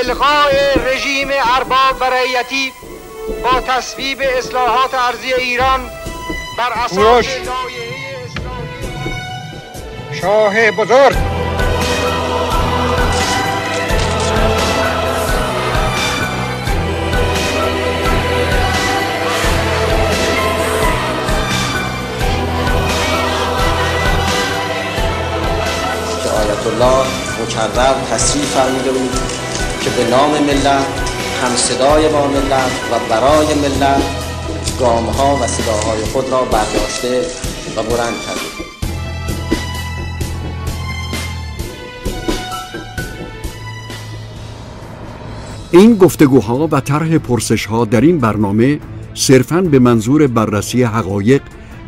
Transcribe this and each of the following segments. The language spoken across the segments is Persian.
الغاء رژیم ارباب و رعیتی با تصویب اصلاحات ارزی ایران بر اساس لایحه اسلامی شاه بزرگ. آیت الله مکرر تصریح فرموده بود. که به نام ملت هم صدای با ملت و برای ملت گام ها و صداهای خود را برداشته و بلند کرده. این گفتگوها و طرح پرسش ها در این برنامه صرفاً به منظور بررسی حقایق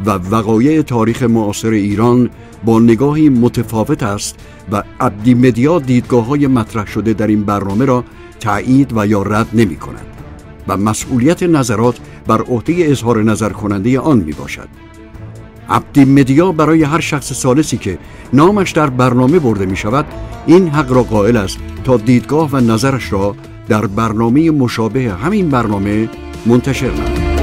و وقایع تاریخ معاصر ایران با نگاهی متفاوت است و عبدی مدیا دیدگاه های مطرح شده در این برنامه را تایید و یا رد نمی کند و مسئولیت نظرات بر عهده اظهار نظر کننده آن می باشد. عبدی مدیا برای هر شخص سالسی که نامش در برنامه برده می شود این حق را قائل است تا دیدگاه و نظرش را در برنامه مشابه همین برنامه منتشر نماید.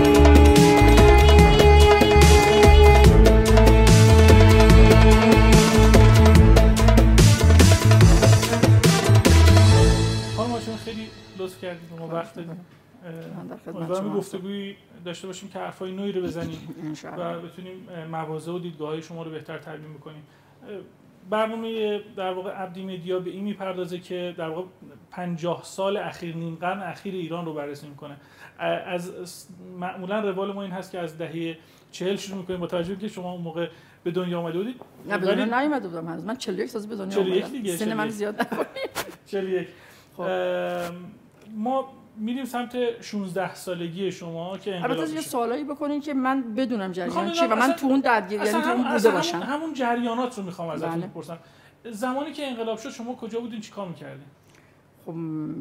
وقت دادیم گفتگوی داشته باشیم که حرفای نوعی رو بزنیم و بتونیم مواضع و دیدگاه شما رو بهتر ترمیم بکنیم. برنامه در واقع عبدی مدیا به این می‌پردازه که در واقع 50 سال اخیر نیم قرن اخیر ایران رو بررسی می‌کنه. از معمولا روال ما این هست که از دهه 40 شروع می‌کنیم با توجه که شما اون موقع به دنیا آمده بودید. نه به دنیا نیومده بودم. هنوز من 41 سال به دنیا اومدم سن من زیاد نکنید 41 خب. ما میریم سمت 16 سالگی شما که البته یه سوالایی بکنین که من بدونم جریان چی و من تو اون درگیری یعنی تو اون بوده باشم. همون, همون جریانات رو می‌خوام ازتون بله. بپرسم. زمانی که انقلاب شد شما کجا بودین؟ چیکار می‌کردین؟ خب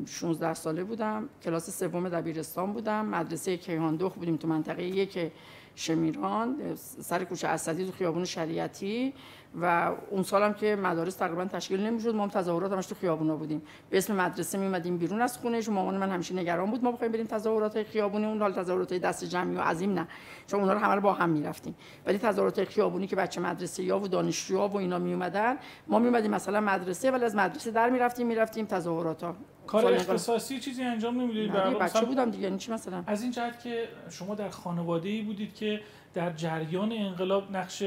16 ساله بودم. کلاس سوم دبیرستان بودم. مدرسه کیهاندوخ بودیم تو منطقه یک شمیران. سر کوچه اسدی تو خیابون شریعتی. و اون سالم که مدارس تقریبا تشکیل نمی‌شد ما هم تظاهرات همش تو خیابونا بودیم. به اسم مدرسه میمدیم بیرون از خونه مامان من همیشه نگران بود ما بخوایم بریم تظاهرات خیابونی اون حال تظاهرات دست جمعی و عظیم نه. چون اونا رو همه رو با هم می‌رفتیم. ولی تظاهرات خیابونی که بچه مدرسه یا و دانشجوها و اینا می اومدن ما میمدیم مثلا مدرسه ولی از مدرسه در می‌رفتیم می‌رفتیم تظاهرات ها کار اختصاصی چیزی انجام نمی‌دید بچه بودم دیگه. یعنی چی مثلا؟ از این جهت که شما در خانواده ای بودید که در جریان انقلاب نقش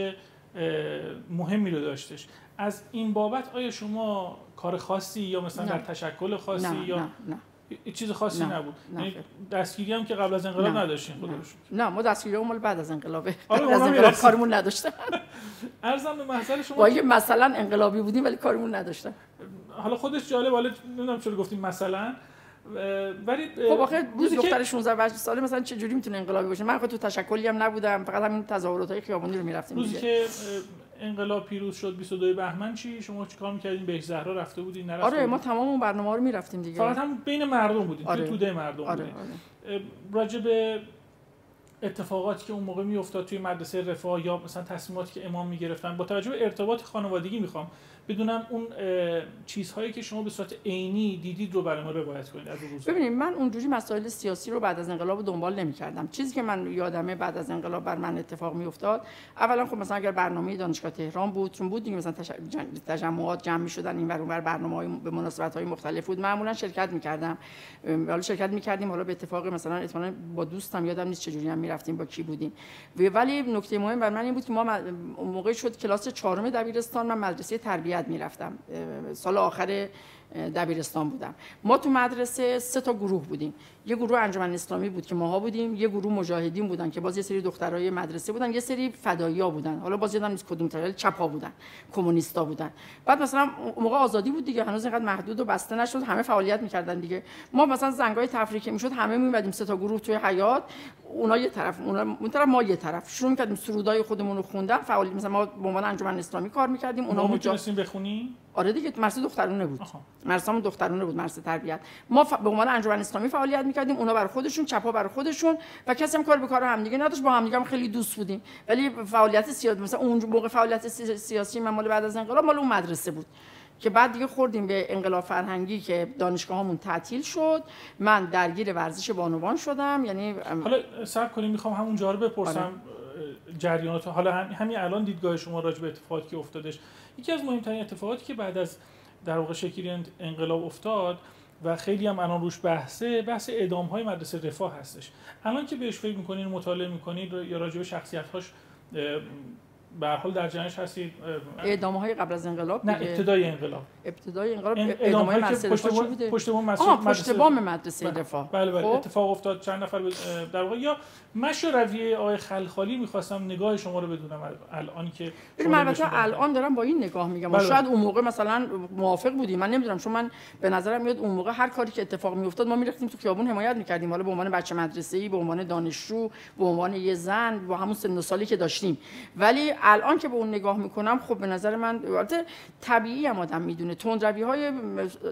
مهمی رو داشتش. از این بابت آیا شما کار خاصی یا مثلا در تشکل خاصی نه، یا نه، نه. چیز خاصی نه، نبود؟ نه، یعنی. دستگیری هم که قبل از انقلاب نه، نداشتین خدا نه. ما دستگیری مال بعد از انقلابه آره، از انقلاب. کارمون نداشتن. ارزم به محضر شما با مثلا انقلابی بودیم ولی کارمون نداشتن. حالا خودش جالب حالا نمی‌دونم چرا گفتیم مثلا. ولی خب آخه روزی دختر که 16 18 ساله مثلا چه جوری می‌تونه انقلابی باشه من خود تو تشکلی هم نبودم فقط همین تظاهرات های خیابونی رو می‌رفتیم روزی که انقلاب پیروز شد 22 بهمن چی؟ شما چیکار می‌کردین؟ به زهرا رفته بودین نرفته آره ما؟ تمام اون برنامه ها رو می‌رفتیم دیگه. فقط هم بین مردم بودین آره. توی توده مردم آره بودین آره. به اتفاقاتی که اون موقع میافتاد توی مدرسه رفاه یا مثلا تصمیماتی که امام می‌گرفتن با توجه به ارتباط خانوادگی می‌خوام. بدونم اون چیزهایی که شما به صورت عینی دیدید رو برای ما روایت کنید از روزها. ببینید من اونجوری مسائل سیاسی رو بعد از انقلاب دنبال نمی‌کردم. چیزی که من یادمه بعد از انقلاب بر من اتفاق میافتاد اولا خب مثلا اگر برنامه دانشگاه تهران بود چون بود دیگه مثلا تجمعات جمع می‌شدن این ور اون ور برنامه‌های به مناسبت‌های مختلف بود. معمولا شرکت می‌کردم. ام، حالا شرکت می‌کردیم حالا به اتفاق مثلا احتمالاً با دوستم یادم نیست چجوری هم می‌رفتیم با کی بودیم. ولی نکته مهم بر من این بود که ما م- اون موقع شد کلاس چهارم دبیرستان من مدرسه تربیت می‌رفتم. اه، سال آخر دبیرستان بودم. ما تو مدرسه سه تا گروه بودیم. یه گروه انجمن اسلامی بود که ماها بودیم یه گروه مجاهدین بودن که باز یه سری دخترای مدرسه بودن یه سری فدایی‌ها بودن. حالا باز یادم نیست کدوم طرف چپا بودن کمونیستا بودن. بعد مثلا موقع آزادی بود دیگه هنوز اینقدر محدود و بسته نشد. همه فعالیت می‌کردن دیگه. ما مثلا زنگای تفریح که می‌شد همه میومدیم سه تا گروه توی حیات اونا یه طرف اونا اون طرف ما یه طرف. شروع می‌کردیم سرودای خودمون رو خوندن. فعالیت مثلا ما به عنوان انجمن اسلامی کار می‌کردیم. اونا مجا... بخونی آره دیگه مدرسه دخترونه بود. آها. مدرسه‌مون دخترونه بود مدرسه تربیت ما ف... به عنوان انجمن اسلامی فعالیت می‌کردیم اونا برای خودشون چپا برای خودشون و کسی هم کار به کار همدیگه نداشت با همدیگه هم خیلی دوست بودیم. ولی فعالیت سیاسی مثلا اون موقع فعالیت سی- سیاسی من مال بعد از انقلاب مال اون مدرسه بود. که بعد دیگه خوردیم به انقلاب فرهنگی که دانشگاهمون تعطیل شد. من درگیر ورزش بانوان شدم یعنی حالا صبر کنیم می‌خوام همون رو بپرسم. آره. جریانات حالا همین الان دیدگاه شما راجع به اتفاقاتی که افتادش یکی از مهمترین اتفاقاتی که بعد از در واقع شکلی انقلاب افتاد و خیلی هم الان روش بحثه بحث اعدام های مدرسه رفاه هستش. الان که بهش فکر می‌کنین مطالعه می‌کنین یا راجع به شخصیت هاش به حال در جنش هستید اعدام های قبل از انقلاب نه ابتدای انقلاب. ابتدای انقلاب اعدام های مدرسه پشت بام پشت بام مدرسه. بام مدرسه دفاع. بله بله, بله. خب. اتفاق افتاد چند نفر در واقع. یا مش رویه آقای خلخالی می‌خواستم نگاه شما رو بدونم الان که ببین البته الان دارم با این نگاه میگم. بله. شاید اون موقع مثلا موافق بودیم من نمی‌دونم چون من به نظرم میاد اون موقع هر کاری که اتفاق میافتاد ما می‌رفتیم تو خیابون حمایت می‌کردیم. حالا به عنوان بچه مدرسه ای به عنوان دانشجو به عنوان یه زن با همون سن سالی که داشتیم. ولی الان که به اون نگاه می‌کنم خب به نظر من البته طبیعی هم آدم می‌دونه. تندروی های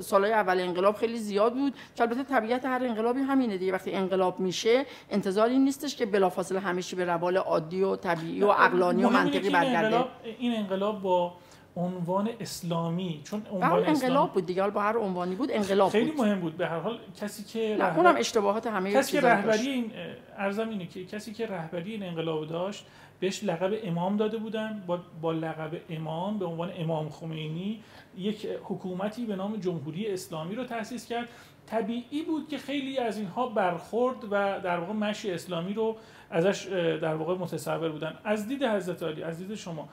سالهای اول انقلاب خیلی زیاد بود که البته طبیعت هر انقلابی همینه دیگه. وقتی انقلاب میشه انتظاری نیستش که بلافاصله همیشه به روال عادی و طبیعی و عقلانی و منطقی برگرده. این انقلاب با عنوان اسلامی چون عنوان انقلاب بود دیگه. با هر عنوانی بود انقلاب خیلی مهم بود. به هر حال کسی که نه اونم اشتباهات همه کسی که رهبری این ارزم اینه که کسی که رهبری این انقلاب داشت بهش لقب امام داده بودن. با, با لقب امام به عنوان امام خمینی یک حکومتی به نام جمهوری اسلامی رو تأسیس کرد. طبیعی بود که خیلی از اینها برخورد و در واقع مشی اسلامی رو ازش در واقع متصور بودن. از دید حضرت علی از دید شما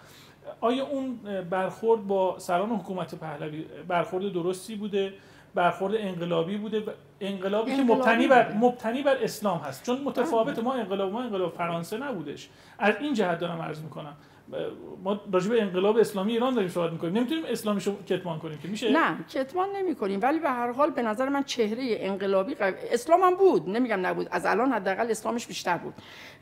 آیا اون برخورد با سران حکومت پهلوی برخورد درستی بوده؟ برخورد انقلابی بوده انقلابی, که مبتنی بر مبتنی بر اسلام هست. چون متفاوت ما انقلاب ما انقلاب فرانسه نبودش. از این جهت دارم عرض می‌کنم. ما راجع به انقلاب اسلامی ایران داریم صحبت می‌کنیم. نمی‌تونیم اسلامی رو کتمان کنیم که میشه؟ نه کتمان نمی‌کنیم. ولی به هر حال به نظر من چهره انقلابی قو... اسلام هم بود نمیگم نبود. از الان حداقل اسلامش بیشتر بود.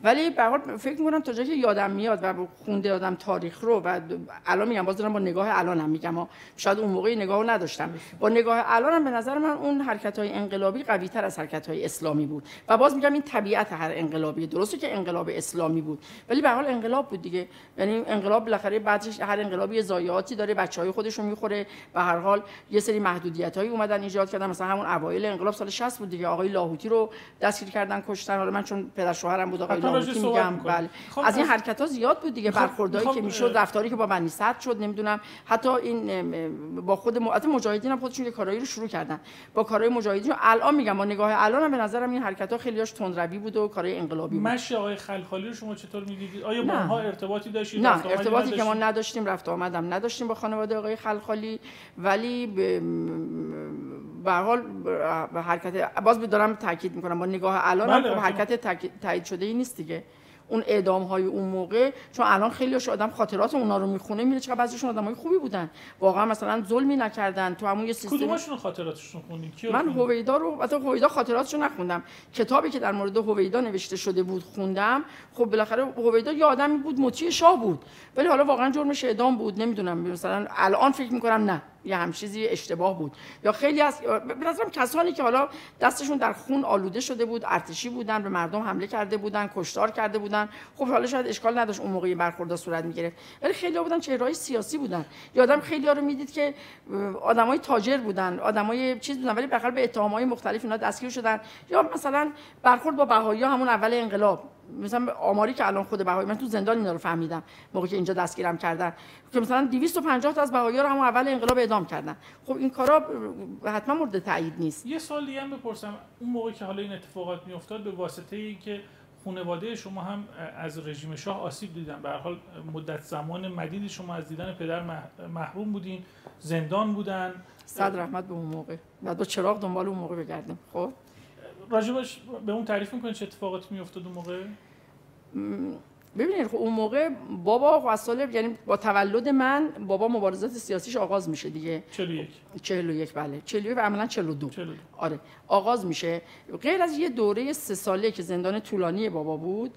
ولی به هر حال فکر می‌کنم تا جایی که یادم میاد و خونده آدم تاریخ رو و الان میگم باز دارم با نگاه الان میگم شاید اون موقع نگاه رو نداشتم. با نگاه الان به نظر من اون حرکت های انقلابی قوی تر از حرکت های اسلامی بود. و باز میگم این طبیعت هر انقلابی. درسته که انقلاب اسلامی بود ولی به هر حال انقلاب بود دیگه. یعنی انقلاب بالاخره بعدش هر انقلابی ضایعاتی داره بچهای خودش رو می‌خوره. به هر حال یه سری محدودیت هایی اومدن ایجاد کردن. مثلا همون اوایل انقلاب سال 60 بود دیگه. آقای لاهوتی رو دستگیر کردن کشتن. حالا من چون پدر شوهرم بود آقای لاهوتی میگم. بله. خب از این خب. حرکت ها زیاد بود دیگه. خب، برخوردایی که می‌شد رفتاری که با بنی شد نمی‌دونم. حتی این با خود م... مجاهدین هم خودشون یه کارایی رو شروع کردن. با کارهای مجاهدین الان میگم. با نگاه الان هم به نظرم این حرکت ها خیلیاش تندروی بود و کارهای انقلابی بود. مشی آقای خلخالی رو شما چطور می‌دیدید؟ آیا با ارتباطی داشتید؟ نه ارتباطی که ما نداشتیم. رفت آمدم نداشتیم با خانواده آقای خلخالی ولی به حال حرکت باز دارم تاکید می‌کنم با نگاه الان بله، خب حرکت تایید شده ای نیست دیگه. اون اعدام های اون موقع چون الان خیلی آدم خاطرات اونا رو می‌خونه میره چقدر بعضیشون آدمای خوبی بودن. واقعا مثلا ظلمی نکردن تو همون یه سیستم کدومشون خاطراتشون خوندین؟ من هویدا رو البته هویدا خاطراتشو نخوندم. کتابی که در مورد هویدا نوشته شده بود خوندم. خب بالاخره هویدا یه آدمی بود مطیع شاه بود. ولی حالا واقعا جرمش اعدام بود. نمی‌دونم مثلا الان فکر می‌کنم نه. یه هم چیزی اشتباه بود. یا خیلی از به نظرم کسانی که حالا دستشون در خون آلوده شده بود ارتشی بودن به مردم حمله کرده بودن کشتار کرده بودن. خب حالا شاید اشکال نداشت اون موقع برخورد صورت می‌گرفت. ولی خیلی بودن چهرهای سیاسی بودن. یادم خیلی ها رو می‌دید که آدمای تاجر بودن آدمای چیز بودن ولی به به اتهامهای مختلف اینا دستگیر شدن. یا مثلا برخورد با بهایی همون اول انقلاب. مثلا آماری که الان خود بهایی من تو زندان اینا رو فهمیدم موقعی که اینجا دستگیرم کردن. که مثلا 250 تا از بهایی رو همون اول انقلاب اعدام کردن. خب این کارا حتما مورد تایید نیست. یه سال دیگه هم بپرسم. اون موقعی که حالا این اتفاقات میافتاد به واسطه ای که خانواده شما هم از رژیم شاه آسیب دیدن. به حال مدت زمان مدیدی شما از دیدن پدر محروم بودین زندان بودن. صد رحمت به اون موقع. بعد با چراغ دنبال اون موقع بگردیم. خب؟ راجبش به اون تعریف می‌کنید چه اتفاقاتی میافتاد اون موقع؟ ببینید خب اون موقع بابا خب از سال یعنی با تولد من بابا مبارزات سیاسیش آغاز میشه دیگه. 41 41 بله. 41 و عملا 42 آره. آغاز میشه. غیر از یه دوره سه ساله که زندان طولانی بابا بود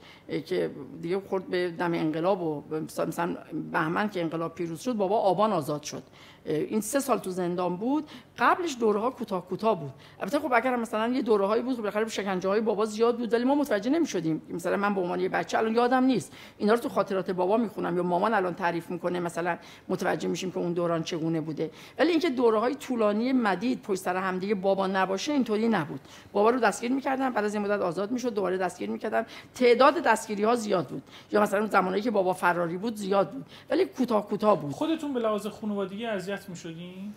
که دیگه خورد به دم انقلاب و مثلا بهمن که انقلاب پیروز شد بابا آبان آزاد شد. این سه سال تو زندان بود. قبلش دوره ها کوتاه کوتاه بود. البته خب اگر مثلا یه دوره هایی بود خب بالاخره شکنجه های بابا زیاد بود ولی ما متوجه نمی‌شدیم. مثلا من به عنوان یه بچه الان یادم نیست. اینا رو تو خاطرات بابا می‌خونم یا مامان الان تعریف می‌کنه مثلا متوجه میشیم که اون دوران چگونه بوده. ولی اینکه دوره های طولانی مدید پشت سر همدیگه بابا نباشه اینطوری نبود. بابا رو دستگیر می‌کردن بعد از این مدت آزاد می‌شد دوباره دستگیر می‌کردن تعداد دستگیری ها زیاد بود. یا مثلا زمانی که بابا فراری بود زیاد بود. ولی کوتاه کوتاه بود. خودتون به لحاظ خانوادگی اذیت می‌شدین؟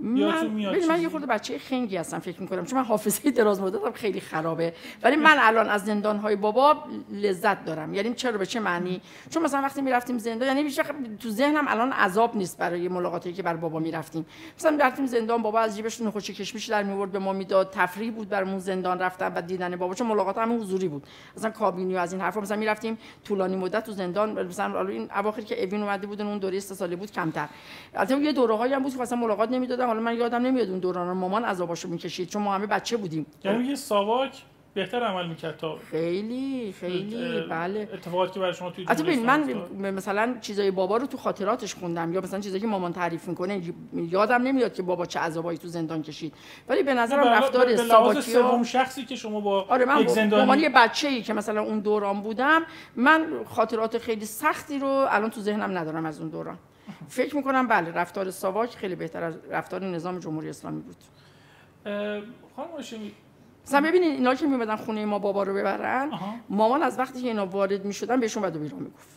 من من یه خورده بچه خنگی هستم فکر می‌کنم. چون من حافظه دراز مدتم خیلی خرابه. ولی من الان از زندان های بابا لذت دارم. یعنی چرا؟ به چه معنی؟ چون مثلا وقتی می‌رفتیم زندان یعنی بیشتر تو ذهنم الان عذاب نیست برای ملاقاتی که بر بابا می‌رفتیم. مثلا می‌رفتیم زندان بابا از جیبش نخوش کشمیش در میورد به ما می‌داد. تفریح بود برامون زندان رفتن و دیدن بابا. چون ملاقات هم حضوری بود. مثلا کابینی و از این حرفا مثلا می‌رفتیم طولانی مدت تو زندان. مثلا این اواخر که اوین اومده بودن اون دوره 3 ساله بود کمتر. البته یه دوره هم بود که مثلا ملاقات نمی‌دادن حالا من یادم نمیاد اون دوران مامان عذاباشو می‌کشید چون ما همه بچه بودیم. یعنی یه ساواک بهتر عمل می‌کرد تا خیلی خیلی بله. اتفاقاتی که برای شما توی حتی من مثلا چیزای بابا رو تو خاطراتش خوندم یا مثلا چیزایی که مامان تعریف می‌کنه یادم نمیاد که بابا چه عذابایی تو زندان کشید. ولی به نظرم رفتار ساواکی سوم شخصی که شما با آره من زندانی یه بچه‌ای که مثلا اون دوران بودم من خاطرات خیلی سختی رو الان تو ذهنم ندارم از اون دوران. فکر می‌کنم بله رفتار ساواک خیلی بهتر از رفتار نظام جمهوری اسلامی بود. خانم هاشمی. مثلا ببینید اینا که میمدن خونه ما بابا رو ببرن مامان از وقتی که اینا وارد می‌شدن بهشون بد و بیرا می‌گفت.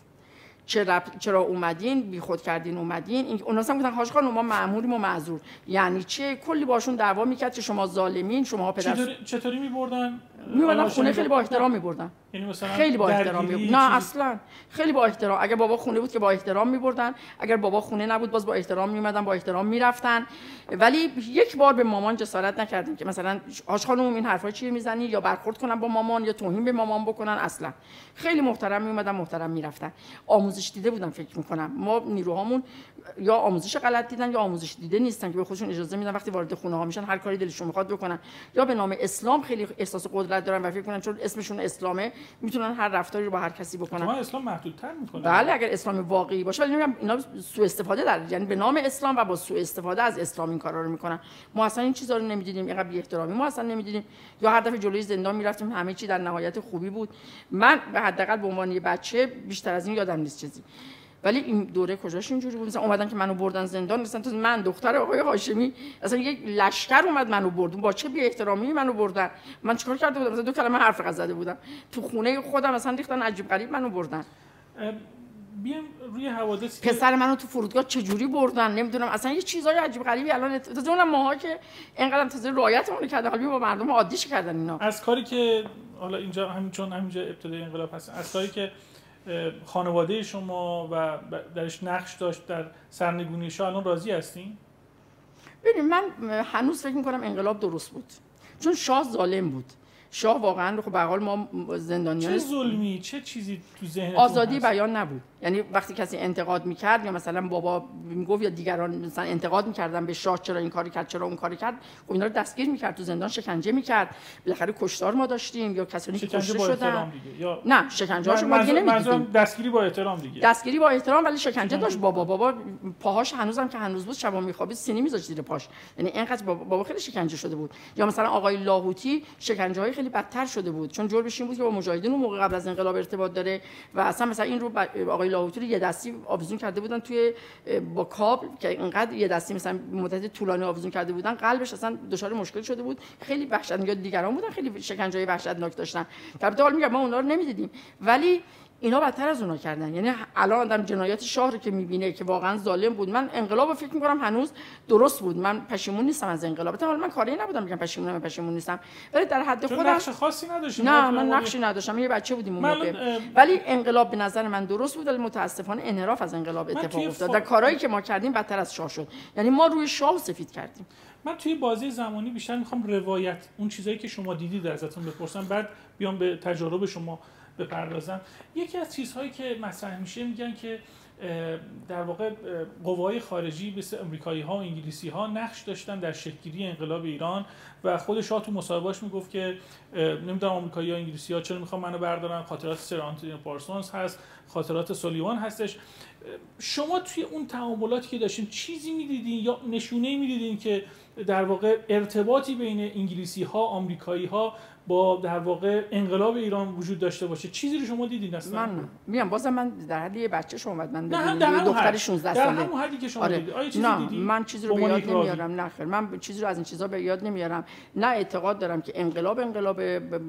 چرا چرا اومدین؟ بی خود کردین اومدین؟ این اونا هم گفتن حاج خانم ما مأموریم و معذور. یعنی چه کلی باشون دعوا می‌کرد که شما ظالمین شما پدر چطوری, چطوری میبردن؟ میبردن خونه خیلی با احترام میبردن. یعنی مثلا خیلی با احترام میبردن. نه اصلا. خیلی با احترام. اگر بابا خونه بود که با احترام میبردن. اگر بابا خونه نبود باز با احترام میومدن با احترام می‌رفتن. ولی یک بار به مامان جسارت نکردیم که مثلا آش خانم این حرفا چیه می‌زنی؟ یا برخورد کنن با مامان یا توهین به مامان بکنن؟ اصلا. خیلی محترم میومدن محترم می‌رفتن. آموزش دیده بودن فکر می‌کنم. ما نیروهامون یا آموزش غلط دیدن یا آموزش دیده نیستن که به خودشون اجازه میدن وقتی وارد خونه ها میشن هر کاری دلشون می‌خواد بکنن. یا به نام اسلام خیلی احساس قدرت دارن و فکر کنن چون اسمشون اسلامه می‌تونن هر رفتاری رو با هر کسی بکنن. ما اسلام محدودتر می‌کنه بله اگر اسلام واقعی باشه ولی اینا سوء استفاده در یعنی به نام اسلام و با سوء استفاده از اسلام این کارا رو می‌کنن. ما اصلا این چیزا رو نمی‌دیدیم اینقدر بی احترامی ما اصلا نمی‌دیدیم. یا هر دفعه جلوی زندان می‌رفتیم همه چی در نهایت خوبی بود. من به حداقل به عنوان بچه بیشتر از این یادم نیست. چیزی. ولی این دوره کجاش اینجوری بود؟ مثلا اومدن که منو بردن زندان مثلا تو من دختر آقای هاشمی. اصلا یک لشکر اومد منو برد. با چه بی احترامی منو بردن؟ من چیکار کرده بودم؟ مثلا دو کلمه حرف زده بودم. تو خونه خودم مثلا ریختن عجیب غریب منو بردن. بیام روی حوادث پسر منو تو فرودگاه چجوری بردن؟ نمی‌دونم. اصلا یه چیزای عجیب غریبی الان تازه اونم ماها که اینقدر تازه رعایتمون کردن حالا با مردم عادیش کردن اینا. از کاری که حالا اینجا همین چون همینجا ابتدای انقلاب هست. از کاری که خانواده شما و درش نقش داشت در سرنگونی شاه الان راضی هستین؟ ببینید من هنوز فکر می‌کنم انقلاب درست بود. چون شاه ظالم بود. شاه واقعا خب به حال ما زندانیان چه ظلمی؟ چه چیزی تو ذهن آزادی بیان نبود. یعنی وقتی کسی انتقاد می‌کرد یا مثلا بابا می‌گفت یا دیگران مثلا انتقاد می‌کردن به شاه چرا این کاری کرد چرا اون کاری کرد خب اینا رو دستگیر می‌کرد تو زندان شکنجه می‌کرد. بالاخره کشتار ما داشتیم یا کسانی که کشته شدن. یا... نه شکنجه هاشو ما دیگه نمی‌دیدیم. دستگیری با احترام دیگه. دستگیری با احترام ولی شکنجه داشت. بابا بابا پاهاش هنوزم که هنوز بود شبا میخوابید سینی میذاشت زیر پاش. یعنی اینقدر بابا, بابا خیلی شکنجه شده بود. یا مثلا آقای لاهوتی شکنجه های خیلی بدتر شده بود. چون جور بشین بود که با مجاهدین اون موقع قبل از انقلاب ارتباط داره و اصلا مثلا این رو آقای لاهوتی رو یه دستی آویزون کرده بودن توی با کابل که اینقدر یه دستی مثلا مدت طولانی آویزون کرده بودن قلبش اصلا دچار مشکل شده بود. خیلی وحشتناک دیگران بودن خیلی شکنجه وحشتناک داشتن. البته حال میگم ما اونا رو نمی‌دیدیم. ولی اینا بدتر از اونا کردن. یعنی الان آدم جنایات شاه رو که می‌بینه که واقعا ظالم بود من انقلاب فکر می‌کنم هنوز درست بود. من پشیمون نیستم از انقلاب. حالا من کاری نبودم میگم پشیمونم من پشیمون نیستم. ولی در حد خودم نقش خاصی نداشتم نه من نقشی نداشتم. یه بچه بودیم اون موقع. ولی انقلاب به نظر من درست بود ولی متاسفانه انحراف از انقلاب اتفاق افتاد. در کارهایی که ما کردیم بدتر از شاه شد. یعنی ما روی شاه سفید کردیم. من توی بازی زمانی بیشتر می‌خوام روایت اون چیزایی که شما دیدید ازتون بپرسم. بعد بیام به تجارب شما. بپردازم. یکی از چیزهایی که مطرح میشه میگن که در واقع قوای خارجی مثل امریکایی ها و انگلیسی ها نقش داشتن در شکلگیری انقلاب ایران و خود شاه تو مصاحبهاش می‌گفت که نمی‌دونم آمریکایی ها انگلیسی ها چرا می‌خوان منو بردارن خاطرات سر پارسونز هست خاطرات سلیمان هستش. شما توی اون تعاملاتی که داشتین چیزی می‌دیدین یا نشونه می‌دیدین که در واقع ارتباطی بین انگلیسی ها آمریکایی ها با در واقع انقلاب ایران وجود داشته باشه. چیزی رو شما دیدین اصلا؟ من میام بازم من در حد یه بچه شما اومد. من نه در دختر 16 ساله در همون حدی که شما آره. دیدید آیا چیزی نه دیدی من چیزی رو به یاد نمیارم نه خیر. من چیزی رو از این چیزا به یاد نمیارم. نه اعتقاد دارم که انقلاب انقلاب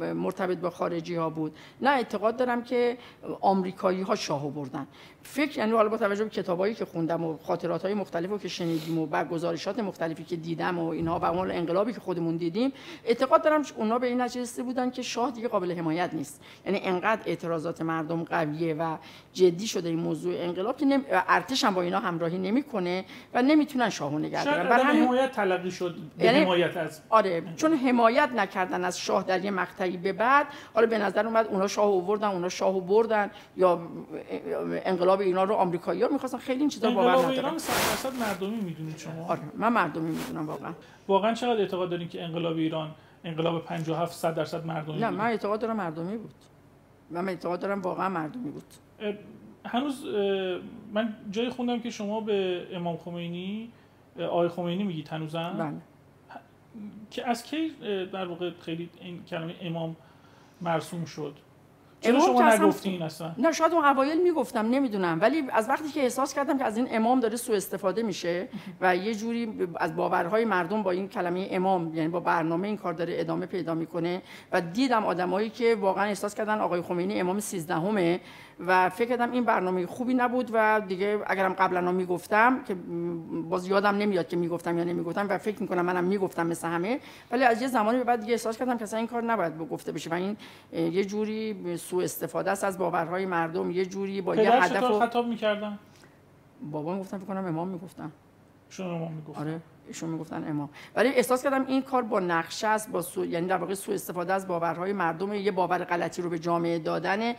مرتبط با خارجی ها بود. نه اعتقاد دارم که آمریکایی ها شاه بردن فکر یعنی حالا با توجه به کتابایی که خوندم و خاطرات های مختلفی که شنیدیم و بعد گزارشات مختلفی که دیدم و اینها و اون انقلابی که خودمون دیدیم اعتقاد دارم اونا به این نتیجه بودن که شاه دیگه قابل حمایت نیست. یعنی انقدر اعتراضات مردم قویه و جدی شده این موضوع انقلاب که نمی... ارتش هم با اینا همراهی نمی‌کنه و نمی‌تونن شاهو نگه دارن. برای همین حمایت تلقی شد به یعنی... حمایت از آره چون حمایت نکردن از شاه در یه مقطعی به بعد حالا به نظر اومد اونا شاه آوردن اونا شاهو بردن یا انقلاب اینا رو آمریکایی‌ها می‌خواستن. خیلی این چیزا باور ندارن ایران 100 درصد مردمی می‌دونید شما. آره من مردمی می‌دونم واقعا. واقعا چقدر اعتقاد دارین که انقلاب ایران انقلاب 57 100 درصد مردمی نه من اعتقاد دارم مردمی بود. من اعتقاد دارم واقعا مردمی بود. هنوز من جای خوندم که شما به امام خمینی آقای خمینی میگید هنوزم؟ بله. که از کی در واقع خیلی این کلمه امام مرسوم شد؟ چرا شما نگفتین اصلا نه شاید اون اوایل می‌گفتم نمی‌دونم. ولی از وقتی که احساس کردم که از این امام داره سوء استفاده میشه و یه جوری از باورهای مردم با این کلمه امام یعنی با برنامه این کار داره ادامه پیدا می‌کنه و دیدم آدمایی که واقعا احساس کردن آقای خمینی امام 13 همه و فکر کردم این برنامه خوبی نبود و دیگه اگرم قبلا می‌گفتم که باز یادم نمیاد که می‌گفتم یا نمی‌گفتم و فکر می‌کنم منم می‌گفتم مثل همه ولی از یه زمانی به بعد دیگه احساس کردم که این کار نباید گفته بشه و این یه جوری سوء استفاده است از باورهای مردم یه جوری با یه هدف و... خطاب می‌کردن بابا گفتم فکر کنم امام می‌گفتن شما امام می‌گفتن آره. ایشون می‌گفتن امام. ولی احساس کردم این کار با نقشه است با سو... یعنی در واقع سوء استفاده از باورهای مردم یه باور غلطی رو به جامعه دادن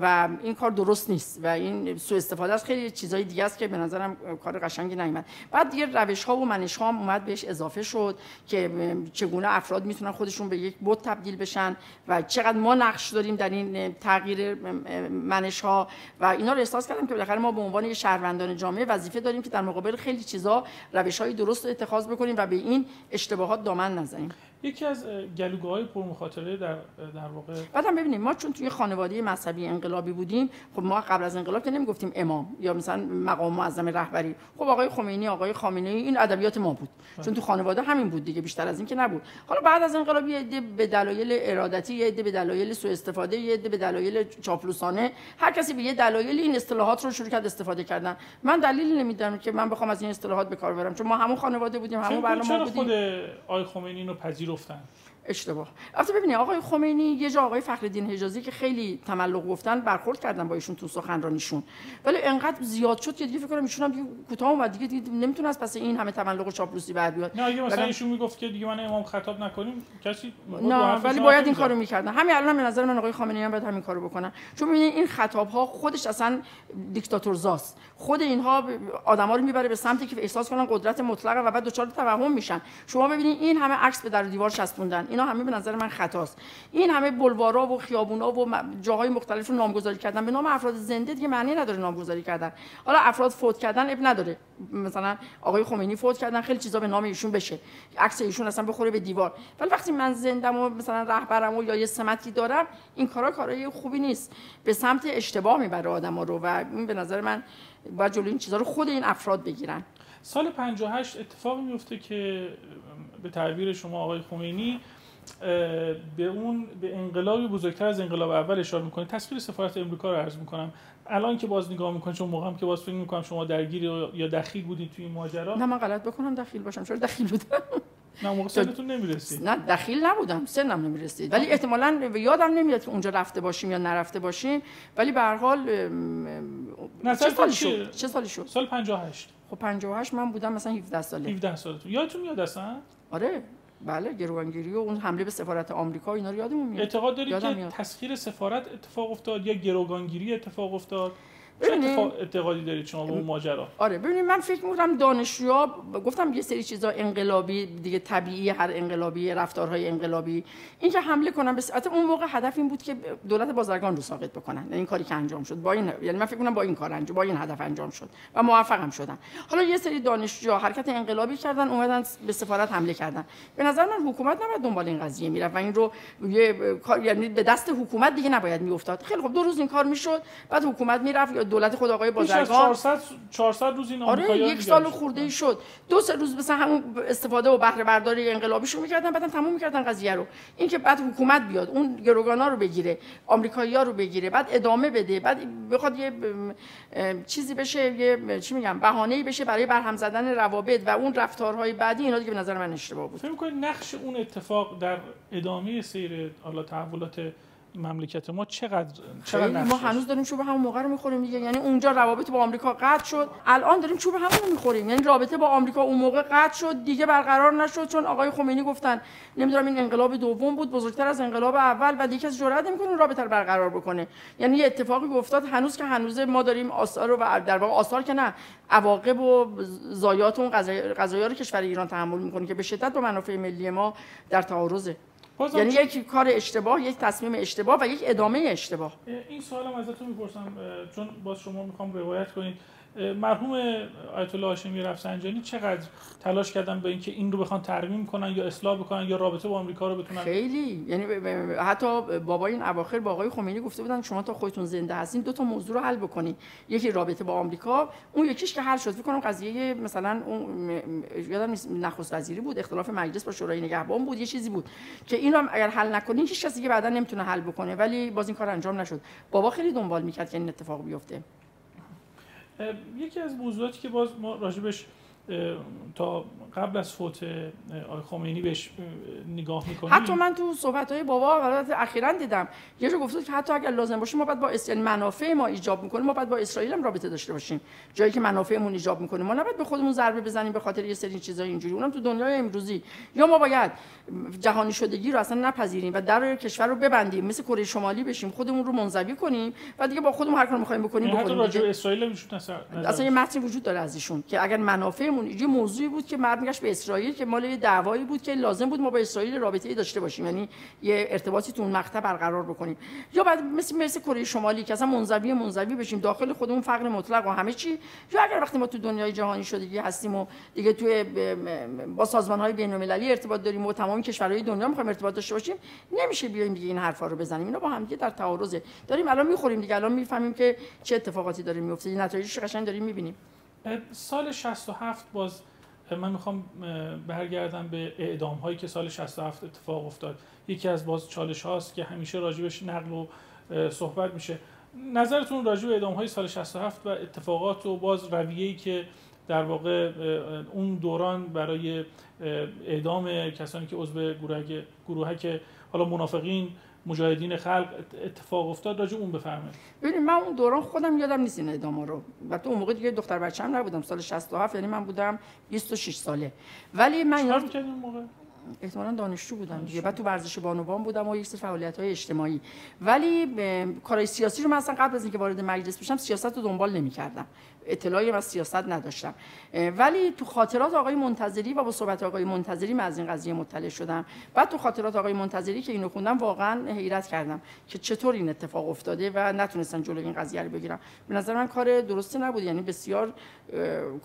و این کار درست نیست و این سوء استفاده از خیلی چیزای دیگه است که به نظرم کار قشنگی نیومد. بعد دیگه روش ها و منش ها اومد بهش اضافه شد که چگونه افراد می‌تونن خودشون به یک بت تبدیل بشن و چقدر ما نقش داریم در این تغییر منش ها و اینا رو احساس کردم که بالاخره ما به عنوان شهروندان جامعه وظیفه داریم که در مقابل خیلی چیزا روش های درست اتخاذ بکنیم و به این اشتباهات دامن نزنیم. یکی از گلوگاهای پرمخاطره در در واقع بعدم ببینیم. ما چون توی خانواده مذهبی انقلابی بودیم خب ما قبل از انقلاب که نمی‌گفتیم امام یا مثلا مقام معظم رهبری. خب آقای خمینی آقای خامنه ای این ادبیات ما بود. چون تو خانواده همین بود دیگه بیشتر از این که نبود. حالا بعد از انقلاب یه عده به دلایل ارادتی یه عده به دلایل سوء استفاده یه عده به دلایل چاپلوسانه هر کسی به یه دلایل این اصطلاحات رو شروع کرد استفاده کردن. من دلیلی نمی‌دونم که من بخوام از این اصطلاحات به کار برم چون ما همون خانواده بودیم همون برنامه بودیم. خود آقای خمینی رو پذیرفتن اشتباه. البته ببینید آقای خمینی یه جا آقای فخرالدین حجازی که خیلی تملق گفتن برخورد کردن با ایشون تو سخنرانیشون. ولی انقدر زیاد شد که دیگه فکر کنم ایشون هم دیگه کوتاه اومد. دیگه, دیگه نمی‌تونه از پس این همه تملق و چاپلوسی بر بیاد. نه اگه مثلا ایشون می‌گفت که دیگه من امام خطاب نکنیم کسی نه ولی باید این کارو می‌کردن. همین الان به نظر من آقای خامنه‌ای هم باید همین کارو بکنن. چون ببینید این خطاب ها خودش اصلا دیکتاتورزاست خود اینها آدما رو می‌بره به سمتی که احساس کنن قدرت مطلقه و بعد دچار توهم میشن. شما ببینید این همه عکس به در دیوار چسبوندن اینا همه به نظر من خطاست. این همه بلوارا و خیابونا و جاهای مختلف رو نامگذاری کردن. به نام افراد زنده دیگه معنی نداره نامگذاری کردن. حالا افراد فوت کردن اب نداره. مثلا آقای خمینی فوت کردن خیلی چیزا به نام ایشون بشه. عکس ایشون اصلا بخوره به دیوار. ولی وقتی من زندم و مثلا رهبرم و یا یه سمتی دارم این کارا کارای خوبی نیست. به سمت اشتباه می‌بره آدما رو و این به نظر من باید جلوی این چیزا رو خود این افراد بگیرن. سال 58 اتفاقی میفته که به تعبیر شما آقای خمینی به اون به انقلابی بزرگتر از انقلاب اول اشاره می‌کنه تصویر سفارت امریکا رو عرض می‌کنم. الان که باز نگاه می‌کنم چون موقعم که باز فکر می‌کنم شما درگیر یا دخیل بودید توی این ماجرا. نه من غلط بکنم دخیل باشم. چرا دخیل بودم؟ نه موقع سنتون نمی‌رسید نه دخیل نبودم. سنم نمی‌رسید. ولی احتمالاً یادم نمیاد که اونجا رفته باشیم یا نرفته باشیم. ولی به هر حال چه سالی شد؟ چه سالی شد؟ سال 58 خب 58 من بودم مثلا 17 ساله. 17 سالتون یادتون میاد اصلا؟ آره. بله گروگانگیری و اون حمله به سفارت آمریکا اینا رو یادمون میاد. اعتقاد دارید که تسخیر سفارت اتفاق افتاد یا گروگانگیری اتفاق افتاد؟ چه اعتقادی دارید شما به اون ماجرا؟ آره ببینید من فکر می‌کنم دانشجوها گفتم یه سری چیزا انقلابی دیگه طبیعی هر انقلابی رفتارهای انقلابی. اینکه حمله کنن بس اون موقع هدف این بود که دولت بازرگان رو ساقط بکنن. یعنی این کاری که انجام شد. با این یعنی من فکر کنم با این کار انجام با این هدف انجام شد. و موفقم شدن. حالا یه سری دانشجوها حرکت انقلابی کردن اومدن به سفارت حمله کردن. به نظر من حکومت نباید دنبال این قضیه می‌رفت و این رو یه یعنی به دست حکومت دیگه نباید میافتاد. خیلی خب دو روز این کار می‌شد. بعد حکومت می‌رفت دولت خود آقای بازرگان. 400 400 روز این آره یک سال خورده ای شد. دو سه روز مثلا همون استفاده و بهره برداری انقلابیشو می‌کردن بعدم تموم می‌کردن قضیه رو. اینکه بعد حکومت بیاد اون گروگانا رو بگیره آمریکایی‌ها رو بگیره بعد ادامه بده بعد بخواد یه چیزی بشه یه چی میگم بهانه‌ای بشه برای برهم زدن روابط و اون رفتارهای بعدی اینا دیگه به نظر من اشتباه بود. فکر نقش اون اتفاق در ادامه سیر حالا تحولات مملکت ما چقدر چقدر ما هنوز داریم چوب همون موقع رو می‌خوریم دیگه. یعنی اونجا روابط با آمریکا قطع شد. الان داریم چوب همون رو می‌خوریم. یعنی رابطه با آمریکا اون موقع قطع شد. دیگه برقرار نشد چون آقای خمینی گفتن نمی‌دونم این انقلاب دوم بود بزرگتر از انقلاب اول و دیگه کسی جرئت نمی‌کنه رابطه رو برقرار بکنه. یعنی یه اتفاقی افتاد هنوز که هنوز ما داریم آثار رو و در واقع آثار که نه عواقب و زایات اون قضایا رو کشور ایران تحمل می‌کنه که به شدت با منافع ملی ما در تعارضه. یعنی یک کار اشتباه یک تصمیم اشتباه و یک ادامه اشتباه. این سوالم ازتون می‌پرسم چون باز شما می‌خوام روایت کنید مرحوم آیت الله هاشمی رفسنجانی چقدر تلاش کردن به اینکه این رو بخوان ترمیم کنن یا اصلاح بکنن یا رابطه با آمریکا رو بتونن؟ خیلی. یعنی حتی بابای این اواخر با آقای خمینی گفته بودن شما تا خودتون زنده هستین دو تا موضوع رو حل بکنید یکی رابطه با آمریکا اون یکیش که حل شد. فکر قضیه مثلا اون یادم نیست نخست وزیری بود اختلاف مجلس با شورای نگهبان بود یه چیزی بود که این رو اگر حل نکنین هیچ کسی که بعدا نمی‌تونه حل بکنه ولی باز این کار انجام نشد. بابا خیلی دنبال می‌کرد که این اتفاق بیفته. یکی از موضوعاتی که باز ما راجبش تا قبل از فوت آقای خمینی بهش نگاه می‌کنیم حتی من تو صحبت های بابا اخیرا دیدم. یه جا گفته که حتی اگر لازم باشه ما باید با اسرائیل منافع ما ایجاب می‌کنیم ما باید با اسرائیل هم رابطه داشته باشیم. جایی که منافعمون ایجاب می‌کنیم ما نباید به خودمون ضربه بزنیم به خاطر یه سری چیزای اینجوری. اونم تو دنیای امروزی. یا ما باید جهانی شدگی رو اصلا نپذیریم و در کشور رو ببندیم مثل کره شمالی بشیم خودمون رو منزوی کنیم و دیگه با خودمون هر کار می‌خوایم بکنیم یعنی بکنیم. حتی اسرائیل اصلا یه متن وجود داره از ایشون که اگر منافعمون یه موضوعی بود که مرد به اسرائیل که مال یه دعوایی بود که لازم بود ما با اسرائیل رابطه‌ای داشته باشیم یعنی یه ارتباطی تو اون مقطع برقرار بکنیم. یا بعد مثل مثل کره شمالی که اصلا منزوی منزوی بشیم داخل خودمون فقر مطلق و همه چی. یا اگر وقتی ما تو دنیای جهانی شدگی هستیم و دیگه توی با سازمان‌های بین‌المللی ارتباط داریم و تمام کشورهای دنیا می‌خوایم ارتباط داشته باشیم نمیشه بیایم دیگه این حرفا رو بزنیم. اینا با هم دیگه در تعارضه. داریم الان می‌خوریم دیگه الان می‌فهمیم که چه اتفاقاتی داره میفته نتایجش قشنگ داریم می‌بینیم. سال 67 باز من می‌خوام برگردم به اعدام هایی که سال 67 اتفاق افتاد. یکی از باز چالش هاست که همیشه راجبش نقل و صحبت میشه. نظرتون راجب اعدام های سال 67 و اتفاقات و باز رویه‌ای که در واقع اون دوران برای اعدام کسانی که عضو گروه که حالا منافقین مجاهدین خلق اتفاق افتاد راجع اون بفرمایید. ببینید من اون دوران خودم یادم نیست این ادامه رو. و تو اون موقع دیگه دختر بچه‌ام نبودم سال 67 یعنی من بودم 26 ساله. ولی من یاد اون موقع؟ احتمالا دانشجو بودم دیگه بعد تو ورزش بانوان بودم و یک سری فعالیت های اجتماعی. ولی کارهای سیاسی رو من اصلا قبل از اینکه وارد مجلس بشم سیاست رو دنبال نمی‌کردم. اطلاعی از سیاست نداشتم. ولی تو خاطرات آقای منتظری و با صحبت آقای منتظری من از این قضیه مطلع شدم. بعد تو خاطرات آقای منتظری که اینو خوندم واقعا حیرت کردم که چطور این اتفاق افتاده و نتونستن جلوی این قضیه رو بگیرم به نظر من کار درستی نبود یعنی بسیار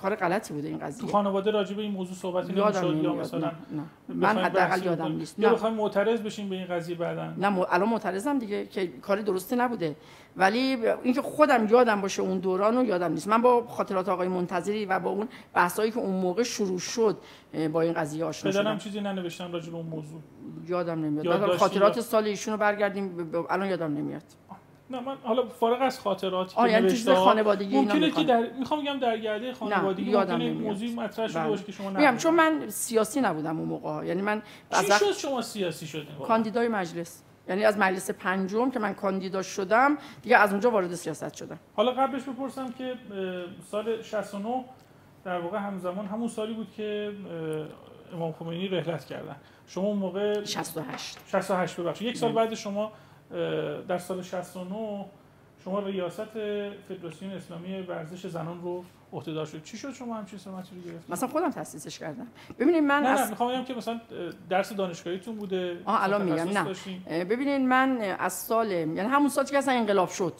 کار غلطی بوده این قضیه. تو خانواده راجع به این موضوع صحبتی نمی‌شد یا مثلا نه. من حداقل یادم نیست. بخوایم معترض بشیم به این قضیه بعدا. نه الان معترضم دیگه که کار درستی نبوده. ولی اینکه خودم یادم باشه اون دوران رو یادم نیست. من با خاطرات آقای منتظری و با اون بحثایی که اون موقع شروع شد با این قضیه آشنا شدم. چیزی ننوشتم راجع به اون موضوع. یادم نمیاد. خاطرات سال ایشون رو برگردیم الان یادم نمیاد. نه من حالا فارغ از خاطراتی که یعنی نوشته خانوادگی ممکنه که در می‌خوام بگم در گرده خانوادگی ممکنه موضوع مطرح شده باشه که شما میگم چون من سیاسی نبودم اون موقع. یعنی من چی شد شما سیاسی شدین؟ کاندیدای مجلس. یعنی از مجلس پنجم که من کاندیدا شدم دیگه از اونجا وارد سیاست شدم. حالا قبلش بپرسم که سال 69 در واقع همزمان همون سالی بود که امام خمینی رحلت کردن. شما اون موقع 68 68 ببخشید. یک سال بعد شما در سال 69 شما ریاست فدراسیون اسلامی ورزش زنان رو عهدهدار شد. چی شد شما همچین سمتی رو گرفتید؟ مثلا خودم تاسیسش کردم. ببینید من نه نه می‌خوام که مثلا درس دانشگاهیتون بوده. آه الان میگم نه. ببینید من از سال یعنی همون سالی که اصلا انقلاب شد.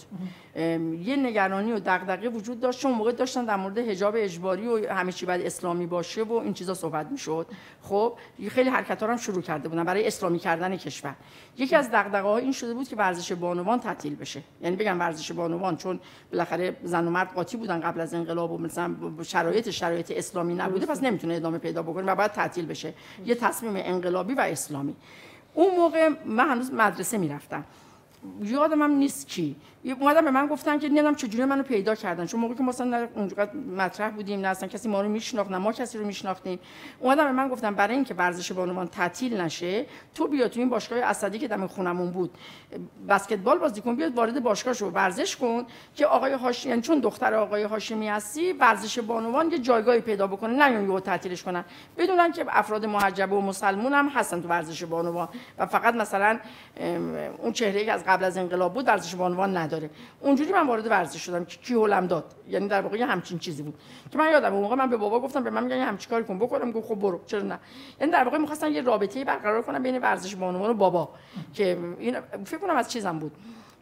یه نگرانی و دغدغه وجود داشت. چون موقع داشتن در مورد حجاب اجباری و همه چی بعد اسلامی باشه و این چیزا صحبت می‌شد. خب خیلی حرکت هم شروع کرده بودن برای اسلامی کردن کشور. یکی از دغدغه ها این شده بود که ورزش بانوان تعطیل بشه. یعنی بگم ورزش بانوان چون بالاخره زن و مرد قاطی بودن قبل از انقلاب و مثلا شرایط شرایط اسلامی نبوده پس نمی‌تونه ادامه پیدا بکنه و باید تعطیل بشه. یه تصمیم انقلابی و اسلامی. اون موقع من هنوز مدرسه می‌رفتم. یادم هم نیست کی اومدن به من گفتن که نمی‌دونم چجوری منو پیدا کردن. چون موقعی که مثلا اونجا مطرح بودیم نه اصلا کسی ما رو میشناخت نه ما کسی رو میشناختیم. اومدن به من گفتن برای اینکه ورزش بانوان تعطیل نشه تو بیا تو این باشگاه اسدی که دم خونمون بود. بسکتبال بازی کن بیاد وارد باشگاه شو ورزش کن که آقای هاشمی یعنی چون دختر آقای هاشمی هستی ورزش بانوان یه جایگاهی پیدا بکنه نه یهو تعطیلش کنن. بدونن که افراد محجبه و مسلمون هم هستن تو ورزش بانوان. و فقط مثلا اون چهره از قبل از انقلاب بود ورزش بانوان نداره. اونجوری من وارد ورزش شدم که کی هولم داد. یعنی در واقع همچین چیزی بود. که من یادم اون موقع من به بابا گفتم به من میگن همچین کاری کن بکنم. گفت خب برو. چرا نه؟ یعنی در واقع می‌خواستن یه رابطه‌ای برقرار کنم بین ورزش بانوان و بابا. که این فکر کنم از چیزم بود.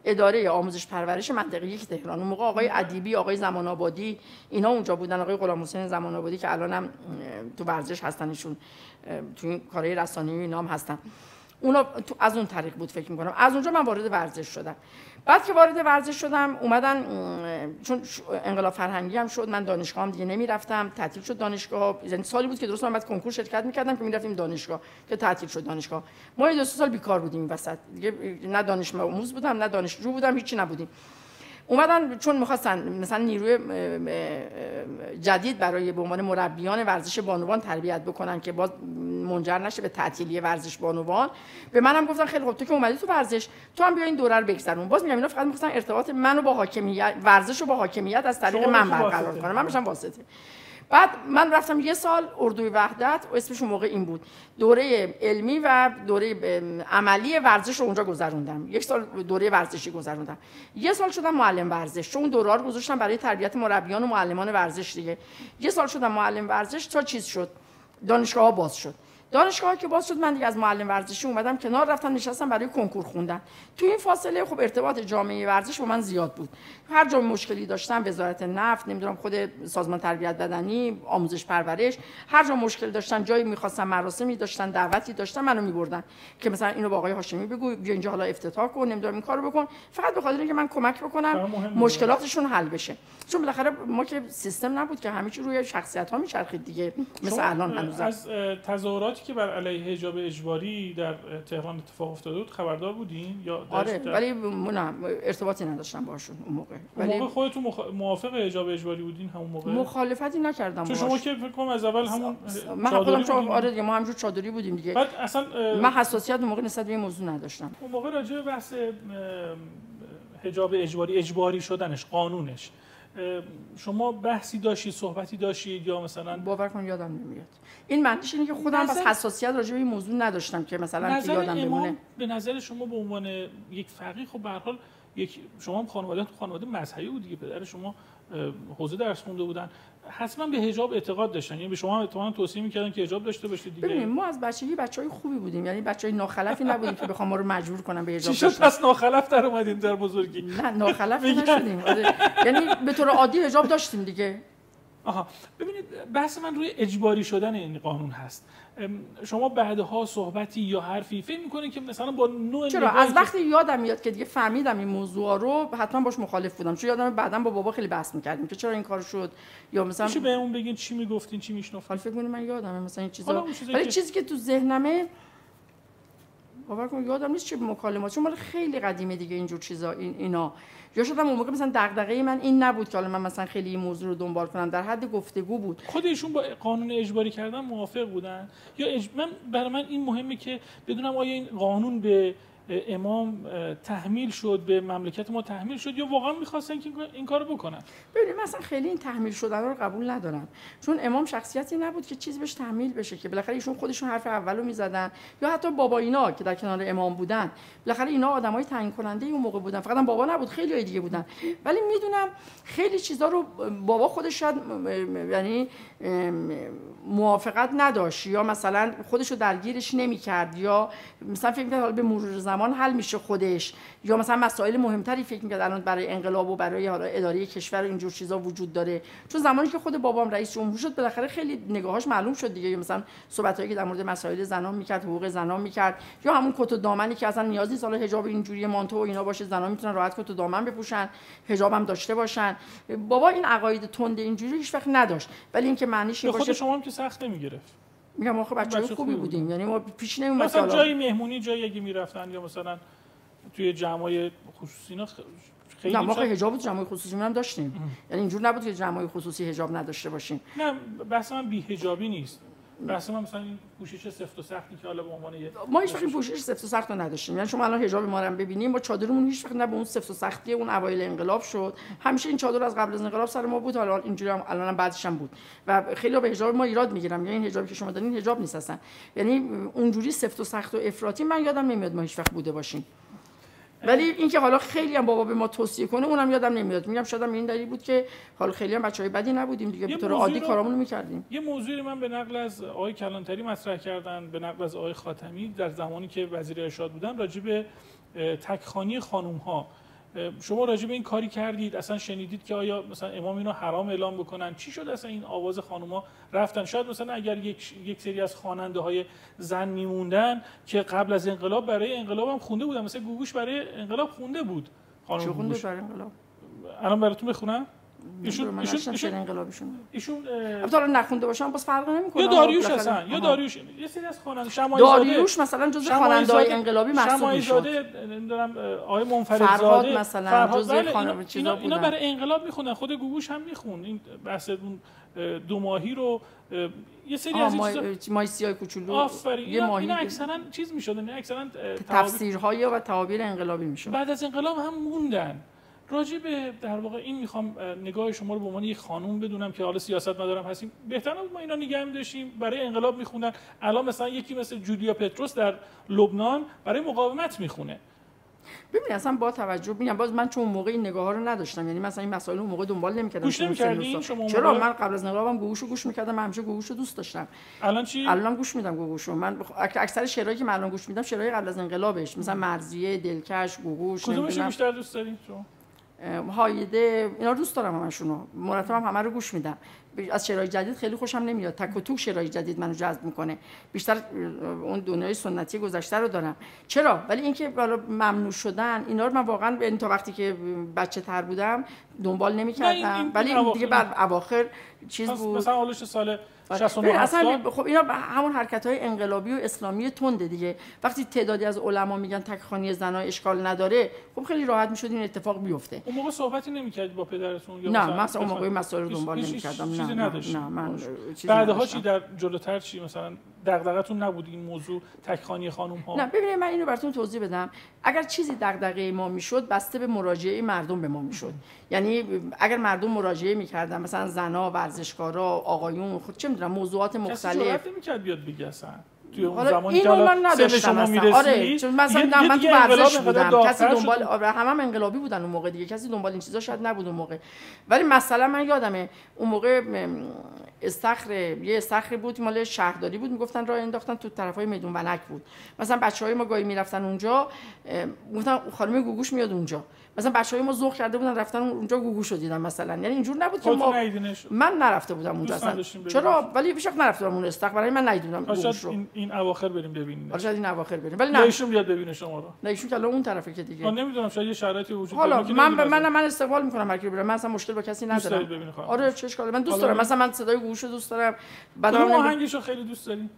اداره آموزش پرورش منطقه یک تهران. اون موقع آقای ادیبی آقای زمان آبادی اینا اونجا بودن. آقای غلام حسین زمان آبادی که الانم تو ورزش هستنشون تو کارهای رسانه‌ای اینا هم هستن. اونا از اون طریق بود فکر می‌کنم. از اونجا من وارد ورزش شدم. بعد که وارد ورزش شدم اومدن چون انقلاب فرهنگی هم شد من دانشگاه هم دیگه نمی‌رفتم. تعطیل شد دانشگاه. یعنی سالی بود که درست من بعد کنکور شرکت می‌کردم که می‌رفتیم دانشگاه که تعطیل شد دانشگاه. ما دو سال بیکار بودیم وسط. دیگه نه دانش آموز بودم نه دانشجو بودم هیچی نبودیم. اومدن چون می‌خواستن مثلا نیروی جدید برای به عنوان مربیان ورزش بانوان تربیت بکنن که باز منجر نشه به تعطیلی ورزش بانوان. به منم گفتن خیلی خوب تو که اومدی تو ورزش تو هم بیا این دوره رو بگذرون. باز میگم اینا فقط می‌خواستن ارتباط منو با حاکمیت ورزش رو با حاکمیت از طریق من برقرار کنم من میشم واسطه. بعد من رفتم یه سال اردوی وحدت و اسمش موقع این بود. دوره علمی و دوره عملی ورزش رو اونجا گذروندم. یک سال دوره ورزشی گذروندم. یه سال شدم معلم ورزش. چون دوره رو گذاشتم برای تربیت مربیان و معلمان ورزش دیگه. یه سال شدم معلم ورزش تا چیز شد؟ دانشگاه باز شد. دانشگاه که باز شد من دیگه از معلم ورزشی اومدم کنار رفتم نشستم برای کنکور خوندن. تو این فاصله خب ارتباط جامعه ورزش با من زیاد بود. هر جا مشکلی داشتم وزارت نفت نمی‌دونم خود سازمان تربیت بدنی آموزش پرورش هر جا مشکل داشتن جایی می‌خواستن مراسمی داشتن دعوتی داشتن منو میبردن. که مثلا اینو با آقای هاشمی بگو بیا اینجا حالا افتتاح کن نمی‌دونم این کارو بکن. فقط به خاطر اینکه من کمک بکنم مشکلاتشون حل بشه. چون بالاخره ما که سیستم نبود که همه چی روی شخصیت ها میچرخید دیگه مثل الان هنوز از تظاهراتی که بر علیه حجاب اجباری در تهران اتفاق افتاده بود خبردار بودین؟ یا آره ولی نه ارتباطی نداشتم باشون اون موقع. ولی موقع خودتون مخ... موافق حجاب اجباری بودین همون موقع؟ مخالفتی نکردم چون شما که فکر کنم از اول همون من خودم چون آره دیگه ما همجور چادری بودیم دیگه. بعد اصلا من حساسیت اون موقع نسبت به این موضوع نداشتم. اون موقع راجع به بحث حجاب اجباری اجباری شدنش قانونش. شما بحثی داشتید صحبتی داشتید یا مثلا باور کن یادم نمیاد. این معنیش اینه که خودم بس حساسیت راجع به این موضوع نداشتم که مثلا که یادم بمونه. به نظر شما به عنوان یک فقیه خب به حال یک شما هم خانواده تو خانواده مذهبی بود دیگه پدر شما حوزه درس خونده بودن. حتما به حجاب اعتقاد داشتن. یعنی به شما احتمالاً توصیه می‌کردن که حجاب داشته باشید دیگه. ببینید ما از بچگی بچهای خوبی بودیم. یعنی بچهای ناخلفی نبودیم که بخوام ما رو مجبور کنم به حجاب چی شد؟ پس ناخلف در اومدیم در بزرگی؟ نه ناخلف نشدیم. آره. یعنی به طور عادی حجاب داشتیم دیگه. آها. ببینید بحث من روی اجباری شدن این قانون هست. شما بعدها صحبتی یا حرفی فکر می‌کنید که مثلا با نوع چرا؟ از وقتی یادم میاد که دیگه فهمیدم این موضوع رو حتما باش مخالف بودم. چون یادم بعدا با بابا خیلی بحث می‌کردیم که چرا این کار شد؟ یا مثلا چی بهمون بگین چی می‌گفتین چی میشناختین؟ فکر کنید من یادمه مثلا این چیزا. ولی چیزی که تو ذهنمه باور کن یادم نیست چه مکالمات چون مال خیلی قدیمه دیگه اینجور چیزا این اینا. یا شدم اون موقع مثلا دغدغه من این نبود که حالا من مثلا خیلی این موضوع رو دنبال کنم. در حد گفتگو بود. خود ایشون با قانون اجباری کردن موافق بودن؟ یا اج... من برای من این مهمه که بدونم آیا این قانون به امام تحمیل شد به مملکت ما تحمیل شد یا واقعا می‌خواستن که این کارو بکنن؟ ببینید مثلا خیلی این تحمیل شدن رو قبول ندارم. چون امام شخصیتی نبود که چیز بهش تحمیل بشه که بالاخره ایشون خودشون حرف اولو می‌زدن یا حتی بابا اینا که در کنار امام بودن. بالاخره اینا آدمای تعیین کننده اون موقع بودن. فقط بابا نبود خیلی دیگه بودن. ولی می‌دونم خیلی چیزا رو بابا خودش شاید یعنی موافقت نداشت یا مثلا خودش رو درگیرش نمی‌کرد یا مثلا فکر می‌کرد به مرور زمان حل میشه خودش. یا مثلا مسائل مهمتری فکر می‌کرد الان برای انقلاب و برای حالا اداره کشور اینجور چیزا وجود داره. چون زمانی که خود بابام رئیس جمهور شد بالاخره خیلی نگاهاش معلوم شد دیگه. مثلا صحبتایی که در مورد مسائل زنان می‌کرد حقوق زنان می‌کرد. یا همون کت و دامنی که اصلا نیازی سال حجاب اینجوری مانتو و اینا باشه زنان می‌تونن راحت کت و دامن بپوشن حجاب هم داشته باشن. بابا این عقاید تند اینجوری هیچ وقت نداشت. ولی اینکه معنیش این باشه شما هم که سخت نمی‌گرفت. میگم ما خب بچه‌های خوبی بودیم یعنی ما پیش نمیومد مثلا جای مهمونی جایی اگه می‌رفتن یا مثلا توی جمعای خصوصی اینا خیلی نه ما خب حجاب جمعای خصوصی هم داشتیم. یعنی اینجور نبود که جمعای خصوصی حجاب نداشته باشیم. نه بحث من بی حجابی نیست. من مثلا این پوشش سفت و سختی که حالا به عنوان یه ما هیچ وقت این پوشش سفت و سخت رو نداشتیم. یعنی شما الان حجاب ما رو ببینیم با چادرمون هیچ وقت نه به اون سفت و سختی اون اوایل انقلاب شد. همیشه این چادر از قبل از انقلاب سر ما بود حالا اینجوری هم الان بعدش هم بود. و خیلی به حجاب ما ایراد می‌گیرم یعنی این حجابی که شما دارین حجاب نیست اصلا. یعنی اونجوری سفت و سخت و افراطی من یادم نمیاد ما هیچ وقت بوده باشیم. ولی اینکه حالا خیلی هم بابا به ما توصیه کنه اونم یادم نمیاد. میگم شاید این دلیل بود که حالا خیلی هم بچهای بدی نبودیم دیگه به طور عادی کارامون رو می‌کردیم. یه موضوعی من به نقل از آقای کلانتری مطرح کردن به نقل از آقای خاتمی در زمانی که وزیر ارشاد بودن راجع به تکخانی خانم ها شما راجع به این کاری کردید اصلا شنیدید که آیا مثلا امام اینو حرام اعلام بکنن؟ چی شد اصلا این آواز خانوما رفتن؟ شاید مثلا اگر یک, یک سری از خواننده های زن میموندن که قبل از انقلاب برای انقلاب هم خونده بودن مثلا گوگوش برای انقلاب خونده بود. خانم خونده برای انقلاب؟ الان براتون بخونم؟ ایشون ایشون ایشون انقلابیشون. ایشون البته نخونده باشم باز فرق نمی‌کنه. یا داریوش هستن یا داریوش. یه سری از خواننده شمای داریوش مثلا جزء خواننده های انقلابی محسوب می‌شد. زاده نمی‌دونم آقای منفرد زاده مثلا جزء خواننده چیزا بودن. اینا برای انقلاب می‌خونن خود گوگوش هم میخون این بحث اون دو ماهی رو یه سری از چیزا مای سیاه کوچولو آفرین یه ماهی اینا اکثرا چیز می‌شد اینا اکثرا تفسیرهای و تعابیر انقلابی می‌شد. بعد از انقلاب هم موندن. راجع به در واقع این می‌خوام نگاه شما رو به عنوان یک خانوم بدونم که حالا سیاست مدارم هستیم. بهتر بود ما اینا نگه داشتیم برای انقلاب میخوندن. الان مثلا یکی مثل جولیا پتروس در لبنان برای مقاومت می‌خونه. ببین اصلا با توجه ببینم باز من چون موقع این نگاه ها رو نداشتم یعنی مثلا این مسائل اون موقع دنبال نمی‌کردم گوش نمی‌کردین شما چرا؟ من قبل از انقلابم گوشو گوش می‌کردم من همیشه گوشو دوست داشتم. الان چی؟ الان گوش میدم گوشو من اکثر شعرهایی که من الان گوش میدم شعرهای قبل از انقلابش. مثلا مرزیه دلکش گوگوش کدومش بیشتر دوست دارین شما؟ هایده اینا دوست دارم همشونو. مرتبم همه رو گوش میدم. از شعرهای جدید خیلی خوشم نمیاد. تک و توک شعرهای جدید منو جذب می‌کنه. بیشتر اون دنیای سنتی گذشته رو دارم. چرا؟ ولی اینکه بالا ممنوع شدن اینا رو من واقعا این تا وقتی که بچه تر بودم دنبال نمی‌کردم. ولی دیگه بعد اواخر چیز بود. مثلا سال اصلا خب اینا همون حرکت های انقلابی و اسلامی تنده دیگه. وقتی تعدادی از علما میگن تکخانی زنا اشکال نداره خب خیلی راحت می‌شد این اتفاق بیفته. اون موقع صحبتی نمی‌کردید با پدرتون یا نه مثلا اون موقع مسائل رو دنبال نمی‌کردم. نه نه, نه من بعدها چی در جلوتر چی مثلا دغدغتون نبود این موضوع تکخانی خانم ها نه ببینید من اینو براتون توضیح بدم. اگر چیزی دغدغه ما می‌شد بسته به مراجعه مردم به ما می‌شد. یعنی اگر مردم مراجعه می‌کردن مثلا زنا ورزشکارا آقایون خود چه می‌دونم موضوعات مختلف. کسی بیاد اصلا. توی اون زمانی که اصلا. آره چون مثلا من تو ورزش بودم. کسی دنبال آره هم, هم انقلابی بودن اون موقع دیگه. کسی دنبال این چیزا شاید نبود اون موقع. ولی مثلا من یادمه اون موقع استخر یه استخری بود مال شهرداری بود می‌گفتن راه انداختن تو طرفای میدون ونک بود. مثلا بچهای ما گاهی می‌رفتن اونجا گفتن خانم گوگوش میاد اونجا. مثلا بچهای ما ذوق کرده بودن رفتن اونجا گوگوش رو دیدن مثلا. یعنی اینجور نبود که ما من نرفته بودم اونجا اصلا. چرا؟ ولی بیشتر نرفته بودم اون استخر برای من ندیدم گوگوش رو این, این اواخر بریم ببینیم. آره این اواخر بریم. ولی نه. ایشون بیاد ببینه شما رو. نه ایشون که اون طرفه که دیگه. من نمی‌دونم شاید یه شرایطی وجود داره. حالا من من من استقبال می‌کنم هر کی من اصلا مشکل با کسی ندارم. آره چه اشکالی من دوست دارم. مثلا من صدای گوش رو دوست دارم. بعد آهنگشو خیلی دوست داری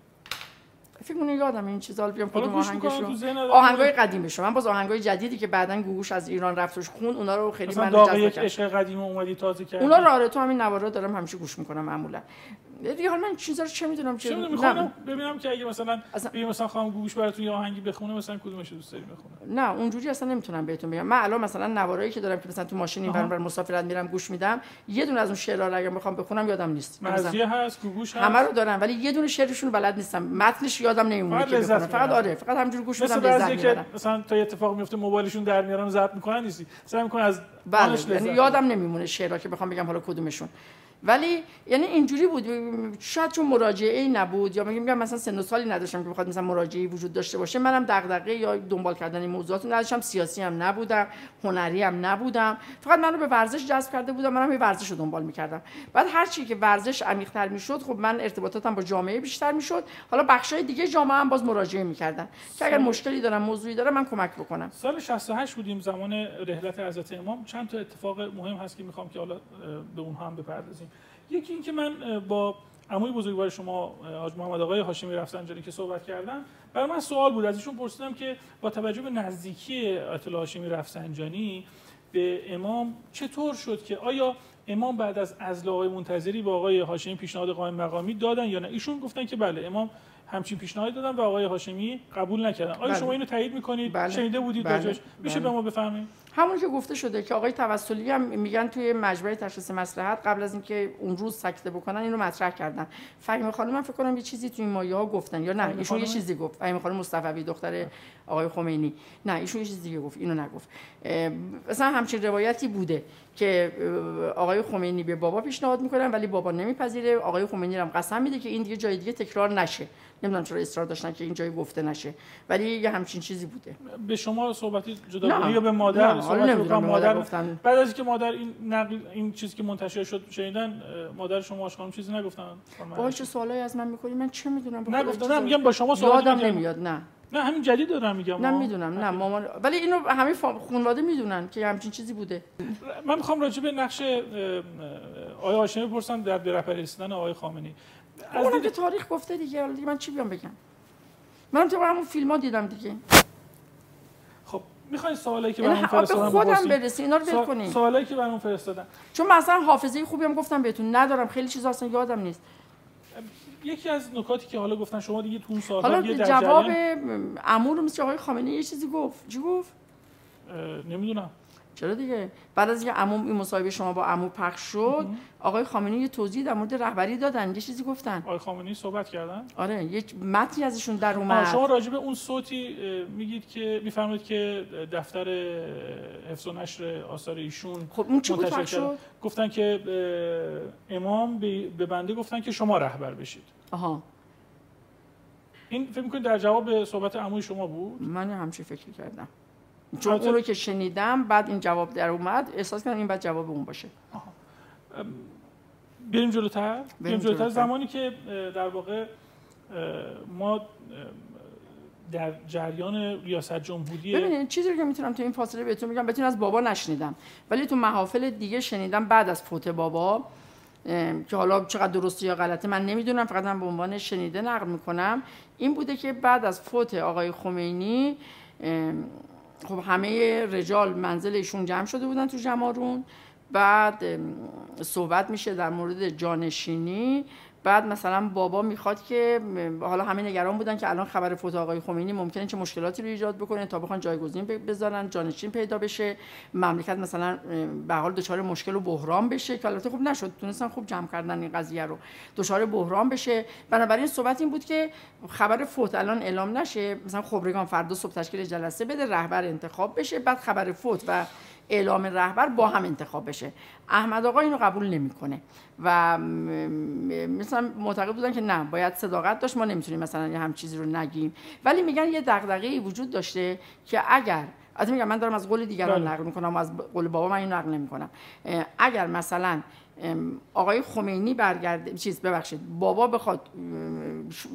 فکر کنم یادم این چیزا رو بیام کدوم آهنگشو؟ آهنگای قدیمش من باز آهنگای جدیدی که بعدا گوگوش از ایران رفتش خون اونا رو خیلی من جذب یک عشق قدیم اومدی تازه کردی. اونا رو آره تو همین نوارا دارم همیشه گوش می‌کنم معمولا. دیگه حالا من چیزا رو چه می‌دونم چه می‌خوام ببینم که اگه مثلا اصلا مثلا خانم گوش براتون یه آهنگی بخونه مثلا کدومش دوست داری بخونه؟ نه اونجوری اصلا نمی‌تونم بهتون بگم. من الان مثلا نوارایی که دارم که مثلا تو ماشین این بر مسافرت میرم گوش میدم یه دونه از اون شعرها رو اگه می‌خوام بخونم یادم نیست. مرزیه هست گوگوش هست. همه رو دارم ولی یه دونه شعرشون بلد نیستم. متنش یادم نمیمونه که بخونم. فقط آره فقط همینجوری گوش میدم لذت که مثلا تا اتفاق میفته موبایلشون در میارن ضبط می‌کنن نیستی. سعی می‌کنن از بله یعنی یادم نمیمونه شعرها که بخوام بگم حالا کدومشون. ولی یعنی اینجوری بود. شاید چون مراجعه ای نبود یا میگم مثلا سن و سالی نداشتم که بخواد مثلا مراجعه وجود داشته باشه منم دغدغه یا دنبال کردن این موضوعات نداشتم سیاسی هم نبودم هنری هم نبودم. فقط منو به ورزش جذب کرده بودم منم ورزش رو دنبال می‌کردم. بعد هر چی که ورزش عمیق‌تر می‌شد خب من ارتباطاتم با جامعه بیشتر می‌شد. حالا بخشای دیگه جامعه هم باز مراجعه می‌کردن. که اگر مشکلی دارم موضوعی دارم من کمک بکنم. سال 68 بودیم زمان رحلت حضرت امام. چند تا اتفاق مهم هست که می‌خوام که حالا به اونها هم بپردازیم. یکی اینکه من با عموی بزرگوار شما حاج محمد آقای هاشمی رفسنجانی که صحبت کردم برای من سوال بود از ایشون پرسیدم که با توجه به نزدیکی آیت الله هاشمی رفسنجانی به امام چطور شد که آیا امام بعد از عزل آقای منتظری با آقای هاشمی پیشنهاد قائم مقامی دادن یا نه ایشون گفتن که بله امام همچین پیشنهاد دادن و آقای هاشمی قبول نکردن آیا بله. شما اینو تایید می‌کنید بله. شنیده بودید بله. میشه بله. به ما بفهمید همون که گفته شده که آقای توسلی هم میگن توی مجمع تشخیص مصلحت قبل از اینکه اون روز سکته بکنن اینو مطرح کردن. فهیم خانم من فکر کنم یه چیزی توی این مایه ها گفتن. یا نه ایشون یه چیزی گفت. فهیم خانم مصطفی دختر آقای خمینی. نه ایشون یه چیزی گفت. اینو نگفت. مثلا همچین روایتی بوده. که آقای خمینی به بابا پیشنهاد می‌کنن ولی بابا نمیپذیره. آقای خمینی هم قسم میده که این دیگه جای دیگه تکرار نشه. نمی‌دونم چرا اصرار داشتن که این جای گفته نشه. ولی یه همچین چیزی بوده. به شما صحبتی جدا یا به مادر نه. صحبت مادر, مادر گفتن. بعد از اینکه مادر این نقل این چیزی که منتشر شد شنیدن مادر شما آشکارم چیزی نگفتن؟ با چه سوالایی از من می‌کنی من چه می‌دونم؟ نگفتم نه میگم با شما صحبت یادم نمیاد نه. نه همین جدید دارم میگم. نه می‌دونم نه مامان. ولی اینو همه خانواده می‌دونن که همچین چیزی بوده. من می‌خوام راجع به نقش آقای هاشمی بپرسم در به رهبری رسیدن آقای خامنه‌ای. از اونم که تاریخ گفته دیگه دیگه من چی بیام بگم؟ من تو همون فیلم ها دیدم دیگه. خب می‌خواین سوالایی که برام فرستادن خودم برسی اینا رو ول کنیم سوالایی که برام فرستادن. چون مثلا حافظه خوبی هم گفتم بهتون ندارم خیلی چیزا اصلا یادم نیست. یکی از نکاتی که حالا گفتن شما دیگه تو اون سالها حالا در جواب عمو رو مثل آقای خامنه‌ای یه چیزی گفت. چی گفت؟ نمی‌دونم. چرا دیگه؟ بعد از اینکه عمو این مصاحبه شما با عمو پخش شد آقای خامنه‌ای یه توضیح در مورد رهبری دادن یه چیزی گفتن. آقای خامنه‌ای صحبت کردن؟ آره یک متنی ازشون در اومد. شما راجع به اون صوتی میگید که میفرمایید که دفتر حفظ و نشر آثار ایشون خب اون چی بود شد؟ گفتن که امام به بنده گفتن که شما رهبر بشید. آها. این فکر می‌کنید در جواب صحبت عموی شما بود؟ من همچی فکر کردم. چون اون رو که شنیدم بعد این جواب در اومد احساس کردم این بعد جواب اون باشه. بریم جلوتر؟ بریم جلوتر. زمانی که در واقع ما در جریان ریاست جمهوری ببینید چیزی رو که می‌تونم تو این فاصله بهتون میگم بتون از بابا نشنیدم. ولی تو محافل دیگه شنیدم بعد از فوت بابا که حالا چقدر درسته یا غلطه من نمی‌دونم فقط من به عنوان شنیده نقل می‌کنم. این بوده که بعد از فوت آقای خمینی خب همه رجال منزل ایشون جمع شده بودن تو جمارون. بعد صحبت میشه در مورد جانشینی. بعد مثلا بابا می‌خواد که حالا همه نگران بودن که الان خبر فوت آقای خمینی ممکنه چه مشکلاتی رو ایجاد بکنه تا بخوان جایگزین بذارن جانشین پیدا بشه. مملکت مثلا به حال دچار مشکل و بحران بشه که البته خوب نشد تونستن خوب جمع کردن این قضیه رو. دچار بحران بشه. بنابراین صحبت این بود که خبر فوت الان اعلام نشه. مثلا خبرگان فردا صبح تشکیل جلسه بده رهبر انتخاب بشه بعد خبر فوت و اعلام رهبر با هم انتخاب بشه. احمد آقا اینو قبول نمی‌کنه. و مثلا معتقد بودن که نه باید صداقت داشت ما نمی‌تونیم مثلا یه هم چیزی رو نگیم. ولی میگن یه دغدغه‌ای وجود داشته که اگر از میگم من دارم از قول دیگران بله. نقل می‌کنم و از قول بابا من این نقل نمی‌کنم. اگر مثلا آقای خمینی برگرده چیز ببخشید. بابا بخواد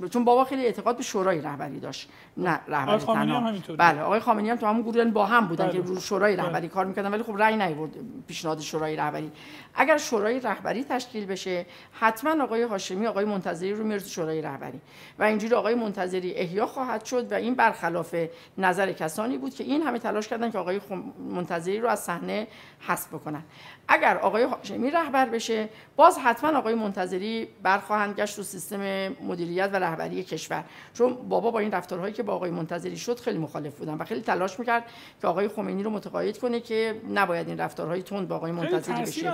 چون بابا خیلی اعتقاد به شورای رهبری داشت. نه رهبری تنها. بله آقای خامنه‌ای هم تو همون گروه با هم بودن که بله. رو شورای بله. رهبری کار می‌کردن ولی خب رأی نیورد پیشنهاد شورای رهبری. اگر شورای رهبری تشکیل بشه حتما آقای هاشمی آقای منتظری رو میره شورای رهبری. و اینجوری آقای منتظری احیا خواهد شد و این برخلاف نظر کسانی بود که این همه تلاش کردن که آقای منتظری رو از صحنه حذف بکنن. اگر آقای هاشمی رهبر بشه باز حتما آقای منتظری برخواهند گشت رو سیستم مدیریت و رهبری کشور. چون بابا با این رفتارهایی که با آقای منتظری شد خیلی مخالف بودن و خیلی تلاش می‌کرد که آقای خمینی رو متقاعد کنه که نباید این رفتارهای تند با آقای منتظری بشه.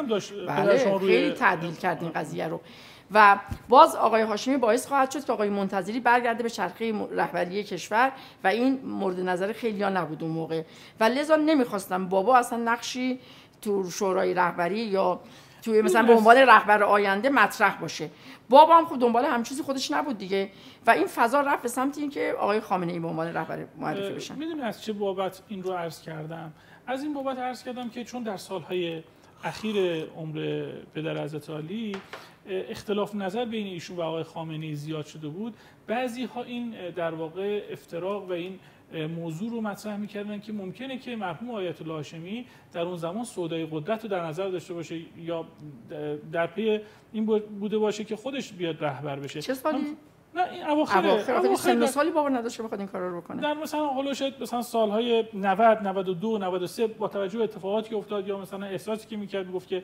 بله خیلی تعدیل کرد این قضیه رو. و باز آقای هاشمی باعث خواهد شد که آقای منتظری برگرده به چرخه رهبری کشور و این مورد نظر خیلی ها نبود اون موقع. و لذا نمی‌خواستم بابا اصلا نقشی تو شورای رهبری یا توی مثلا به عنوان رهبر آینده مطرح باشه. بابا هم خب دنبال هم چیزی خودش نبود دیگه. و این فضا رفت به سمت اینکه آقای خامنه ای به عنوان رهبر معرفی بشن. می‌دونی از چه بابت این رو عرض کردم؟ از این بابت عرض کردم که چون در سالهای اخیر عمر پدر حضرت علی اختلاف نظر بین ایشون و آقای خامنه زیاد شده بود. بعضی ها این در واقع افتراق و این موضوع رو مطرح می‌کردن که ممکنه که مرحوم آیت الله هاشمی در اون زمان سودای قدرت رو در نظر داشته باشه یا در پی این بوده باشه که خودش بیاد رهبر بشه. چه سالی؟ نه این اواخر اواخر سن سالی بابا نداشته بخواد این کارا رو بکنه. در مثلا هولوش مثلا سالهای 90 92 93 با توجه به اتفاقاتی که افتاد یا مثلا احساسی که می‌کرد می‌گفت که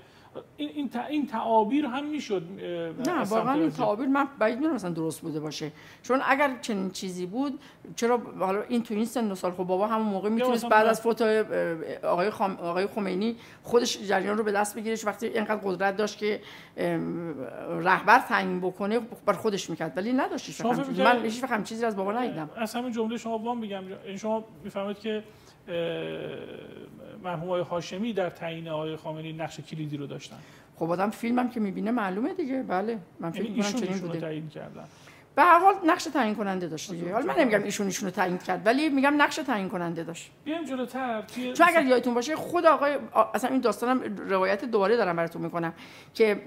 این این, این تعابیر هم می‌شد نه واقعا این تعابیر من بعید می‌دونم مثلا درست بوده باشه. چون اگر چنین چیزی بود چرا حالا این تو این سن و سال خب بابا همون موقع می‌تونست بعد از فوت آقای خام... آقای خمینی خودش جریان رو به دست بگیرش وقتی اینقدر قدرت داشت که رهبر تعیین بکنه بر خودش می‌کرد. ولی نداشت من هیچ وقت چیزی از بابا ندیدم. از همین جمله شما وام میگم شما می‌فهمید که مرحوم آقای هاشمی در تعیین آقای خامنه‌ای نقش کلیدی رو داشتن. خب آدم فیلمم که می‌بینه معلومه دیگه. بله. من فیلم یعنی ایشون چنین بوده. تعیین کردن. به هر حال نقش تعیین کننده داشت دیگه. حالا من نمیگم ایشون ایشونو تعیین کرد ولی میگم نقش تعیین کننده داشت. بیایم جلوتر. چون اگر یادتون باشه خود آقای اصلا این داستانم روایت دوباره دارم براتون می‌کنم که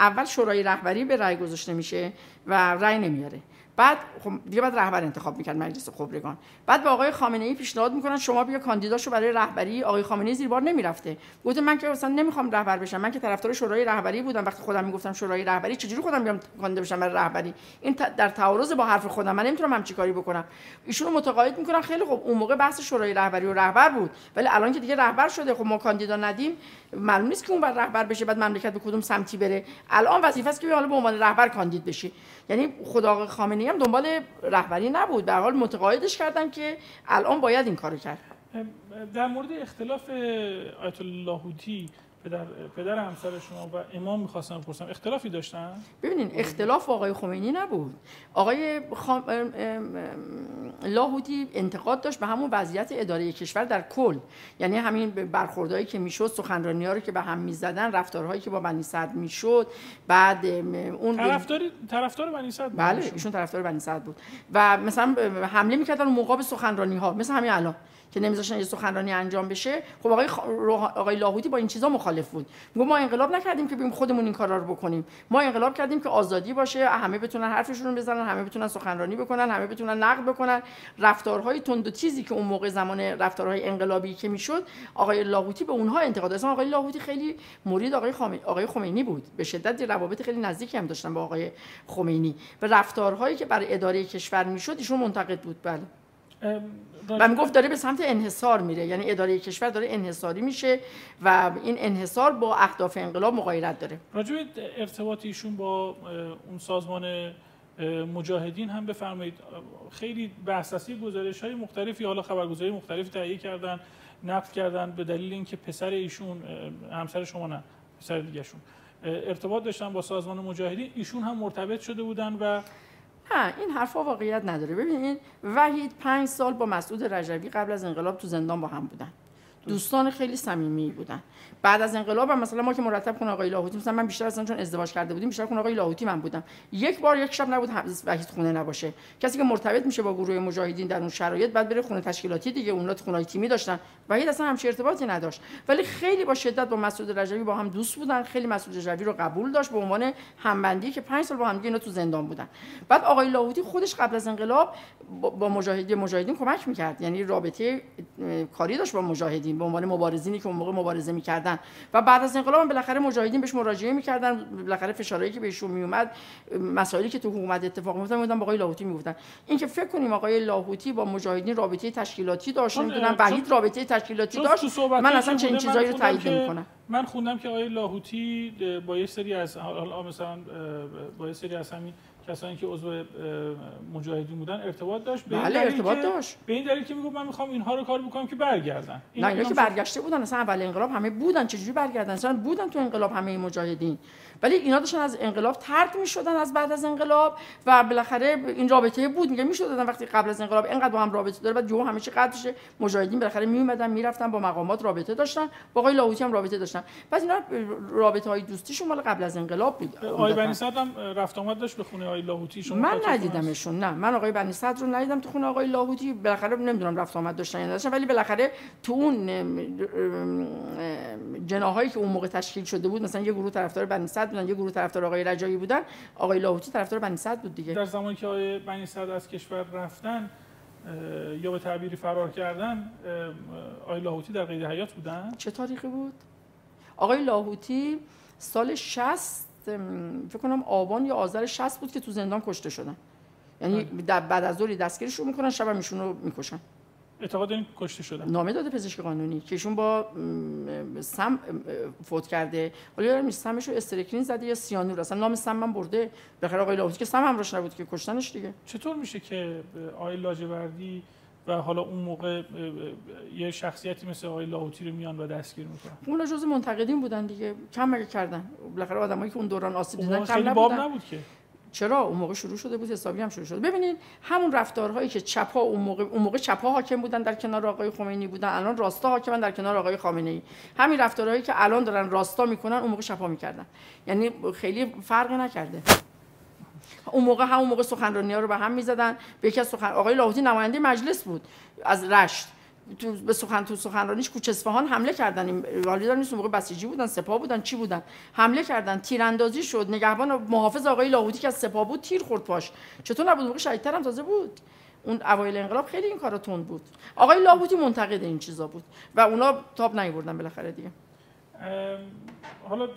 اول شورای رهبری به رأی گذاشته میشه و رأی نمیاره. بعد خب دیگه بعد رهبر انتخاب می‌کرد مجلس خبرگان. بعد به آقای خامنه ای پیشنهاد می‌کنن شما بیا کاندیداشو برای رهبری آقای خامنه ای زیر بار نمی‌رفته. گفت من که اصلا نمی‌خوام رهبر بشم. من که طرفدار شورای رهبری بودم. وقتی خودم می‌گفتم شورای رهبری چجوری خودم بیام کاندید بشم برای رهبری؟ این در تعارض با حرف خودم من نمی‌تونم همچی کاری بکنم. ایشونو متقاعد می‌کنن. خیلی خب اون موقع بحث شورای رهبری و رهبر بود. ولی الان که دیگه رهبر شده خب ما کاندیدا ندیم. معلوم نیست که اون بر رهبر بشه بعد مملکت به کدوم سمتی بره. الان وظیفه است که حالا به عنوان رهبر کاندید بشه. یعنی خدا هم دنبال رهبری نبود. در حال متقاعدش کردن که الان باید این کارو کرد. در مورد اختلاف آیت الله پدر پدر همسر شما و امام می‌خواستم بپرسم اختلافی داشتن؟ ببینین اختلاف آقای خمینی نبود. آقای خام... لاهوتی انتقاد داشت به همون وضعیت اداره کشور در کل. یعنی همین برخوردهایی که می‌شد سخنرانی ها رو که به هم می‌زدن رفتارهایی که با بنی صدر می‌شد بعد اون طرفدار طرفدار بنی صدر بله ایشون طرفدار بنی صدر بود. و مثلا حمله می‌کردن مقابل سخنرانی ها مثل همین الان. که نمیذاشتن یه سخنرانی انجام بشه. خب آقای خ... آقای لاهوتی با این چیزا مخالف بود. میگه ما انقلاب نکردیم که بیم خودمون این کارا رو بکنیم. ما انقلاب کردیم که آزادی باشه همه بتونن حرفشون رو بزنن همه بتونن سخنرانی بکنن همه بتونن نقد بکنن. رفتارهای تند و تیزی که اون موقع زمان رفتارهای انقلابی که می‌شد آقای لاهوتی به اونها انتقاد اصلا آقای لاهوتی خیلی مرید آقای خامنه‌ای آقای خمینی بود. به شدت روابط خیلی نزدیکی هم داشتن با آقای خمینی. و رفتارهایی که برای اداره کشور می‌شد ایشون منتقد بود. بله. و می‌گفت داره به سمت انحصار میره. یعنی اداره کشور داره انحصاری میشه و این انحصار با اهداف انقلاب مغایرت داره. راجع ارتباط ایشون با اون سازمان مجاهدین هم بفرمایید. خیلی بحث گزارش های مختلفی حالا خبرگزاری مختلفی تهیه کردن نقد کردن به دلیل اینکه پسر ایشون همسر شما نه پسر دیگهشون ارتباط داشتن با سازمان مجاهدین ایشون هم مرتبط شده بودن و نه این حرفا واقعیت نداره. ببینید وحید پنج سال با مسعود رجبی قبل از انقلاب تو زندان با هم بودن. دوستان خیلی صمیمی بودن. بعد از انقلاب هم مثلا ما که مرتب کن آقای لاهوتی مثلا من بیشتر اصلا چون ازدواج کرده بودیم بیشتر کن آقای لاهوتی من بودم. یک بار یک شب نبود وحید خونه نباشه. کسی که مرتبط میشه با گروه مجاهدین در اون شرایط بعد بره خونه تشکیلاتی دیگه اونها خونه تیمی داشتن. وحید اصلا همچین ارتباطی نداشت. ولی خیلی با شدت با مسعود رجبی با هم دوست بودن. خیلی مسعود رجبی رو قبول داشت به عنوان همبندی که پنج سال با هم اینا تو زندان بودن. بعد آقای لاهوتی خودش قبل از انقلاب با مجاهدین مجاهدین کمک می‌کرد. یعنی رابطه کاری داشت با مجاهدین. مجاهدین به عنوان مبارزینی که اون موقع مبارزه می‌کردن. و بعد از انقلاب بالاخره مجاهدین بهش مراجعه می‌کردن. بالاخره فشارهایی که بهشون میومد مسائلی که تو حکومت اتفاق میافتاد می‌گفتن با آقای لاهوتی می‌گفتن. این که فکر کنیم آقای لاهوتی با مجاهدین رابطه تشکیلاتی داشت نمی‌دونم وحید رابطه تشکیلاتی داشت من اصلا چنین چیزایی رو تایید نمی‌کنم. من خوندم که آقای لاهوتی با یه سری از مثلا با یه سری از همین کسانی که عضو مجاهدین بودن ارتباط داشت. به بله ارتباط داشت. به این دلیل که می‌گفت من می‌خوام اینها رو کار بکنم که برگردن. نه اینا که برگشته بودن اصلا اول انقلاب همه بودن چجوری برگردن؟ اصلا بودن تو انقلاب همه مجاهدین. ولی اینا داشتن از انقلاب ترد می‌شدن از بعد از انقلاب و بالاخره این رابطه بود میگه می‌شد وقتی قبل از انقلاب اینقدر با هم رابطه داره بعد جو همیشه قدرش مجاهدین بالاخره می اومدن می‌رفتن با مقامات رابطه داشتن با آقای لاهوتی هم رابطه داشتن. بعد اینا رابطه های دوستیشون مال قبل از انقلاب بود. آقای بنی صدر هم رفت آمد داشت به خونه آقای لاهوتی. شما من ندیدمشون نه. من آقای بنی صدر رو ندیدم تو خونه آقای لاهوتی. بالاخره نمی‌دونم رفت آمد داشتن یا نداشتن ولی بالاخره تو اون جناهایی که اون موقع تشکیل شده بود مثلا یه گروه طرفدار بنی صدر بودن یه گروه طرفدار آقای رجایی بودن آقای لاهوتی طرفدار بنی صدر بود دیگه. در زمانی که آقای بنی صدر از کشور رفتن یا به تعبیری فرار کردن آقای لاهوتی در قید حیات بودن؟ چه تاریخی بود؟ آقای لاهوتی سال 60 فکر کنم آبان یا آذر 60 بود که تو زندان کشته شدن. یعنی بله. بعد از ظهر دستگیرشون می‌کنن شب رو می‌کشن. اعتقاد این کشته شدن نامه داده پزشک قانونی که ایشون با سم فوت کرده. ولی یارم سمش رو استرکلین زده یا سیانور؟ اصلا نام سم من برده. بخیر آقای لاهوتی که سم همراش نبود که کشتنش دیگه. چطور میشه که آقای لاجوردی و حالا اون موقع یه شخصیتی مثل آقای لاهوتی رو میان و دستگیر می‌کنن؟ اون جزء منتقدین بودن دیگه. کم مگه کردن. بالاخره آدمایی که اون دوران آسیب دیدن کم نبودن. باب نبود که. چرا اون موقع شروع شده بود حسابی هم شروع شده. ببینید همون رفتارهایی که چپا اون موقع اون موقع چپا حاکم بودن در کنار آقای خمینی بودن الان راستا حاکمن در کنار آقای خامنه ای همین رفتارهایی که الان دارن راستا می‌کنن اون موقع چپا می‌کردن. یعنی خیلی فرق نکرده. اون موقع همون موقع سخنرانی ها رو به هم می‌زدن. به یکی از سخن آقای لاهوتی نماینده مجلس بود از رشت. تو به سخن تو سخنرانیش کوچه اصفهان حمله کردن. این والیدار نیست موقع بسیجی بودن سپاه بودن چی بودن؟ حمله کردن تیراندازی شد. نگهبان محافظ آقای لاهوتی که از سپاه بود تیر خورد پاش. چطور نبود؟ موقع شهیدتر هم تازه بود. اون اوایل انقلاب خیلی این کارا تند بود. آقای لاهوتی منتقد این چیزا بود. و اونا تاب نیوردن بالاخره دیگه. حالا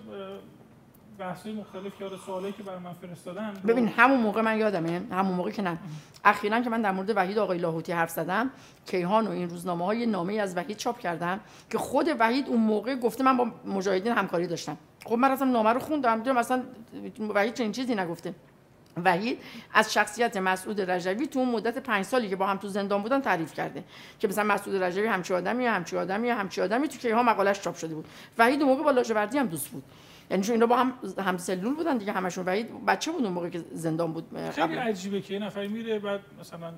بحثی مختلف یا سوالی که برای من فرستادن ببین همون موقع من یادمه. همون موقع که نه. اخیرا که من در مورد وحید آقای لاهوتی حرف زدم کیهان و این روزنامه های نامه از وحید چاپ کردم که خود وحید اون موقع گفته من با مجاهدین همکاری داشتم. خب من اصلا نامه رو خوندم. دیدم اصلا وحید چنین چیزی نگفته. وحید از شخصیت مسعود رجوی تو اون مدت پنج سالی که با هم تو زندان بودن تعریف کرده که مثلا مسعود رجوی همچی آدمی همچی آدمی همچی آدمی تو کیهان مقالش چاپ شده بود. وحید اون موقع با لاجوردی هم دوست بود. یعنی چون اینا با هم هم سلول بودن دیگه همشون وحید بچه بود اون موقع که زندان بود خیلی عجیبه که یه نفر میره بعد مثلا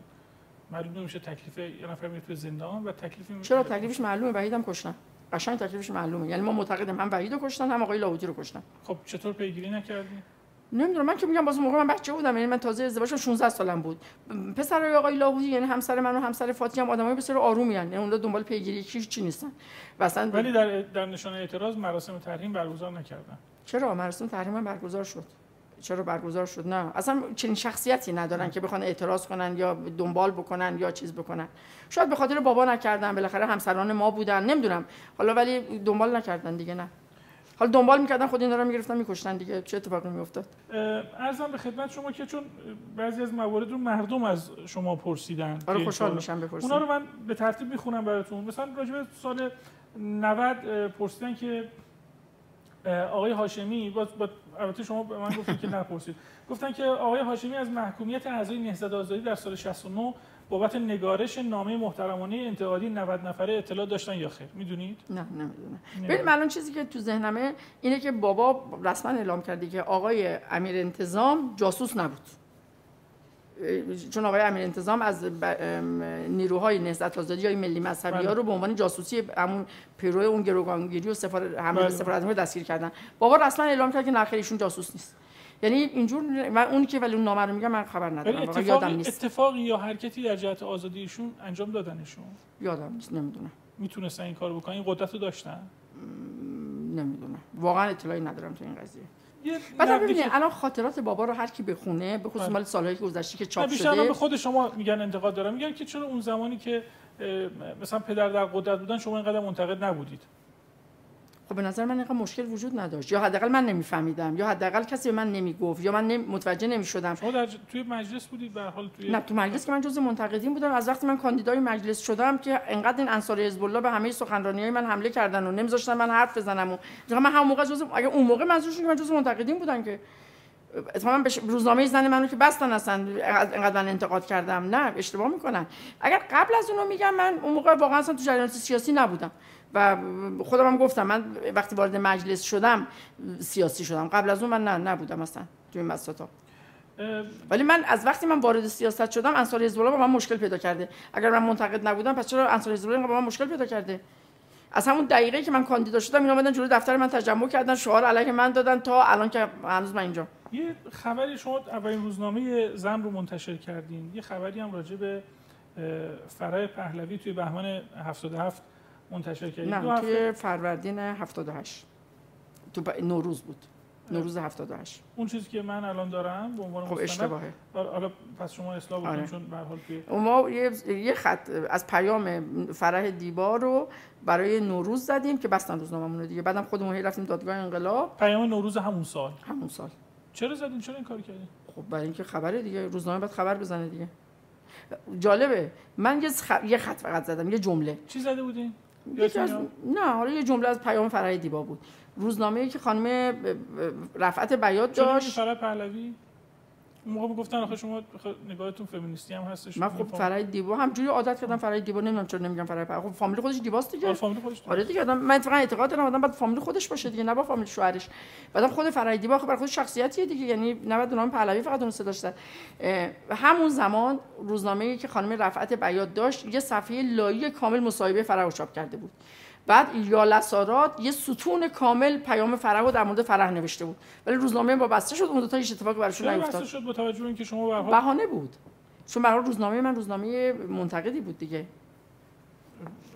معلوم نمیشه تکلیف یه نفر میره تو زندان و تکلیف چرا تکلیفش معلومه؟ وحید هم کشتن. قشنگ تکلیفش معلومه. یعنی ما معتقدیم هم وحید رو کشتن هم آقای لاهوتی رو کشتن. خب چطور پیگیری نکردی؟ نمی‌دونم من که میگم باز موقع من بچه بودم یعنی من تازه ازدواجم 16 سالم بود. پسرای آقای لاهوتی یعنی همسر من و همسر فاطی هم آدمای بسیار آرومی یعنی اونها دنبال پیگیری چی چی نیستن. مثلا ولی در در نشانه اعتراض مراسم تحریم برگزار نکردن. چرا؟ مراسم تحریم برگزار شد. چرا برگزار شد؟ نه. اصلا چنین شخصیتی ندارن که بخوان اعتراض کنن یا دنبال بکنن یا چیز بکنن. شاید به خاطر بابا نکردن بالاخره همسران ما بودن نمی‌دونم. حالا ولی دنبال نکردن دیگه نه. حالا دنبال می‌کردن خود اینا رو می‌گرفتن میکشتن دیگه. چه اتفاقی میافتاد؟ ارزم به خدمت شما که چون بعضی از موارد رو مردم از شما پرسیدن آره خوشحال میشم بپرسید اونا رو من به ترتیب می‌خونم براتون. مثلا راجع به سال 90 پرسیدن که آقای هاشمی باز با البته شما به من گفتید که نپرسید. گفتن که آقای هاشمی از محکومیت اعضای نهضت آزادی در سال 69 بابت نگارش نامه محترمانه انتقادی 90 نفره اطلاع داشتن یا خیر. می‌دونید؟ نه نمی‌دونم. ببین الان چیزی که تو ذهنمه اینه که بابا رسما اعلام کرده که آقای امیر انتظام جاسوس نبود. چون آقای امیر انتظام از نیروهای نهضت آزادی یا ملی مذهبی ها رو به عنوان جاسوسی همون پیرو اون گروگانگیری و سفارت حمله بله. سفارت دستگیر کردن. بابا رسما اعلام کرد که نه ایشون جاسوس نیست. یعنی اینجور من اون که ولی اون نامه رو میگم من خبر ندارم. اتفاقی یادم نیست. اتفاقی یا حرکتی در جهت آزادیشون انجام دادنشون؟ یادم نیست نمی‌دونم. می‌تونستن این کارو بکنن؟ این قدرت رو داشتن؟ نمی‌دونم. واقعا اطلاعی ندارم تو این قضیه. بعد ببینید الان خاطرات بابا رو هر کی بخونه به خصوص بله. مال سالهای گذشته که چاپ شده. به خود شما میگن انتقاد دارم. میگن که چرا اون زمانی که مثلا پدر در قدرت بودن شما اینقدر منتقد نبودید. خب به نظر من اینقدر مشکل وجود نداشت. یا حداقل من نمیفهمیدم یا حداقل کسی به من نمی‌گفت یا من نمی... متوجه نمی‌شدم. شما در توی مجلس بودید به حال توی نه تو مجلس که من جزء منتقدین بودم. از وقتی من کاندیدای مجلس شدم که انقدر این انصار حزب الله به همه سخنرانیای من حمله کردن و نمیذاشتن من حرف بزنم و من همون موقع جزء اگه اون موقع منظورشون که من جزء منتقدین بودن که اتفاقا به روزنامه زن منو که بستن اصلا انقدر من انتقاد کردم. نه اشتباه می‌کنن. اگر قبل از اونو میگم من اون موقع واقعا اصلا تو جریان سیاسی نبودم. و خودم هم گفتم من وقتی وارد مجلس شدم سیاسی شدم. قبل از اون من نه نبودم اصلا توی این ولی من از وقتی من وارد سیاست شدم انصار حزب با من مشکل پیدا کرده. اگر من منتقد نبودم پس چرا انصار حزب با من مشکل پیدا کرده؟ از همون دقیقه که من کاندیدا شدم اینا اومدن جلوی دفتر من تجمع کردن شعار علیه من دادن تا الان که هنوز من اینجا. یه خبری شما اولین روزنامه زن رو منتشر کردین. یه خبری هم راجع به فرای پهلوی توی بهمن 77 منتشر کردید نه توی فروردین 78 تو نوروز بود. نوروز 78 اون چیزی که من الان دارم به عنوان خب اشتباهه. حالا پس شما اصلاح بکنید آره. چون به حال توی ما یه خط از پیام فرح دیبا رو برای نوروز زدیم که بستن روزنامه‌مون رو دیگه. بعدم خودمون رفتیم دادگاه انقلاب. پیام نوروز همون سال. همون سال. چرا زدین؟ چرا این کار کردین؟ خب برای اینکه خبره دیگه. روزنامه باید خبر بزنه دیگه. جالبه. من. یه خط فقط زدم. یه جمله. چی زده بودین؟ یکی از... نه حالا یه جمله از پیام فرای دیبا بود. روزنامه‌ای که خانم رفعت بیات داشت. فرای پهلوی؟ اون موقع گفتن آخه شما نگاهتون فمینیستی هم هستش من خب فرای دیبا همجوری عادت کردم فرای دیبا نمی‌دونم چرا نمیگم فرای خب فامیل خودش دیباست دیگه آره فامیل خودش آره دیگه آدم من فقط اعتقاد دارم آدم باید فامیل خودش باشه دیگه نه با فامیل شوهرش. بعدم خود فرای دیبا خب برای خود شخصیتیه دیگه یعنی نباید نام پهلوی فقط اون داشتن. همون زمان روزنامه‌ای که خانم رفعت بیات داشت یه صفحه لایی کامل مصاحبه فرح چاپ کرده بود. بعد یا لسارات یه ستون کامل پیام فرح رو در مورد فرح نوشته بود. ولی روزنامه با بسته شد اون دو تا هیچ اتفاقی براشون نیفتاد. شد با توجه اینکه شما به بهانه بود. چون به روزنامه من روزنامه منتقدی بود دیگه.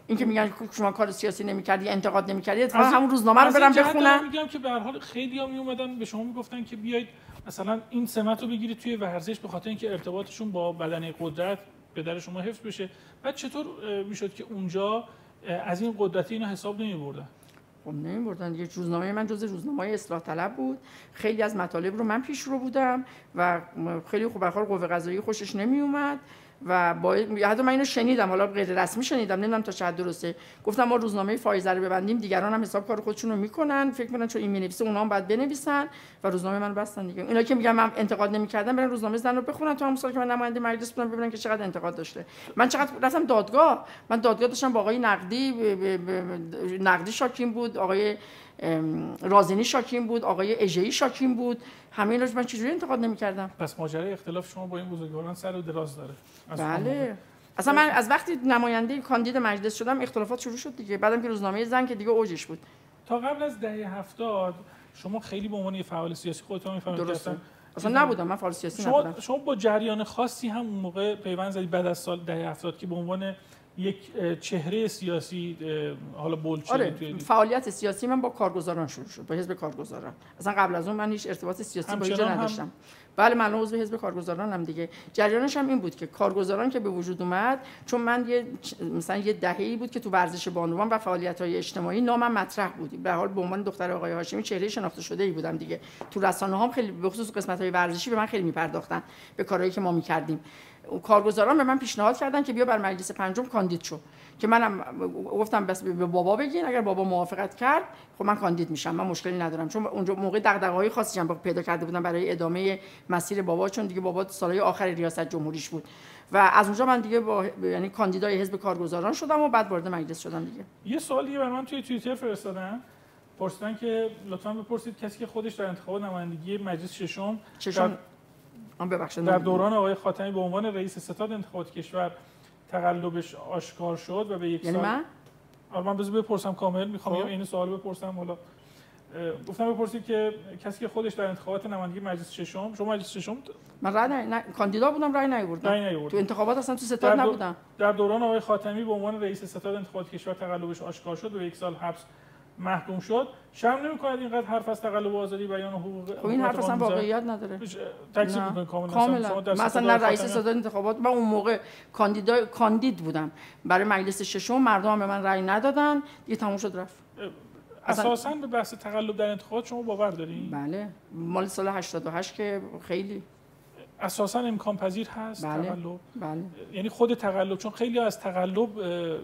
اینکه میگن شما کار سیاسی نمی‌کردی انتقاد نمی‌کردی اتفاقا همون روزنامه رو برم بخونم. میگم که به هر حال خیلی ها می اومدن به شما می‌گفتن که بیاید مثلا این سمت رو بگیرید توی ورزش به خاطر اینکه ارتباطشون با بدن قدرت پدر شما حفظ بشه. بعد چطور می‌شد که اونجا از این قدرتی اینا حساب نمی بردن خب نمی بردن یه روزنامه من جز روزنامه اصلاح طلب بود. خیلی از مطالب رو من پیش رو بودم و خیلی خوب بخار قوه قضایی خوشش نمی اومد و با حتی من اینو شنیدم حالا غیر رسمی شنیدم نمی‌دونم تا چقدر درسته. گفتم ما روزنامه فایزه رو ببندیم دیگران هم حساب کار خودشون رو می‌کنن. فکر می‌کنن چون این می‌نویسه اونها هم باید بنویسن و روزنامه من بستن دیگه. اینا که میگم من انتقاد نمی‌کردم برن روزنامه زن رو بخونن تو همون سال که من نماینده مجلس بودم ببینن که چقدر انتقاد داشته. من چقدر رفتم دادگاه. من دادگاه داشتم با آقای نقدی نقدی شاکین بود آقای رازنی شاکین بود آقای اژه‌ای شاکین بود. همه اینا من چجوری انتقاد نمی‌کردم؟ پس ماجرای اختلاف شما با این بزرگواران سر و دراز داره. بله. اصلا من از وقتی نماینده کاندید مجلس شدم اختلافات شروع شد دیگه. بعدم که روزنامه زن که دیگه اوجش بود. تا قبل از دهه هفتاد شما خیلی به عنوان فعال سیاسی خودتون می‌فهمید درسته. اصلا نبودم. من فعال سیاسی شما نبودم. شما با جریان خاصی هم اون موقع پیوند زدید بعد از سال دهه هفتاد که به عنوان یک چهره سیاسی حالا بولچه آره فعالیت سیاسی من با کارگزاران شروع شد با حزب کارگزاران. اصلا قبل از اون من هیچ ارتباط سیاسی با اینجا نداشتم. بله من عضو حزب کارگزارانم دیگه. جریانش هم این بود که کارگزاران که به وجود اومد چون من یه مثلا یه دهه‌ای بود که تو ورزش بانوان و فعالیت‌های اجتماعی نامم مطرح بود. به حال به عنوان دختر آقای هاشمی چهره شناخته شده ای بودم دیگه. تو رسانه هم خیلی به خصوص قسمت‌های ورزشی به من خیلی میپرداختن به کارهایی که ما می‌کردیم. کارگزاران به من پیشنهاد کردن که بیا بر مجلس پنجم کاندید شو. که منم گفتم بس به بابا بگین اگر بابا موافقت کرد خب من کاندید میشم من مشکلی ندارم. چون اونجا موقع دغدغه‌های خاصی هم پیدا کرده بودم برای ادامه مسیر بابا چون دیگه بابا سالهای آخر ریاست جمهوریش بود. و از اونجا من دیگه با یعنی کاندیدای حزب کارگزاران شدم و بعد وارد مجلس شدم دیگه. یه سوالی برای من توی توییتر فرستادن. پرسیدن که لطفا بپرسید کسی که خودش در انتخاب نمایندگی مجلس ششم ششم. در دوران آقای خاتمی به عنوان رئیس ستاد انتخابات کشور تقلبش آشکار شد و به یک یعنی سال من؟ آره من بذار بپرسم کامل می‌خوام خب. این سوال بپرسم حالا گفتم بپرسید که کسی که خودش در انتخابات نمایندگی مجلس ششم شما مجلس ششم؟ من رای نه, نه کاندیدا بودم رای نیاوردم. رای تو انتخابات اصلا تو ستاد نبودم. در دوران آقای خاتمی به عنوان رئیس ستاد انتخابات کشور تقلبش آشکار شد و یک سال حبس محکوم شد. شرم نمی‌کنید اینقدر حرف از تقلب آزادی بیان حقوق خب این حرف اصلا واقعیت نداره. تکذیب می‌کنید کاملا کاملا. مثلا نه رئیس صدر انتخابات من اون موقع کاندید کاندید بودم. برای مجلس ششم مردم به من رأی ندادن. دیگه تموم شد رفت. اساسا به بحث تقلب در انتخابات شما باور دارین؟ بله. مال سال 88 که خیلی اساسا امکان پذیر هست بله. تقلب. بله. یعنی خود تقلب چون خیلی از تقلب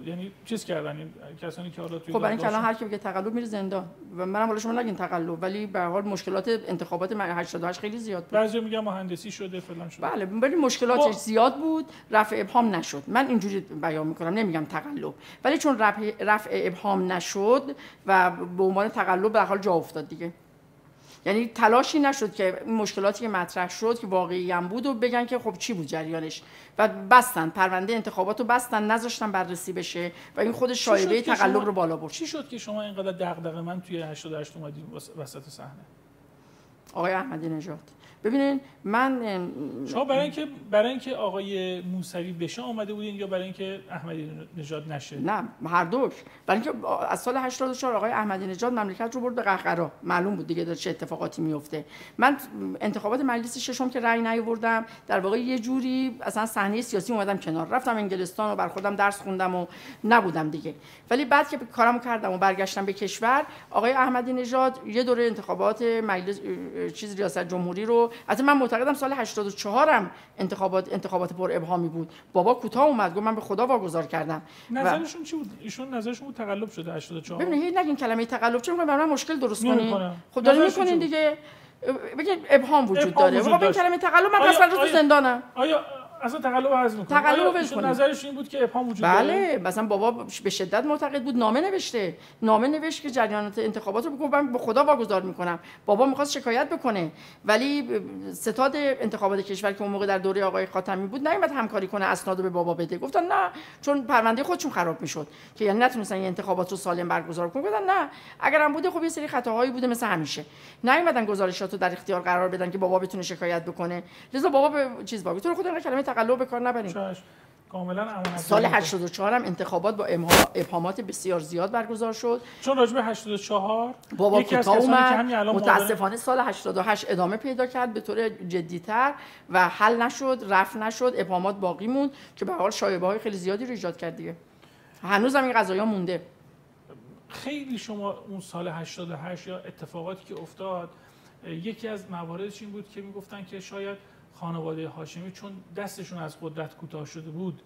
یعنی چیز کردن این کسانی که حالا توی خب برای اینکه الان هر کی بگه تقلب میره زندان. و منم حالا شما نگین تقلب ولی به حال مشکلات انتخابات 88 خیلی زیاد بود. بعضی میگن مهندسی شده فلان شده. بله ولی مشکلاتش با... زیاد بود رفع ابهام نشد. من اینجوری بیان می‌کنم نمیگم تقلب. ولی چون رفع, رفع ابهام نشد و به عنوان تقلب به حال جا افتاد دیگه. یعنی تلاشی نشد که این مشکلاتی که مطرح شد که واقعی هم بود و بگن که خب چی بود جریانش. و بستن پرونده انتخابات رو بستن نذاشتن بررسی بشه و این خود شایبه تقلب رو بالا برد. چی شد که شما اینقدر دغدغه من توی 88 اومدید وسط صحنه؟ آقای احمدی نژاد. ببینین من شما برای اینکه برای اینکه آقای موسوی بشه آمده بودین یا برای اینکه احمدی نژاد نشه؟ نه هر دوش. برای اینکه از سال 84 آقای احمدی نژاد مملکت رو برد به قهقرا. معلوم بود دیگه چه اتفاقاتی میفته. من انتخابات مجلس ششم که رأی نیاوردم در واقع یه جوری اصلا صحنه سیاسی اومدم کنار. رفتم انگلستان و بر خودم درس خوندم و نبودم دیگه. ولی بعد که کارمو کردم و برگشتم به کشور آقای احمدی نژاد یه دوره انتخابات مجلس چیز ریاست جمهوری رو البته من معتقدم سال 84 هم انتخابات انتخابات پر ابهامی بود. بابا کوتاه اومد گفت من به خدا واگذار کردم. نظرشون و... چی بود؟ ایشون نظرشون بود تقلب شده 84 ببینید نگین کلمه تقلب چه برای من مشکل درست کنین خب دارین می‌کنین دیگه؟ بگین ابهام وجود داره. خب این کلمه تقلب من پس تو زندانم. آیا اصلا تقلب حذف می‌کنه. تقلب ول کنه. نظرش این بود که ابهام وجود بله داره؟ بله مثلا بابا به شدت معتقد بود نامه نوشته. نامه نوشت که جریانات انتخابات رو بگم من به خدا واگذار می‌کنم. بابا می‌خواست شکایت بکنه. ولی ستاد انتخابات کشور که اون موقع در دوره آقای خاتمی بود نیومد همکاری کنه اسناد به بابا بده. گفتن نه چون پرونده خودشون خراب می‌شد. که یعنی نتونستن این انتخابات رو سالم برگزار کنن. گفتن نه اگر هم بوده خب یه سری خطاهایی بوده مثل همیشه. نیومدن گزارشات رو در اختیار قرار بدن که بابا بتونه شکایت بکنه. لذا بابا به چیز واگذار. تو خود کلمه تقلب به کار نبرین کاملا سال 84 هم انتخابات با ابهامات بسیار زیاد برگزار شد. چون راجب 84 بابا کوتاه اومد. متاسفانه سال 88 ادامه پیدا کرد به طور جدیتر و حل نشد رفع نشد ابهامات باقی موند که به حال شایبه های خیلی زیادی رو ایجاد کرد دیگه. هنوز هم این قضایا مونده. خیلی شما اون سال 88 یا اتفاقاتی که افتاد یکی از مواردش این بود که می‌گفتن که شاید خانواده هاشمی چون دستشون از قدرت کوتاه شده بود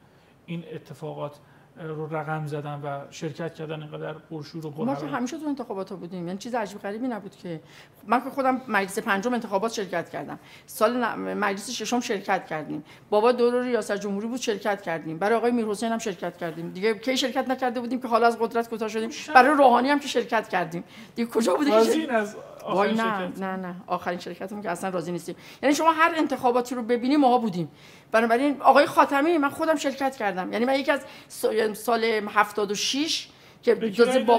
این اتفاقات رو رقم زدن و شرکت کردن اینقدر پرشور و ما که همیشه تو انتخابات ها بودیم. یعنی چیز عجیب غریبی نبود که من که خودم مجلس پنجم انتخابات شرکت کردم. سال مجلس ششم شرکت کردیم. بابا دور ریاست جمهوری بود شرکت کردیم. برای آقای میرحسین هم شرکت کردیم. دیگه کی شرکت نکرده بودیم که حالا از قدرت کوتاه شدیم؟ برای روحانی هم که شرکت کردیم. دیگه کجا بوده که از وای نه نه نه. آخرین شرکتمون که اصلا راضی نیستیم. یعنی شما هر انتخاباتی رو ببینیم ما بودیم. بنابراین آقای خاتمی من خودم شرکت کردم. یعنی من یکی از سال 76 که جزء با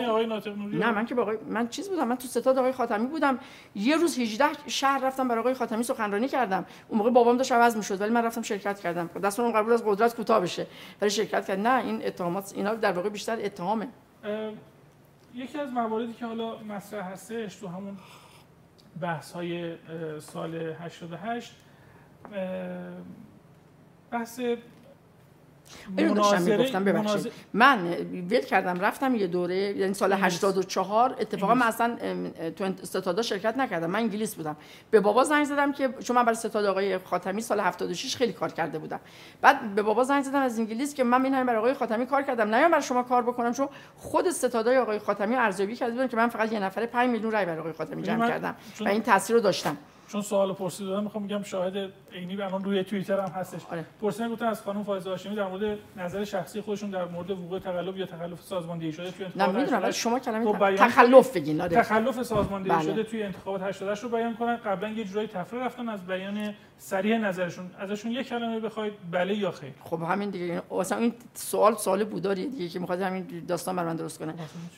نه من که با آقای من چیز بودم من تو ستاد آقای خاتمی بودم. یه روز 18 شهر رفتم برای آقای خاتمی سخنرانی کردم. اون موقع بابام داشت عوض می‌شد ولی من رفتم شرکت کردم. دست اون قبول از قدرت کوتاه بشه. ولی شرکت کرد. نه این اتهامات اینا در واقع بیشتر اتهامه. یکی از مواردی که حالا مطرح هستش تو همون بحث های سال 88 بحث اینو داشتم می‌گفتم ببخشید. من ول کردم رفتم یه دوره یعنی سال 84 اتفاقا من اصلا تو ستادا شرکت نکردم من انگلیس بودم. به بابا زنگ زدم که چون من برای ستاد آقای خاتمی سال 76 خیلی کار کرده بودم. بعد به بابا زنگ زدم از انگلیس که من می‌نم برای آقای خاتمی کار کردم. نه برای شما کار بکنم چون خود ستادای آقای خاتمی ارزیابی کرده بودن که من فقط یه نفره 5 میلیون رای برای آقای خاتمی جمع کردم و این تاثیر رو داشتم. چون سوال پرسیدم می‌خوام میگم شاهد عینی الان روی توییتر هم هستش. آره. پرسیدن گفتن از خانم فائزه هاشمی در مورد نظر شخصی خودشون در مورد وقوع تخلف یا تخلف سازماندهی شده توی انتخابات نه می‌دونم شما کلمه تخلف بگین آره. تخلف سازماندهی بله. شده توی انتخابات 88 رو بیان کنن. قبلا یه جورایی تفره رفتن از بیان صریح نظرشون. ازشون یک کلمه بخواید بله یا خیر. خب همین دیگه. اصلا این سوال سوال بوداری دیگه که می‌خواد همین داستان بر من درست کنه.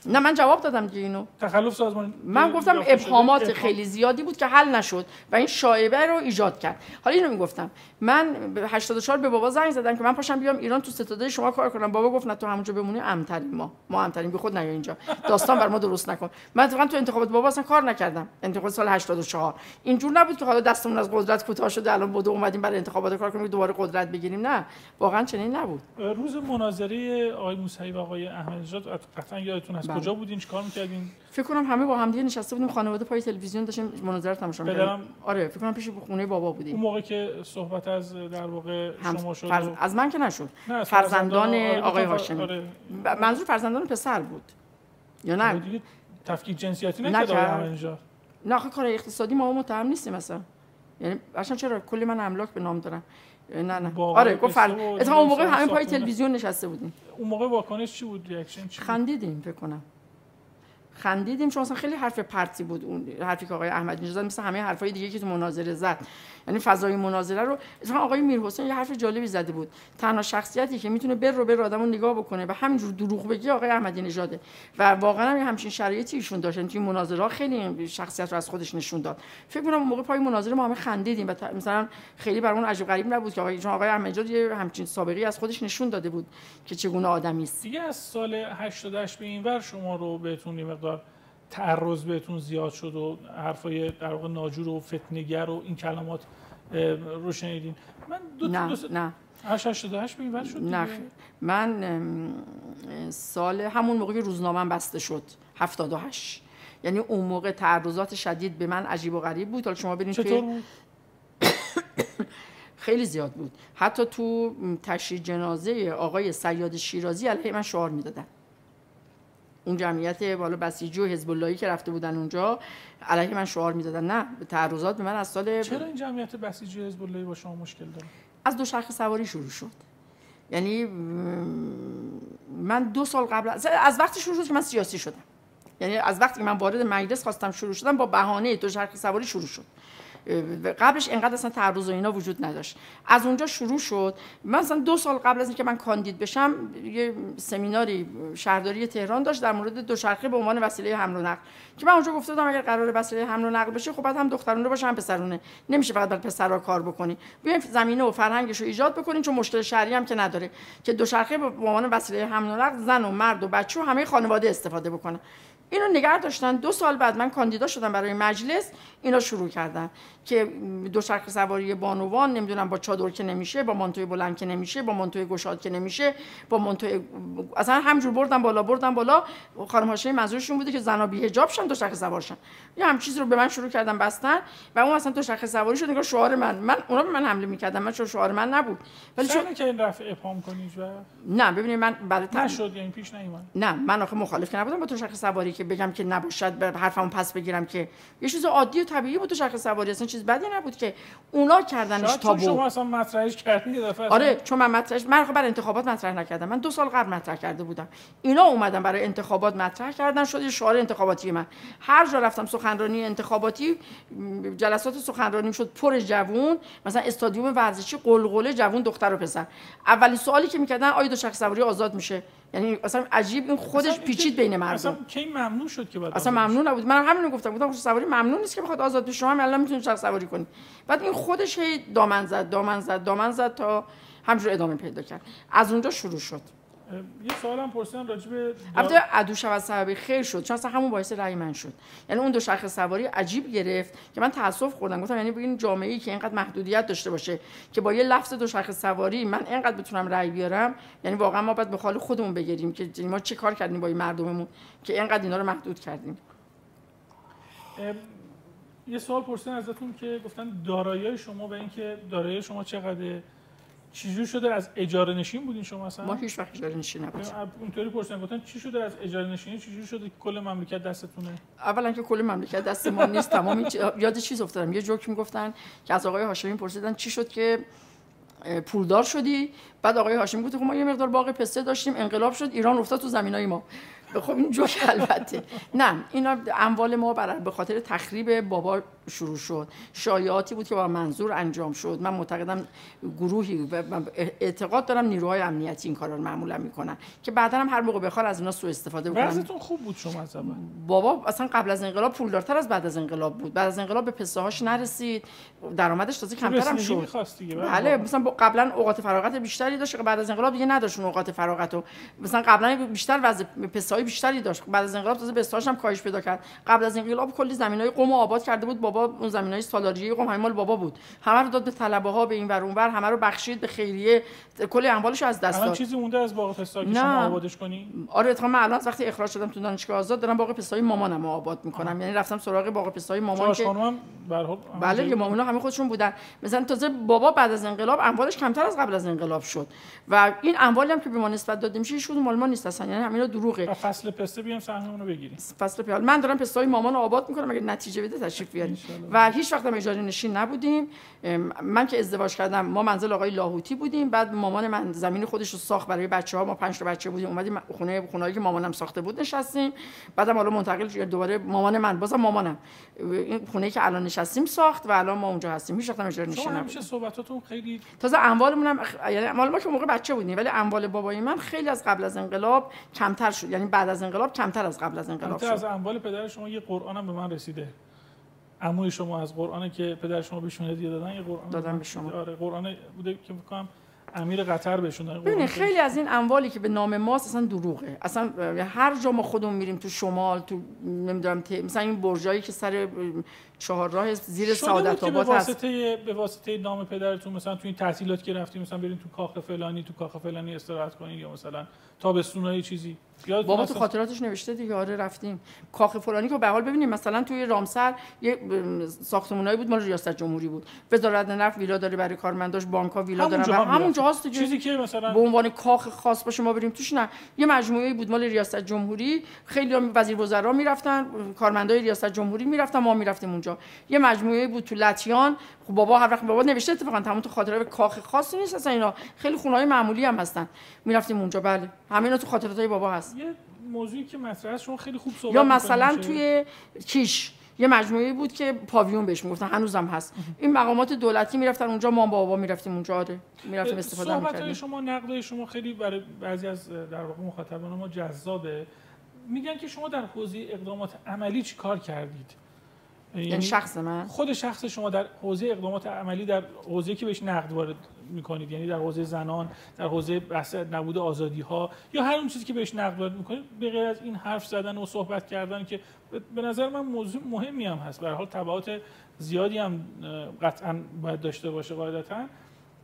نه من جواب دادم دیگه اینو. تخلف سازمان من گفتم ابهامات خیلی زیادی بود که حل نشد. و این شایبه رو ایجاد کرد. حالا اینو می‌گفتم. من 84 به بابا زنگ زدم که من پاشم بیام ایران تو ستاده شما کار کنم. بابا گفت نه تو همونجا بمونی امتریم ما. ما امتریم به خود نیا اینجا. داستان بر ما درست نکن. من اتفاقا تو انتخابات بابا اصلا کار نکردم. انتخابات سال 84 اینجور نبود که حالا دستمون از قدرت کوتاه شده الان بودو اومدیم برای انتخابات کار کنیم دوباره قدرت بگیریم. نه واقعا چنین نبود. روز مناظره آقای موسوی و آقای احمدی نژاد قطعا یادتون از بله. کجا بودین؟ چیکار می‌کردین؟ فکر کنم همه با هم دیگه نشسته بودیم خانواده پای تلویزیون داشتیم مناظره تماشا می‌کردیم. آره فکر کنم پیش خونه بابا بودیم. اون موقع که صحبت از در واقع شما شد فرز... از من که نشد. فرزندان آره آقای هاشمی. آره. منظور فرزندان پسر بود. یا نه؟ تفکیک جنسیتی نکرد نه. آخه کار اقتصادی ما متهم نیستیم مثلا یعنی اصلا چرا کلی من املاک به نام دارم؟ نه نه. آره گفت فر... اون موقع همه پای تلویزیون نشسته بودیم. اون موقع واکنش چی بود؟ reaction چی خندیدیم فکر کنم. خندیدیم چون اصلا خیلی حرف پرتی بود اون حرفی که آقای احمدی نژاد مثل همه حرفای دیگه که تو مناظره زد. یعنی فضای مناظره رو. اتفاقا آقای میرحسین یه حرف جالبی زده بود. تنها شخصیتی که می‌تونه بر و بر آدمو نگاه بکنه و همینجور دروغ بگی آقای احمدی نژاده و واقعا هم همچین شرایطی ایشون داشت. یعنی توی مناظره خیلی شخصیت رو از خودش نشون داد. فکر کنم موقع پای مناظره ما همه خندیدیم و مثلا خیلی برامون عجیب غریب نبود که آقای آقای احمدی نژاد یه همچین سابقه از خودش نشون داده بود که چگونه آدمی است. دیگه از سال 88 به اینور شما رو بهتون مقدار تعرض بهتون زیاد شد و حرفای در واقع ناجور و فتنگر و این کلمات رو شنیدین. من دو نه دو نه. 88 به شد نه. من سال همون موقع روزنامه بسته شد 78 یعنی اون موقع تعرضات شدید به من عجیب و غریب بود. حالا شما ببینید که خیلی زیاد بود. حتی تو تشریح جنازه آقای سیاد شیرازی علیه من شعار می‌دادن. اون جمعیت بالا بسیجی و حزب اللهی که رفته بودن اونجا علیه من شعار می‌دادن. نه تعرضات به من از سال چرا این جمعیت بسیجی حزب اللهی با شما مشکل داره؟ از دو شرخ سواری شروع شد. یعنی من دو سال قبل از وقتی شروع شد که من سیاسی شدم. یعنی از وقتی که من وارد مجلس خواستم شروع شدم با بهانه دو شرخ سواری شروع شد. قبلش اینقدر اصلا تعرض و اینا وجود نداشت. از اونجا شروع شد. من مثلا دو سال قبل از اینکه من کاندید بشم یه سمیناری شهرداری تهران داشت در مورد دوچرخه به عنوان وسیله حمل و نقل. که من اونجا گفته بودم اگر قرار وسیله حمل و نقل بشه خب بعد هم دخترونه باشه هم پسرونه. نمیشه فقط بر پسرا کار بکنی. بیایم زمینه و فرهنگش رو ایجاد بکنیم چون مشکل شهری هم که نداره. که دوچرخه به عنوان وسیله حمل و نقل زن و مرد و بچه و همه خانواده استفاده بکنن اینو نگه داشتن. دو سال بعد من کاندیدا شدم برای مجلس. اینا شروع کردن. که دوچرخه سواری بانوان نمی‌دونم با چادر که نمیشه با مانتوی بلند که نمیشه با مانتوی گشاد که نمیشه با مانتوی اصلا همجور بردن بالا بردن بالا. خانم هاشمی منظورشون بوده که زنا بی حجاب شن دوچرخه سوار شن. یه هم چیز رو به من شروع کردن بستن و اون اصلا دوچرخه سواری شد نگاه شعار من من اونا به من حمله می‌کردن. من چون شعار من نبود. ولی شو... که این رفع ابهام کنید و نه ببینید من برای نشد یعنی پیش نیومد. نه من آخه مخالف نبودم با دوچرخه سواری که بگم که نباشد به حرفمو پس بگیرم که. یه چیز عادی و طبیعی بود دوچرخه سواری اصلا چیز بدی نبود که اونا کردنش تابو. شما اصلا مطرحش کردین آره چون من مطرحش من برای انتخابات مطرح نکردم. من دو سال قبل مطرح کرده بودم. اینا اومدن برای انتخابات مطرح کردن شد یه شعار انتخاباتی من. هر جا رفتم سخنرانی انتخاباتی جلسات سخنرانی شد پر جوون. مثلا استادیوم ورزشی قلقله جوون دختر و پسر. اولین سوالی که می‌کردن آیا دو شخص سواری آزاد میشه؟ یعنی اصلا عجیب این خودش پیچید بین مردم. اصلا کی ممنوع شد که بعد اصلا ممنوع نبود. من همین رو گفتم گفتم سواری ممنوع نیست که بخواد آزاد بشه. شما هم الان می‌تونید شخص سواری کنید بعد این خودش هی دامن زد دامن زد دامن زد تا همجور ادامه پیدا کرد. از اونجا شروع شد. یه سوالم پرسیدم راجع به البته عدو شود سببی خیر شد چون اصلا همون باعث رأی من شد. یعنی اون دو شرخ سواری عجیب گرفت که من تاسف خوردم. گفتم یعنی ببین جامعه ای که اینقدر محدودیت داشته باشه که با یه لفظ دو شرخ سواری من اینقدر بتونم رأی بیارم یعنی واقعا ما باید به حال خودمون بگیریم که یعنی ما چه کار کردیم با این مردممون که اینقدر اینا رو محدود کردیم؟ یه سوال پرسیدن ازتون که گفتن دارایی شما و اینکه دارایی شما چقدر چجوری شده از اجاره نشین بودین شما اصلا؟ ما هیچ وقت اجاره نشین نبودیم. اونطوری پرسیدن گفتن چی شده از اجاره نشینی چجوری شده که کل مملکت دستتونه؟ اولا که کل مملکت دست ما نیست تمام یاد چیز افتادم. یه جوک می‌گفتن که از آقای هاشمی پرسیدن چی شد که پولدار شدی؟ بعد آقای هاشمی گفت خب ما یه مقدار باغ پسته داشتیم انقلاب شد ایران افتاد تو زمینای ما. خب این جوک البته. نه اینا اموال ما برای به خاطر تخریب بابا شروع شد. شایعاتی بود که با منظور انجام شد. من معتقدم گروهی و اعتقاد دارم نیروهای امنیتی این کارا رو معمولا می‌کنن. که بعدا هم هر موقع بخواد از اینا سوء استفاده بکنن. وضعیتون خوب بود شما از بابا اصلا قبل از انقلاب پولدارتر از بعد از انقلاب بود. بعد از انقلاب به پسه هاش نرسید. درآمدش تازه کمتر هم شد. بله. مثلا قبلا اوقات فراغت بیشتری داشت بعد از انقلاب دیگه نداشت اوقات فراغت و مثلا قبلا بیشتر وضع پسه بیشتری داشت. بعد از انقلاب تازه بستاش هم کاهش پیدا کرد. قبل از انقلاب کلی زمینای قم آباد کرده بود. بابا اون زمینای سالاریه قم همین مال بابا بود. همه رو داد به طلبه ها به این ور اونور همه رو بخشید به خیریه. کلی اموالش از دست داد. چیزی مونده از باغ پستا که شما آبادش کنی؟ آره اتفاقا من الان وقتی اخراج شدم تو دانشگاه آزاد دارم باغ پستای مامانم آباد می‌کنم. یعنی رفتم سراغ باغ پستای مامان که بله مامانا همه خودشون بودن. مثلا تازه بابا بعد از انقلاب اموالش کمتر از قبل از انقلاب شد. و این اموالی هم که به ما نسبت داده میشه هیچ مال ما نیست اصلا. یعنی همینا دروغه. فصل پسته بیام سهممون رو بگیریم. فصل پیال من دارم پستای مامان رو آباد می‌کنم اگه نتیجه بده تشریف بیاریم و هیچ وقت هم اجاره نشین نبودیم. من که ازدواج کردم ما منزل آقای لاهوتی بودیم. بعد مامان من زمین خودش رو ساخت برای بچه ها ما پنج تا بچه بودیم. اومدیم خونه خونه‌ای که مامانم ساخته بود نشستیم. بعدم حالا منتقل دوباره مامان من بازم مامانم. این خونه که الان نشستیم ساخت و الان ما اونجا هستیم. هیچ وقت هم اجاره نشین نبود صحبتاتون خیلی تازه اموالمون هم یعنی اموال ما که موقع بچه بودیم ولی اموال بابای من خیلی از قبل از انقلاب کمتر شد. یعنی بعد از انقلاب کمتر از قبل از انقلاب شد از اموال پدر شما یه قرآن هم به من رسیده. عموی شما از قرآن که پدر شما بهشون هدیه دادن یه قرآن دادن به شما. آره قرآن بوده که میگم امیر قطر بهشون ببینید خیلی از این اموالی که به نام ماست اصلا دروغه. اصلا هر جا ما خودمون میریم تو شمال تو نمی‌دونم مثلا این برجایی که سر چهار راه زیر سعادت آباد هست. به به واسطه نام پدرتون مثلا تو این تعطیلات که رفتیم مثلا بریم تو کاخ فلانی تو کاخ فلانی استراحت کنین یا مثلا تابستونای چیزی. بابا تو خاطراتش نوشته دیگه آره رفتیم. کاخ فلانی که به حال ببینیم مثلا توی رامسر یه ساختمونایی بود مال ریاست جمهوری بود. وزارت نفت ویلا داره برای کارمنداش بانک‌ها ویلا دارن و همون جاست دیگه. چیزی که مثلا به عنوان کاخ خاص باشه ما بریم توش نه. یه مجموعه بود مال ریاست جمهوری. خیلی وزیر وزرا می‌رفتن کارمندای ریاست جمهوری می‌رفتن ما می‌رفتیم اونجا. یه مجموعه بود تو لتیان خب بابا هر وقت بابا نوشته اتفاقا تمام تو خاطرات کاخ خاصی نیست اصلا اینا. خیلی خونه‌های معمولی هم هستن. می‌رفتیم اونجا بله. همینا تو خاطرات بابا هست. یه موضوعی که مطرح شما خیلی خوب صحبت یا مثلا توی کیش یه مجموعه بود که پاویون بهش می‌گفتن هنوزم هست. این مقامات دولتی می‌رفتن اونجا ما بابا می‌رفتیم اونجا آره می‌رفتیم استفاده می‌کردیم. شما نقد شما خیلی برای بعضی از در واقع مخاطبان ما جذابه. میگن که شما در حوزه اقدامات عملی چی کار کردید؟ یعنی, یعنی شخص من؟ خود شخص شما در حوزه اقدامات عملی در حوزه که بهش نقد وارد می‌کنید. یعنی در حوزه زنان در حوزه بحث نبود آزادی ها یا هر اون چیزی که بهش نقد می‌کنید به غیر از این حرف زدن و صحبت کردن که به نظر من موضوع مهمی هم هست. به حال تبعات زیادی هم قطعا باید داشته باشه قاعدتا.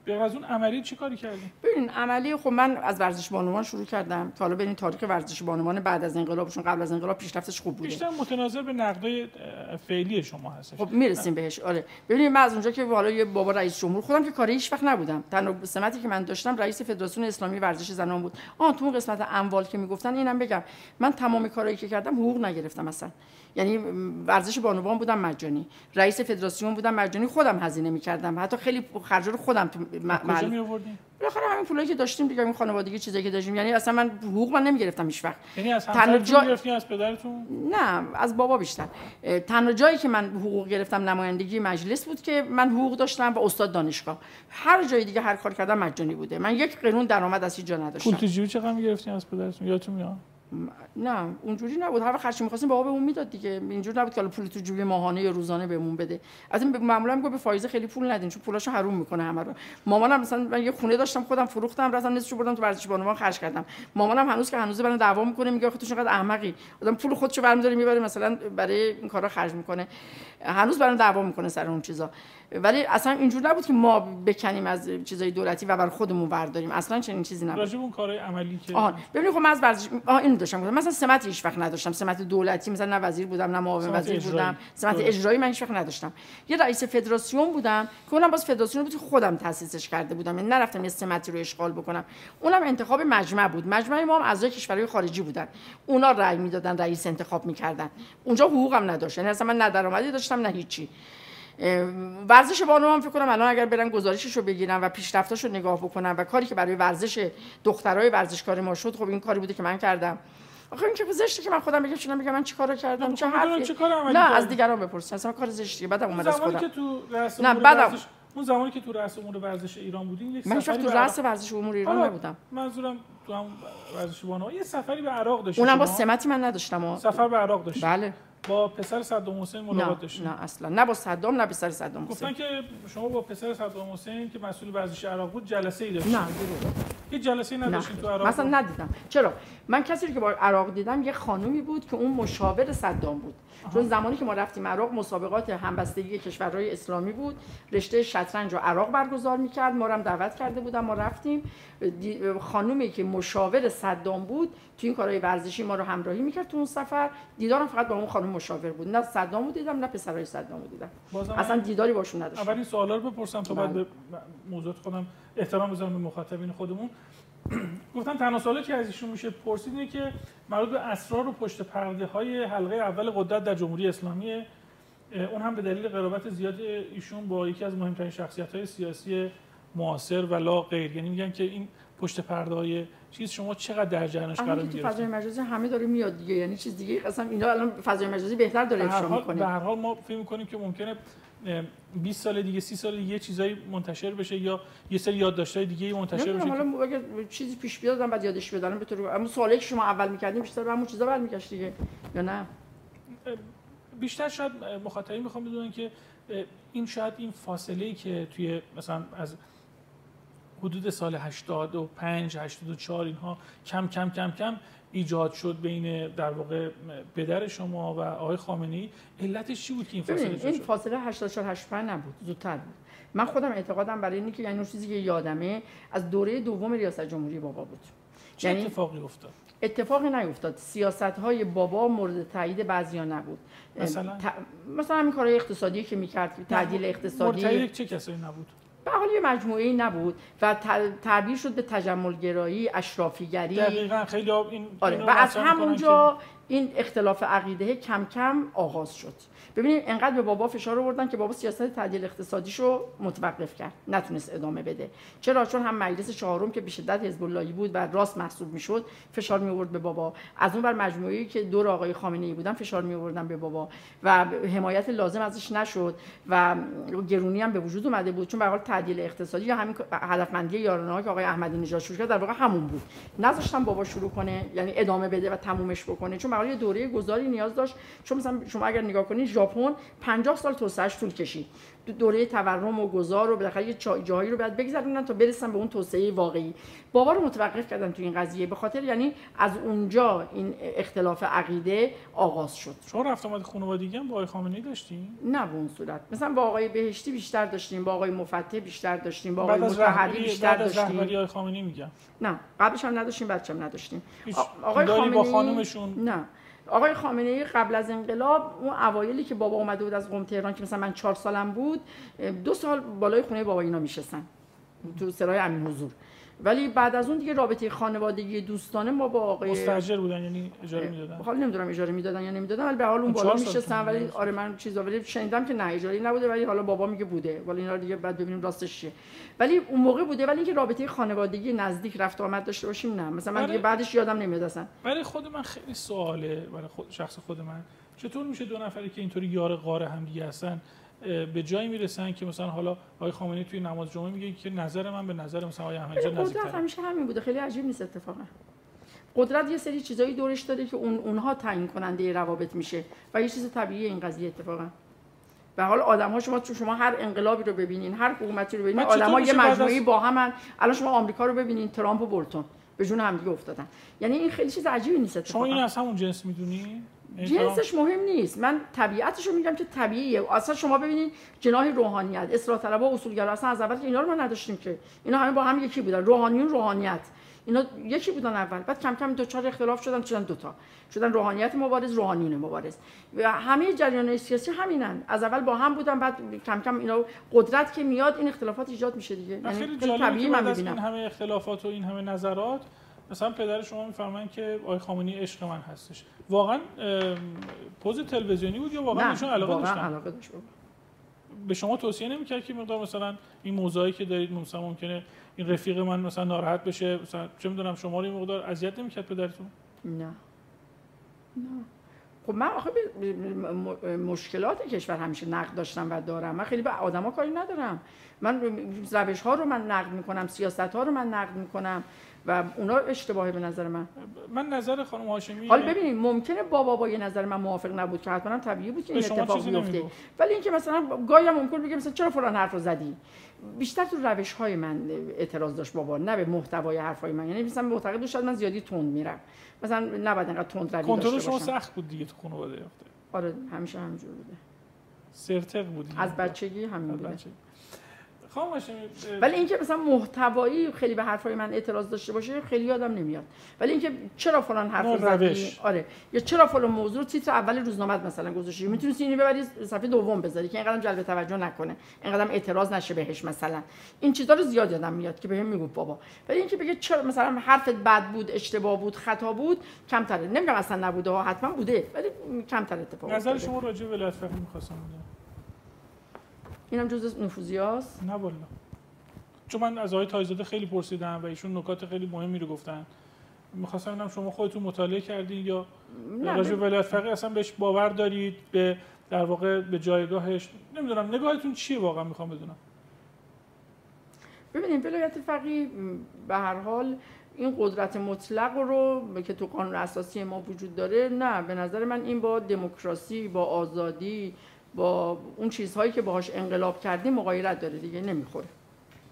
به از اون عملی چی کاری کردیم ببین عملی خب من از ورزش بانوان شروع کردم. که حالا ببین تاریخ ورزش بانوان بعد از انقلاب چون قبل از انقلاب پیشرفتش خوب بوده. بیشتر متناظر به نقدای فعلی شما هست خب می‌رسیم بهش. آره. ببینید من از اونجا که حالا یه بابا رئیس جمهور خودم که کاری هیچ وقت نبودم. تنها سمتی که من داشتم رئیس فدراسیون اسلامی ورزش زنان بود. آن تو قسمت اموال که می‌گفتن اینم بگم. من تمام کارهایی که کردم حقوق نگرفتم مثلا یعنی ورزش بانوان بودم مجانی. رئیس فدراسیون بودم مجانی خودم هزینه می‌کردم. حتی خیلی خرج رو خودم تو محل می آوردین بالاخره همین پولایی که داشتیم دیگه این خانوادگی چیزایی که داشتیم. یعنی اصلا من حقوق من نمی‌گرفتم هیچ وقت. یعنی از جا... از پدرتون؟ نه از بابا بیشتر. تنها جایی که من حقوق گرفتم نمایندگی مجلس بود که من حقوق داشتم و استاد دانشگاه. هر جای دیگه هر کار کردم مجانی بوده. من یک قانون درآمد از هیچ جا نداشتم. پول تو جیب چقدر می‌گرفتین از پدرتون؟ یادتون میاد؟ نه اونجوری نبود. هر هرچی می‌خواستیم بابا بهمون می‌داد دیگه. اینجوری نبود که حالا پول تو جیب ماهانه یا روزانه بهمون بده. از این معمولا میگه به فایزه خیلی پول ندین چون پولاشو حروم می‌کنه همه رو. مامانم مثلا من یه خونه داشتم خودم فروختم رفتم نصفش بردم تو ورزش بانوان خرج کردم. مامانم هنوز که هنوز برام دعوا می‌کنه میگه آخه تو چقدر احمقی. آدم پول خودشو برمی‌داره می‌بره مثلا برای این کارا خرج می‌کنه. هنوز برام دعوا می‌کنه سر اون چیزا. ولی اصلا اینجور نبود که ما بکنیم از چیزای دولتی و بر خودمون برداریم اصلا چنین چیزی نبود. راجب اون کارهای عملی که آها. ببینید خب من از ورزش آها اینو داشتم گفتم. مثلا سمت هیچ وقت نداشتم. سمت دولتی مثلا نه وزیر بودم نه معاون وزیر اجرایی. بودم. سمت اجرایی من هیچ وقت نداشتم. یه رئیس فدراسیون بودم که اونم باز فدراسیون بود که خودم تاسیسش کرده بودم. یعنی نرفتم یه سمتی رو اشغال بکنم. اونم انتخاب مجمع بود. مجمع ما هم اعضای کشورهای خارجی بودن. اونا رأی می‌دادن رئیس انتخاب می‌کردن. اونجا حقوقم نداشت. یعنی اصلا من نه درآمدی داشتم نه هیچی. ورزش بانو هم فکر کنم الان اگر برن گزارشش رو بگیرم و پیشرفتاش رو نگاه بکنم و کاری که برای ورزش دخترای ورزشکار ما شد خب این کاری بوده که من کردم. آخه این که زشته که من خودم بگم چون میگم من چیکارو کردم؟ چه حرفی؟ چه کار نه از دیگران بپرس اصلا کار زشتیه بعدم اومد از خودم. که تو نه بعدم. اون زمانی که تو رأس امور ورزش ایران بودین یک من تو رأس ورزش امور ایران نبودم. منظورم تو هم ورزش بانوان. یه سفری به عراق داشتم اونم با سمتی من نداشتم. سفر به عراق داشتم بله. با پسر صدام حسین ملاقات داشتیم نه اصلا. نه با صدام نه پسر صدام حسین. گفتن که شما با پسر صدام حسین که مسئول ورزش عراق بود جلسه ای داشتید. نه یه جلسه ای نداشتین تو عراق؟ مثلا ندیدم. چرا؟ من کسی که با عراق دیدم یه خانومی بود که اون مشاور صدام بود. چون زمانی که ما رفتیم عراق مسابقات همبستگی کشورهای اسلامی بود. رشته شطرنج رو عراق برگزار می‌کرد. ما هم دعوت کرده بودم ما رفتیم. خانومی که مشاور صدام بود تو این کارهای ورزشی ما رو همراهی می‌کرد تو اون سفر. دیدارم فقط با اون خانم مشاور بود. نه صدام بود دیدم نه پسرای صدام بود دیدم. اصلا دیداری باشون نداشتم. اول این سوالا رو بپرسم تا بعد بله. به موضوع خودم احترام بذارم به مخاطبین خودمون. گفتن تنها سوالی که از ایشون میشه پرسید اینه که مربوط به اسرار و پشت پرده های حلقه اول قدرت در جمهوری اسلامی اون هم به دلیل قرابت زیاد ایشون با یکی از مهمترین شخصیت های سیاسی معاصر و لا غیر. یعنی میگن که این پشت پرده های چیز شما چقدر در جریانش قرار می‌گیرید فضای مجازی همه داره میاد دیگه. یعنی چیز دیگه. اصلا اینا الان فضای مجازی بهتر داره افشا می‌کنه. به هر حال ما فکر می‌کنیم که ممکنه 20 سال دیگه 30 سال دیگه یه چیزایی منتشر بشه یا یه سری یادداشت‌های دیگه منتشر بشه حالا اگه چیزی پیش بیاد بعد یادش بدارم به طور اما سوالی که شما اول می‌کردیم بیشتر همون چیزا برمیگشت دیگه یا نه؟ بیشتر شاید مخاطبین می‌خوام بدونن که این شاید این فاصله ای که توی مثلا از حدود سال 85 84 اینها کم کم کم کم ایجاد شد بین در واقع پدر شما و آقای خامنه ای علتش چی بود که این فاصله این فاصله 84 85 نبود زودتر بود. من خودم اعتقادم برای اینه که یعنی اون چیزی که یادمه از دوره دوم ریاست جمهوری بابا بود. چه یعنی اتفاقی افتاد؟ اتفاقی نیفتاد. سیاست های بابا مورد تایید بعضیا نبود. مثلا؟ ت... مثلا همین کارهای اقتصادی که می‌کرد تعدیل اقتصادی. مورد چه کسایی نبود؟ به حال یه مجموعه نبود و تعبیر شد به تجملگرایی اشرافیگری دقیقا خیلی این آره. و از همونجا این اختلاف عقیده کم کم آغاز شد ببینید انقدر به بابا فشار آوردن که بابا سیاست تعدیل اقتصادیشو متوقف کرد نتونست ادامه بده. چرا؟ چون هم مجلس چهارم که به شدت حزب بود و راست محسوب می‌شد فشار می آورد به بابا. از اون بر مجموعه‌ای که دور آقای خامنه ای بودن فشار می آوردن به بابا. و حمایت لازم ازش نشد و گرونی هم به وجود اومده بود. چون به حال تعدیل اقتصادی یا همین هدفمندی یارانه که آقای احمدی نژاد شروع کرد در واقع همون بود. نذاشتن بابا شروع کنه یعنی ادامه بده و تمومش بکنه. چون به دوره گذاری نیاز داشت. چون مثلا شما اگر نگاه کنید ژاپن 50 سال توسعهش طول کشید. دوره تورم و گذار و بالاخره یه جایی رو باید بگذرونن تا برسن به اون توسعه واقعی. بابا رو متوقف کردن تو این قضیه به خاطر یعنی از اونجا این اختلاف عقیده آغاز شد. شما رفت آمد خانوادگی هم با آقای خامنه‌ای داشتین؟ نه به اون صورت. مثلا با آقای بهشتی بیشتر داشتیم با آقای مفتح بیشتر داشتیم با آقای مطهری بیشتر داشتیم. بعد از خامنه‌ای میگم. نه قبلش هم نداشتیم بچه‌م نداشتیم. آقای خامنه‌ای با خانومشون؟ نه. آقای خامنه ای قبل از انقلاب اون اوایلی که بابا اومده بود از قم تهران که مثلا من چهار سالم بود دو سال بالای خونه بابا اینا میشستن تو سرای امین حضور. ولی بعد از اون دیگه رابطه خانوادگی دوستانه ما با آقای مستاجر بودن یعنی اجاره می‌دادن. حالا نمی‌دونم اجاره می‌دادن یا نمی‌دادن ولی به حال اون بالا میشستن ولی آره من چیزا ولی شنیدم که نه اجاره نبوده ولی حالا بابا میگه بوده. ولی اینا دیگه بعد ببینیم راستش چیه. ولی اون موقع بوده ولی اینکه رابطه خانوادگی نزدیک رفت و آمد داشته باشیم نه. مثلا من دیگه بعدش یادم نمیاد اصلا. برای خود من خیلی سواله برای خود شخص خود من. چطور میشه دو نفری که اینطوری یار غار هم دیگه هستن به جایی می‌رسن که مثلا حالا آقای خامنه‌ای توی نماز جمعه میگه که نظر من به نظر مثلا آقای احمدی قدرت همیشه همین بوده. خیلی عجیب نیست اتفاقا. قدرت یه سری چیزایی دورش داره که اون اونها تعیین کننده روابط میشه و یه چیز طبیعی این قضیه اتفاقا. به حال آدم ها شما تو شما هر انقلابی رو ببینین هر حکومتی رو ببینین آدم ها یه مجموعه با همن الان شما آمریکا رو ببینین ترامپ و بولتون. به جون هم دیگه افتادن. یعنی این خیلی چیز عجیبی نیست شما این از همون جنس می‌دونی؟ جنسش مهم نیست. من طبیعتش رو میگم که طبیعیه. اصلا شما ببینید جناح روحانیت اصلاح طلبها اصولگرا اصلا از اول که اینا رو ما نداشتیم که. اینا همه با هم یکی بودن. روحانیون روحانیت. اینا یکی بودن اول. بعد کم کم دو چهار اختلاف شدن شدن دوتا. شدن روحانیت مبارز روحانیون مبارز. و همه جریان سیاسی همینن. از اول با هم بودن بعد کم کم اینا قدرت که میاد این اختلافات ایجاد میشه دیگه. یعنی طبیعی من این همه اختلافات و این همه نظرات مثلا پدر شما میفرمایند که آقای خامنه‌ای عشق من هستش. واقعا پوز تلویزیونی بود یا واقعا ایشون علاقه داشتن؟ علاقه داشت. به شما توصیه نمی‌کرد که مقدار مثلا این موضوعی که دارید مثلا ممکنه این رفیق من مثلا ناراحت بشه؟ مثلا چه می‌دونم شما رو این مقدار اذیت نمی‌کرد پدرتون؟ نه. نه. خب من آخه مشکلات کشور همیشه نقد داشتم و دارم. من خیلی به آدما کاری ندارم. من روش ها رو من نقد می‌کنم سیاست ها رو من نقد می‌کنم. و اونا اشتباهی به نظر من. من نظر خانم هاشمی حالا ببینید ممکنه بابا با یه نظر من موافق نبود که حتما طبیعی بود که این اتفاق بیفته. ولی اینکه مثلا گاهی هم ممکن بگه مثلا چرا فلان حرف رو زدی؟ بیشتر تو روش های من اعتراض داشت بابا نه به محتوای حرفای من. یعنی مثلا معتقد شد من زیادی تند میرم. مثلا نباید انقدر تند روی کنترل شما سخت بود دیگه تو خانواده آره همیشه همینجور بوده. سرتق بودی از بچگی همین بوده. خب ولی اینکه مثلا محتوایی خیلی به حرفای من اعتراض داشته باشه خیلی یادم نمیاد. ولی اینکه چرا فلان حرف زدی؟ آره. یا چرا فلان موضوع؟ تیتر اول روزنامه مثلا گذاشتی. می‌تونی اینو ببری صفحه دوم بذاری که اینقدر جلب توجه نکنه. اینقدر اعتراض نشه بهش مثلا. این چیزا رو زیاد یادم میاد که بهم می‌گفت بابا. ولی اینکه بگه چرا مثلا حرفت بد بود اشتباه بود خطا بود کمتره. نمیگم اصلا نبوده ها حتما بوده. ولی کمتر اتفاق نظر شما راجع به فقیه می‌خواستم اینم جز نفوذی هاست؟ نه والا. چون من از آقای تایزاده خیلی پرسیدم و ایشون نکات خیلی مهمی رو گفتن. می‌خواستم ببینم شما خودتون مطالعه کردین یا راجع ولایت فقیه اصلا بهش باور دارید؟ به در واقع به جایگاهش؟ نمی‌دونم نگاهتون چیه واقعا می‌خوام بدونم. ببینید ولایت فقیه به هر حال این قدرت مطلق رو که تو قانون اساسی ما وجود داره نه به نظر من این با دموکراسی با آزادی با اون چیزهایی که باهاش انقلاب کردیم مغایرت داره دیگه نمی‌خوره.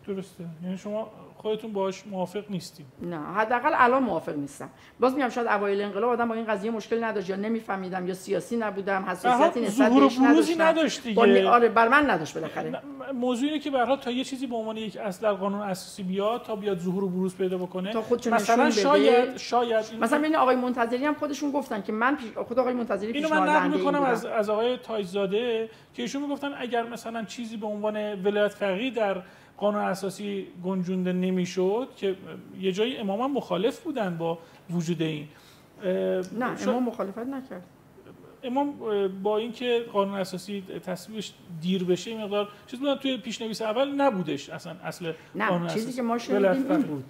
درسته. یعنی شما خودتون باهاش موافق نیستیم نه حداقل الان موافق نیستم. باز میگم شاید اوایل انقلاب آدم با این قضیه مشکل نداشت. یا نمیفهمیدم یا سیاسی نبودم حساسیتی نسبت بهش نداشتم. نداشت دیگه. آره بر من نداشت بالاخره. موضوع اینه که به تا یه چیزی به عنوان یک اصل در قانون اساسی بیاد تا بیاد ظهور و بروز پیدا بکنه. تا مثلا شاید شاید این مثلا ببین آقای منتظری هم خودشون گفتن که من خود آقای منتظری اینو من نقل می‌کنم از از آقای تایزاده که ایشون می‌گفتن اگر مثلا چیزی به عنوان ولایت فقیه در قانون اساسی گنجونده نمی‌شد که یه جایی امام مخالف بودن با وجود این. نه امام مخالفت نکرد. امام با اینکه قانون اساسی تصویبش دیر بشه مقدار چیز بودن توی پیشنویس اول نبودش اصلا اصل نه چیزی که ما شنیدیم این بود.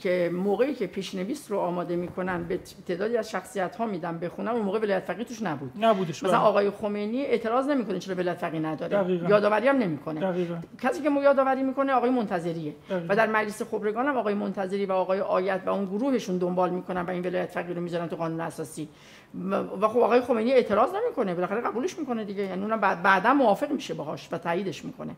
که موقعی که پیشنویس رو آماده می‌کنن به تعدادی از شخصیت ها میدن بخونن اون موقع ولایت فقیه توش نبود. نبودش مثلا بله. آقای خمینی اعتراض نمی‌کنه چرا ولایت فقیه نداره. دقیقا. یادآوری هم نمی‌کنه. دقیقا. کسی که مو یادآوری می‌کنه آقای منتظریه. و در مجلس خبرگان هم آقای منتظری و آقای آیت و اون گروهشون دنبال می‌کنن و این ولایت فقیه رو می‌ذارن تو قانون اساسی. و خب آقای خمینی اعتراض نمی‌کنه. بالاخره قبولش می‌کنه دیگه. یعنی اونم بعدا موافق میشه باهاش و تاییدش می‌کنه.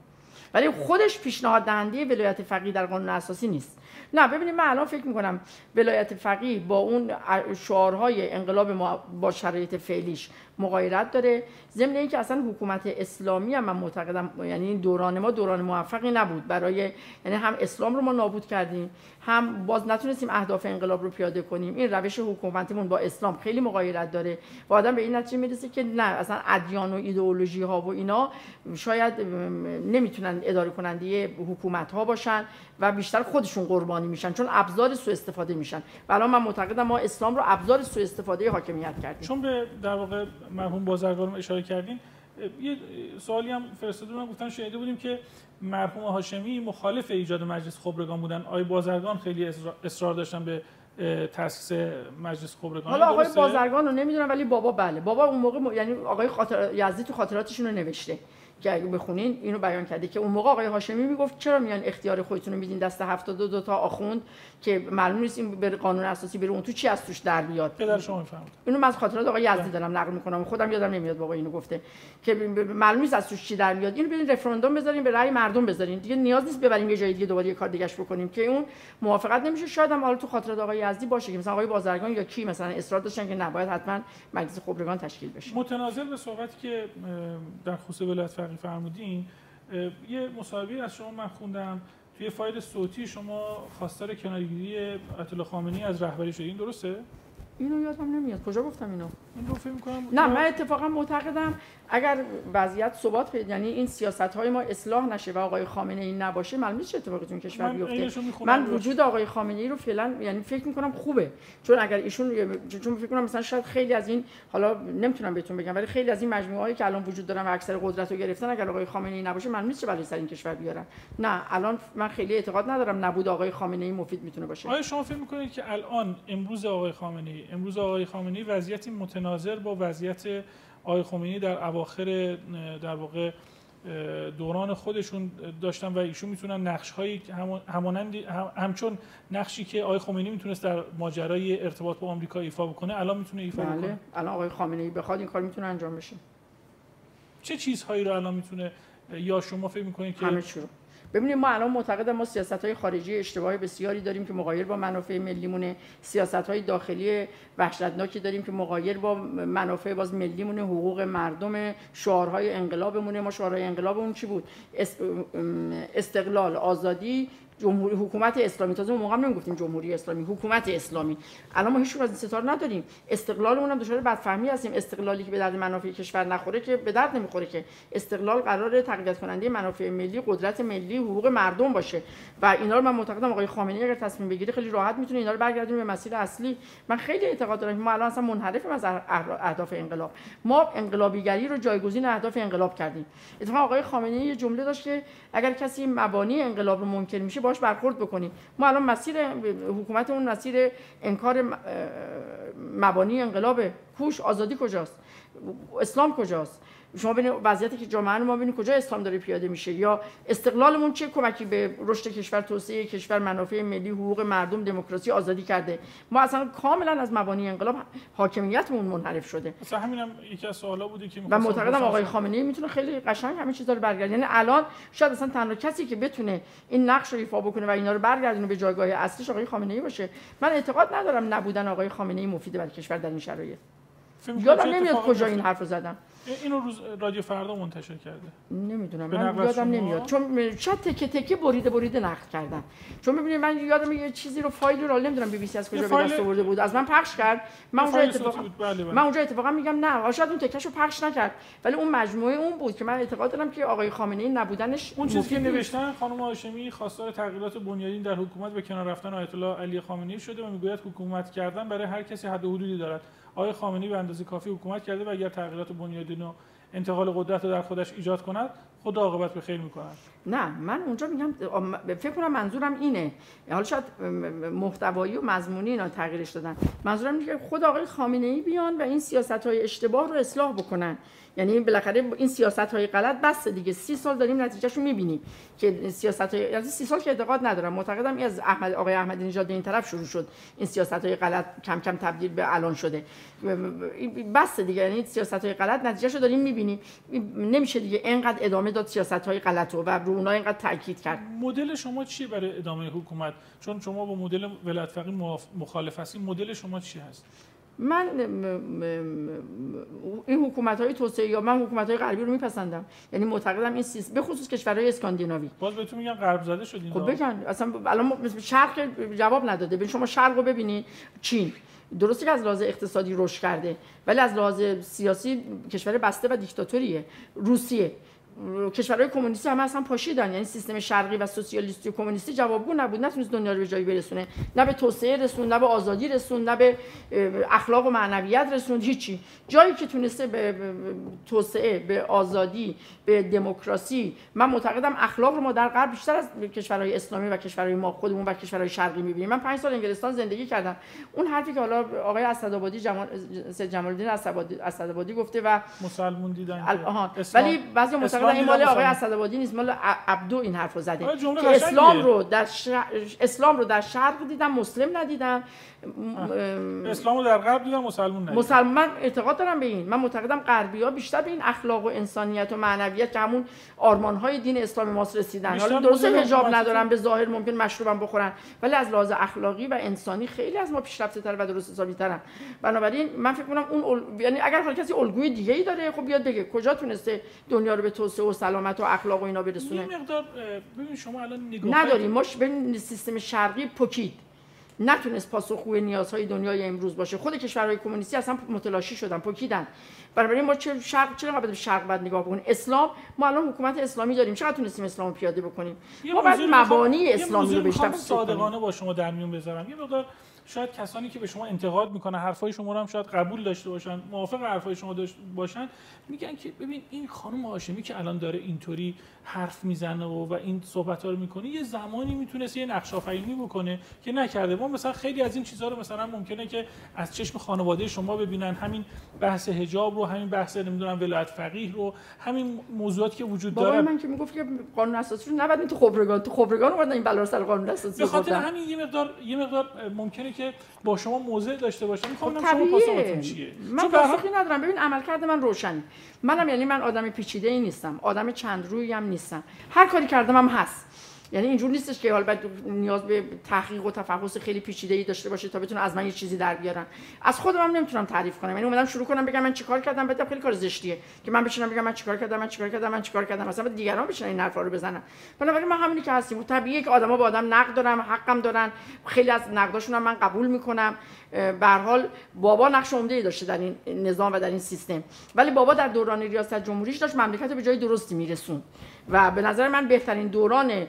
ولی خودش پیشنهاد دهنده ولایت فقیه در قانون اساسی نیست. نه ببینید من الان فکر می‌کنم ولایت فقیه با اون شعارهای انقلاب با شرایط فعلیش مغایرت داره. ضمن اینکه اصلا حکومت اسلامی هم من معتقدم یعنی دوران ما دوران موفقی نبود. برای یعنی هم اسلام رو ما نابود کردیم هم باز نتونستیم اهداف انقلاب رو پیاده کنیم. این روش حکومتیمون با اسلام خیلی مغایرت داره. و آدم به این نتیجه می‌رسه که نه اصلا ادیان و ایدئولوژی ها و اینا شاید نمی‌تونن اداره کننده حکومت ها باشن و بیشتر خودشون قربانی میشن چون ابزار سوء استفاده میشن. و من معتقدم ما اسلام رو ابزار سوء استفاده حاکمیت کردیم. چون به در واقع مرحوم بازرگانم اشاره کردین یه سوالی هم فرستاده بودن گفتن شنیده بودیم که مرحوم هاشمی مخالف ایجاد مجلس خبرگان بودن. آقای بازرگان خیلی اصرار داشتن به تاسیس مجلس خبرگان. حالا آقای بازرگان رو نمی‌دونم ولی بابا بله. بابا اون موقع یعنی آقای خاطر یزدی تو خاطراتشون رو نوشته. که اگه بخونین اینو بیان کرده که اون موقع آقای هاشمی می‌گفت چرا میان اختیار خودتون رو میدین دست 72 دو تا آخوند که معلوم نیست این بر قانون اساسی بره اون تو چی از توش در بیاد؟ پدر شما می‌فهمید اینو من از خاطرات آقای یزدی دارم نقل می‌کنم. خودم یادم نمیاد بابا اینو گفته. که معلوم نیست از توش چی در میاد اینو برین رفراندوم بذارین به رأی مردم بذارین. دیگه نیاز نیست ببریم یه جای دیگه دوباره یه کار دیگهش بکنیم. که اون موافقت نمیشه. شاید هم حالا تو خاطرات آقای یزدی باشه که مثلا آقای بازرگان یا کی مثلا اصرار داشتن که نباید حتما مجلس خبرگان تشکیل بشه. متناظر به صحبتی که در خصوص ولایت فقیه فرمودین یه مصاحبه از شما من خوندم توی فایل صوتی شما خواستار کنارگیری الله خامنه‌ای از رهبری شدین درسته؟ اینو یادم نمیاد. کجا گفتم اینو؟ این رو فکر کنم نه من اتفاقا معتقدم اگر وضعیت ثبات پیدا یعنی این سیاست های ما اصلاح نشه و آقای خامنه ای نباشه معلومه چه اتفاقی تو کشور بیفته. من وجود آقای خامنه ای رو فعلا یعنی فکر می‌کنم خوبه. چون اگر ایشون چون فکر کنم مثلا شاید خیلی از این حالا نمی‌تونم بهتون بگم ولی خیلی از این مجموعه هایی که الان وجود دارن و اکثر قدرت رو گرفتن اگر آقای خامنه ای نباشه معلومه چه بلایی سر این کشور بیارن. نه الان من خیلی اعتقاد ندارم نبود آقای خامنه ای مفید می‌تونه باشه. آیا شما فکر می‌کنید که الان امروز آقای خامنه ای خامنه‌ای امروز آقای خامنه‌ای وضعیتی متناظر با وضعیت آقای خمینی در اواخر در واقع دوران خودشون داشتن و ایشون می‌تونن نقش هایی همانند همچون نقشی که آقای خمینی می‌تونست در ماجرای ارتباط با آمریکا ایفا بکنه الان می‌تونه ایفا بله. بکنه؟ الان آقای خامنه ای بخواد این کار می‌تونه انجام بشه. چه چیزهایی رو الان می‌تونه یا شما فکر می‌کنید که همه چی رو. ببینید ما الان معتقد ما سیاست های خارجی اشتباه بسیاری داریم که مغایر با منافع ملیمونه. سیاست های داخلی وحشتناکی داریم که مغایر با منافع باز ملیمونه حقوق مردم شعارهای انقلابمونه. ما شعارهای انقلابمون چی بود؟ استقلال آزادی جمهوری حکومت اسلامی. تازه موقع هم نمی‌گفتیم جمهوری اسلامی حکومت اسلامی. الان ما هیچ از این ستاره نداریم. استقلالمون هم دچار بدفهمی هستیم. استقلالی که به درد منافع کشور نخوره که به درد نمی‌خوره که. استقلال قرار تقویت کننده منافع ملی قدرت ملی حقوق مردم باشه. و اینا رو من معتقدم آقای خامنه‌ای اگر تصمیم بگیره خیلی راحت می‌تونه اینا رو برگردونه به مسیر اصلی. من خیلی اعتقاد دارم که ما الان اصلا منحرفیم از اهداف انقلاب. ما انقلابیگری رو جایگزین اهداف انقلاب کردیم. اتفاقا آقای خامنه‌ای یه جمله داشت که اگر کسی مبانی انقلاب رو منکر میشه باش برخورد بکنیم. ما الان مسیر حکومتمون مسیر انکار مبانی انقلاب کوش آزادی کجاست؟ اسلام کجاست؟ شما ببینید وضعیتی که جامعه ما ببینید کجا اسلام داره پیاده میشه یا استقلالمون چه کمکی به رشد کشور توسعه کشور منافع ملی حقوق مردم دموکراسی آزادی کرده. ما اصلا کاملا از مبانی انقلاب حاکمیتمون منحرف شده. مثلا همینم یکی از سوالا بودی که و معتقدم آقای خامنه‌ای می‌تونه خیلی قشنگ همین چیزا رو برگردونه. یعنی الان شاید اصلا تنها کسی که بتونه این نقش رو ایفا بکنه و اینا رو برگردونه به جایگاه اصلیش آقای خامنه‌ای باشه. من اعتقاد ندارم نبودن آقای خامنه‌ای مفیده برای کشور در این شرایط. یادم نمیاد کجا این حرف رو زدم. اینو روز رادیو فردا منتشر کرده. نمی‌دونم من یادم نمیاد. چون شاید تکه تکه بریده بریده نقد کردم چون ببینید من یادم یه چیزی رو فایل رو نمی‌دونم بی بی سی از کجا به دست آورده بود. از من پخش کرد. من اونجا اتفاقا بله، بله. من اونجا اتفاقا میگم نه شاید اون تکهشو پخش نکرد. ولی اون مجموعه اون بود که من اعتقاد دارم که آقای خامنه ای نبودنش اون چیزی که نوشتن خانم هاشمی خواستار تغییرات بنیادین در حکومت به کنار رفتن آیت الله علی خامنه‌ای شده و می‌گوید حکومت کردن برای هر کسی حد و حدودی دارد. آقای خامنه‌ای به اندازه کافی حکومت کرده و اگر تغییرات بنیادین و انتقال قدرت رو در خودش ایجاد کند خود عاقبت به خیر می‌کند. نه من اونجا میگم فکر کنم منظورم اینه. حالا شاید محتوایی و مضمونی اینا تغییرش دادن. منظورم اینه که خود آقای خامنه ای بیان و این سیاست های اشتباه رو اصلاح بکنن. یعنی بالاخره این سیاست های غلط بس دیگه. سی سال داریم نتیجهشو می‌بینیم که سیاست های یعنی سی سال که اعتقاد ندارم. معتقدم از احمد آقای احمدی نژاد این طرف شروع شد. این سیاست های غلط کم کم تبدیل به الان شده. بس دیگه. یعنی سیاست های غلط نتیجهشو داریم می‌بینیم. نمیشه دیگه اینقدر ادامه داد سیاست های غلط و رو اونها اینقدر تاکید کرد. مدل شما چیه برای ادامه حکومت؟ چون شما با مدل ولایت فقیه مخالف هستین. مدل شما چی هست؟ من این حکومت های توسعه یا من حکومت های غربی رو میپسندم. یعنی معتقدم این سیس به خصوص کشورهای اسکاندیناوی. باز بهتون میگن غرب زده شدین خب بگن. اصلا الان شرق جواب نداده. ببین شما شرق رو ببینید چین. درسته که از لحاظ اقتصادی رشد کرده ولی از لحاظ سیاسی کشور بسته و دیکتاتوریه. روسیه. کشورهای کمونیستی هم اصلا پاشیدن یعنی سیستم شرقی و سوسیالیستی و کمونیستی جوابگو نبود. نتونست دنیا رو به جایی برسونه. نه به توسعه رسون نه به آزادی رسون نه به اخلاق و معنویت رسون هیچی. جایی که تونسته به توسعه به آزادی به دموکراسی من معتقدم اخلاق رو ما در غرب بیشتر از کشورهای اسلامی و کشورهای ما خودمون و کشورهای شرقی می‌بینیم. من پنج سال انگلستان زندگی کردم. اون حرفی که حالا آقای اسدآبادی جمال سید جمال الدین اسدآبادی گفته و مسلمون دیدن ولی بعضی معتقدن این مال آقای اسدآبادی نیست مال عبدو این حرفو زده. که اسلام رو در اسلام رو در شرق دیدم مسلم ندیدم. اسلام رو در غرب دیدم مسلمان ندیدم. مسلمان اعتقاد دارم به این. من معتقدم غربی ها بیشتر به این اخلاق و انسانیت و معنویت که همون آرمان های دین اسلامی ماست رسیدن. حالا درست حجاب ندارم به ظاهر ممکن مشروبم بخورن. ولی از لحاظ اخلاقی و انسانی خیلی از ما پیشرفته تر و درست حسابی ترن بنابراین من فکر کنم اون یعنی اگر هر کسی الگوی دیگه ای داره خب بیاد بگه کجا تونسته دنیا رو به توسعه و سلامت و اخلاق و اینا برسونه؟ یه مقدار ببین شما الان نگاه نداریم. ما به سیستم شرقی پکید نتونست پاسخگوی نیازهای دنیای امروز باشه. خود کشورهای کمونیستی اصلا متلاشی شدن پکیدن بنابراین ما چه شرق چرا باید شرق بعد نگاه بکنیم؟ اسلام ما الان حکومت اسلامی داریم. چقدر تونستیم اسلام پیاده بکنیم؟ ما مبانی اسلامی رو بیشتر صادقانه با شما در میون بذارم. یه مقدار شاید کسانی که به شما انتقاد می‌کنن حرفای شما رو هم شاید قبول داشته باشن موافق حرفای شما داشته باشن میگن که ببین این خانم هاشمی که الان داره اینطوری حرف می‌زنه و, و این صحبت ها رو می‌کنه یه زمانی می‌تونست یه نقش آفرینی بکنه که نکرده. ما مثلا خیلی از این چیزها رو مثلا ممکنه که از چشم خانواده شما ببینن. همین بحث حجاب رو همین بحث نمی‌دونم ولایت فقیه رو همین موضوعاتی که وجود داره. من که می‌گفت که قانون اساسی رو نباید تو خبرگان تو خبرگان اومدن این بلا سر قانون اساسی به خاطر همین یه مقدار یه مقدار ممکنه که با شما موضع داشته باشه. می‌خوام خب شما پاسختون چیه؟ من پاسخی ندارم. ببین عملکرد من روشنه. منم یعنی من آدم پیچیده ای نیستم. آدم چند رویی هم نیستم. هر کاری کردم هم هست. یعنی اینجور نیستش که حالا نیاز به تحقیق و تفحص خیلی پیچیده ای داشته باشه تا بتونه از من یه چیزی در بیارن. از خودم هم نمی‌تونم تعریف کنم. یعنی اومدم شروع کنم بگم من چیکار کردم بده خیلی کار زشتیه که من بشینم بگم من چیکار کردم من چیکار کردم من چیکار کردم. مثلا دیگران بشینن این حرفا رو بزنن. بنابراین ما همینی که هستیم. طبیعیه که آدما با آدم نقد دارن حقم دارن. خیلی از نقداشون هم من قبول می‌کنم. به حال بابا نقش عمده داشته در این نظام و در این سیستم. ولی بابا در دوران ریاست جمهوریش داشت مملکت به جای درستی میرسون و به نظر من بهترین دوران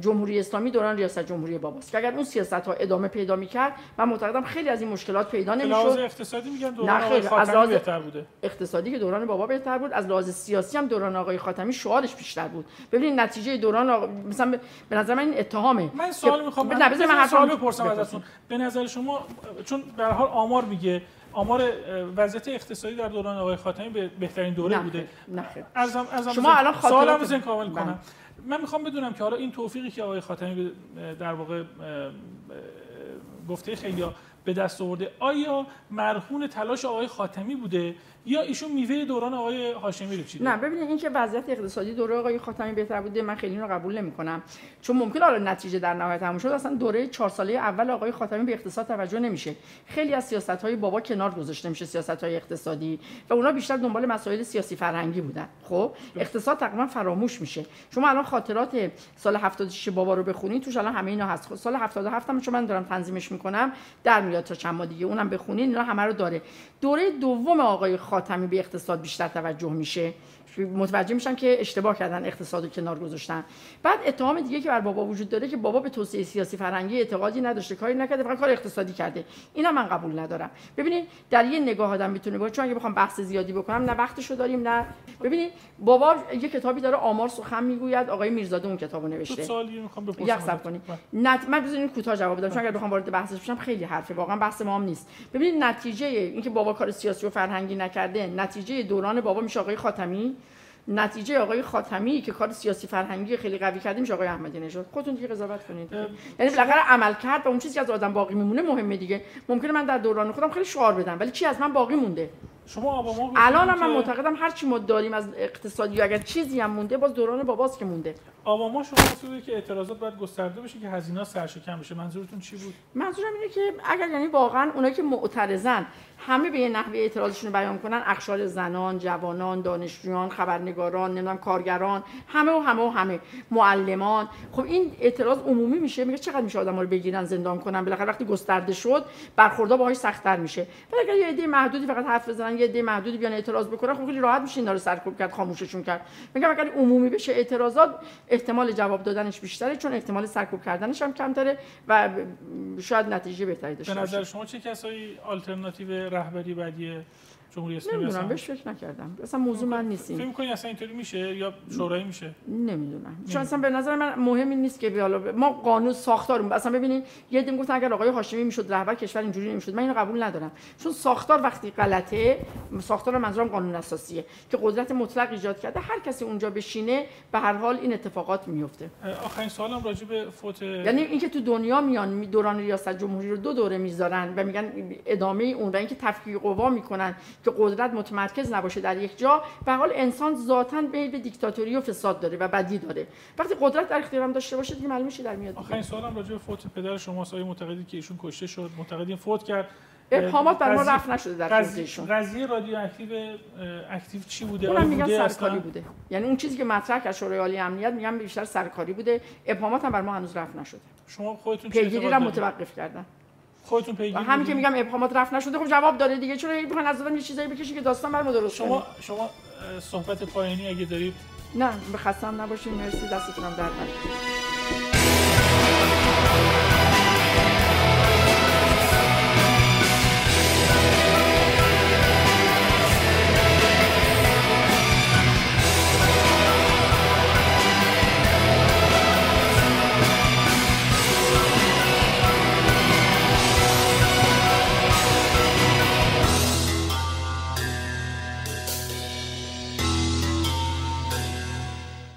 جمهوری اسلامی دوران ریاست جمهوری باباست. که اگر اون سیاست ها ادامه پیدا می‌کرد من معتقدم خیلی از این مشکلات پیدا نمی‌شد. اقتصادی میگن دوران آقای خاتمی بهتر بوده. اقتصادی که دوران بابا بهتر بود از لحاظ سیاسی هم دوران آقای خاتمی شعارش بیشتر بود. ببینید نتیجه دوران آقا... مثلا به نظر من این اتهامه من سوال می‌خوام من, من, من سوال بپرسم ازتون. به نظر شما چون به حال آمار میگه. آمار وضعیت اقتصادی در دوران آقای خاتمی به بهترین دوره بوده. نه ارزم ارزم شما الان سوالم کامل کنم. من می‌خوام بدونم که حالا این توفیقی که آقای خاتمی در واقع گفته خیلی به دست آورده آیا مرهون تلاش آقای خاتمی بوده؟ یا ایشون میوه دوران آقای هاشمی رو چیده؟ نه ببینید اینکه وضعیت اقتصادی دوره آقای خاتمی بهتر بوده من خیلی رو قبول نمی‌کنم. چون ممکن حالا نتیجه در نهایت تموم شد اصلا دوره چهار ساله اول آقای خاتمی به اقتصاد توجه نمیشه. خیلی از سیاست های بابا کنار گذاشته میشه سیاست های اقتصادی. و اونا بیشتر دنبال مسائل سیاسی فرهنگی بودن. خب؟ اقتصاد تقریبا فراموش میشه. شما الان خاطرات سال 76 بابا رو بخونید توش الان همه اینا هست. سال 77 هم چون من دارم تنظیمش می‌کنم در میاد تا چند دیگه. اونم بخونید اینا همه رو داره. دوره دوم آقای خاتمی به اقتصاد بیشتر توجه میشه. متوجه میشن که اشتباه کردن اقتصاد رو کنار گذاشتن. بعد اتهام دیگه که بر بابا وجود داره که بابا به توسعه سیاسی فرهنگی اعتقادی نداشته کاری نکرده فقط کار اقتصادی کرده. اینا من قبول ندارم. ببینید در یه نگاه آدم می‌تونه باشه چون اگه بخوام بحث زیادی بکنم نه وقتشو داریم نه. ببینید بابا یه کتابی داره آمار سخن می‌گوید آقای میرزاده اون کتابو نوشته. سوالی می‌خوام بپرسم کنید. نه من بزنین کوتاه جواب بدم چون اگه بخوام وارد بحثش بشم خیلی حرفه واقعا بحث ما هم نیست. ببینید نتیجه اینکه بابا کار سیاسی و فرهنگی نکرده نتیجه دوران بابا میشه آقای خاتمی. نتیجه آقای خاتمی که کار سیاسی فرهنگی خیلی قوی کرده میشه آقای احمدی نژاد. خودتون دیگه قضاوت کنید. یعنی بالاخره عمل کرد و اون چیزی که از آدم باقی میمونه مهمه دیگه. ممکنه من در دوران خودم خیلی شعار بدم ولی چی از من باقی مونده؟ شما ما الان من معتقدم هر چی ما داریم از اقتصادی اگر چیزی هم مونده باز دوران باباست که مونده. ما شما اصولی که اعتراضات باید گسترده بشه که هزینه سرشکم بشه. منظورتون چی بود؟ منظورم اینه که اگر یعنی واقعا اونایی که معترضن همه به یه نحوه اعتراضشون رو بیان کنن. اخشار زنان جوانان دانشجویان خبرنگاران نمی‌دونم کارگران. همه و همه و همه. معلمان. خب این اعتراض عمومی میشه. میگه چقدر میشه آدم رو بگیرن زندان کنن. بالاخره وقتی گسترده شد برخوردا باهاش سختتر میشه. ولی اگر یه عده محدودی فقط حرف بزنن یه عده محدودی بیان اعتراض بکنن خب خیلی راحت میشه اینا رو سرکوب کرد خاموششون کرد. میگم اگر عمومی بشه اعتراضات احتمال جواب دادنش بیشتره چون احتمال سرکوب کردنش هم کمتره و شاید نتیجه بهتری داشته به نظر شما چه کسایی آلترناتیو رهبری بعدی جمهوری اسلامی نمی‌دونم بهش فکر نکردم. اصلا موضوع من نیست فکر می‌کنی اصلا اینطوری میشه یا شورایی میشه؟ نمی‌دونم. چون اصلا به نظر من مهم این نیست که حالا ما قانون ساختار اصلا ببینید یه دیم گفتن اگر آقای هاشمی می‌شد رهبر کشور اینجوری نمی‌شد. من اینو قبول ندارم. چون ساختار وقتی غلطه ساختار منظورم قانون اساسیه که قدرت مطلق ایجاد کرده. هر کسی اونجا بشینه به هر حال این اتفاقات میفته آخرین سوالم راجع به فوت یعنی اینکه تو دنیا میان دوران ریاست جمهوری رو دو دوره می‌ذارن و میگن ادامه اون و اینکه تفکیک قوا می‌کنن. که قدرت متمرکز نباشه در یک جا. به حال انسان ذاتا به دیکتاتوری و فساد داره و بدی داره. وقتی قدرت در اختیارم داشته باشه دیگه معلومه در میاد آخرین سوالم راجع به فوت پدر شما. سایه معتقدی که ایشون کشته شد. معتقدین فوت کرد. ابهامات بر ما رفت نشده در قضیهشون قضیه رادیو اکتیو اکتیو چی بوده؟ اونم میگن سرکاری بوده. یعنی اون چیزی که مطرح کرد شورای عالی امنیت میگن بیشتر سرکاری بوده. ابهامات هم بر ما هنوز رفت نشده. شما خودتون پیگیری را متوقف کردن. خودتون پیگیری همین که میگم ابهامات رفت نشده خب جواب داره دیگه چرا می‌خوان از یه چیزایی بکشی که داستان برام درست شما شما صحبت پایانی اگه دارید. نه به خستم نباشین مرسی دستتونم درد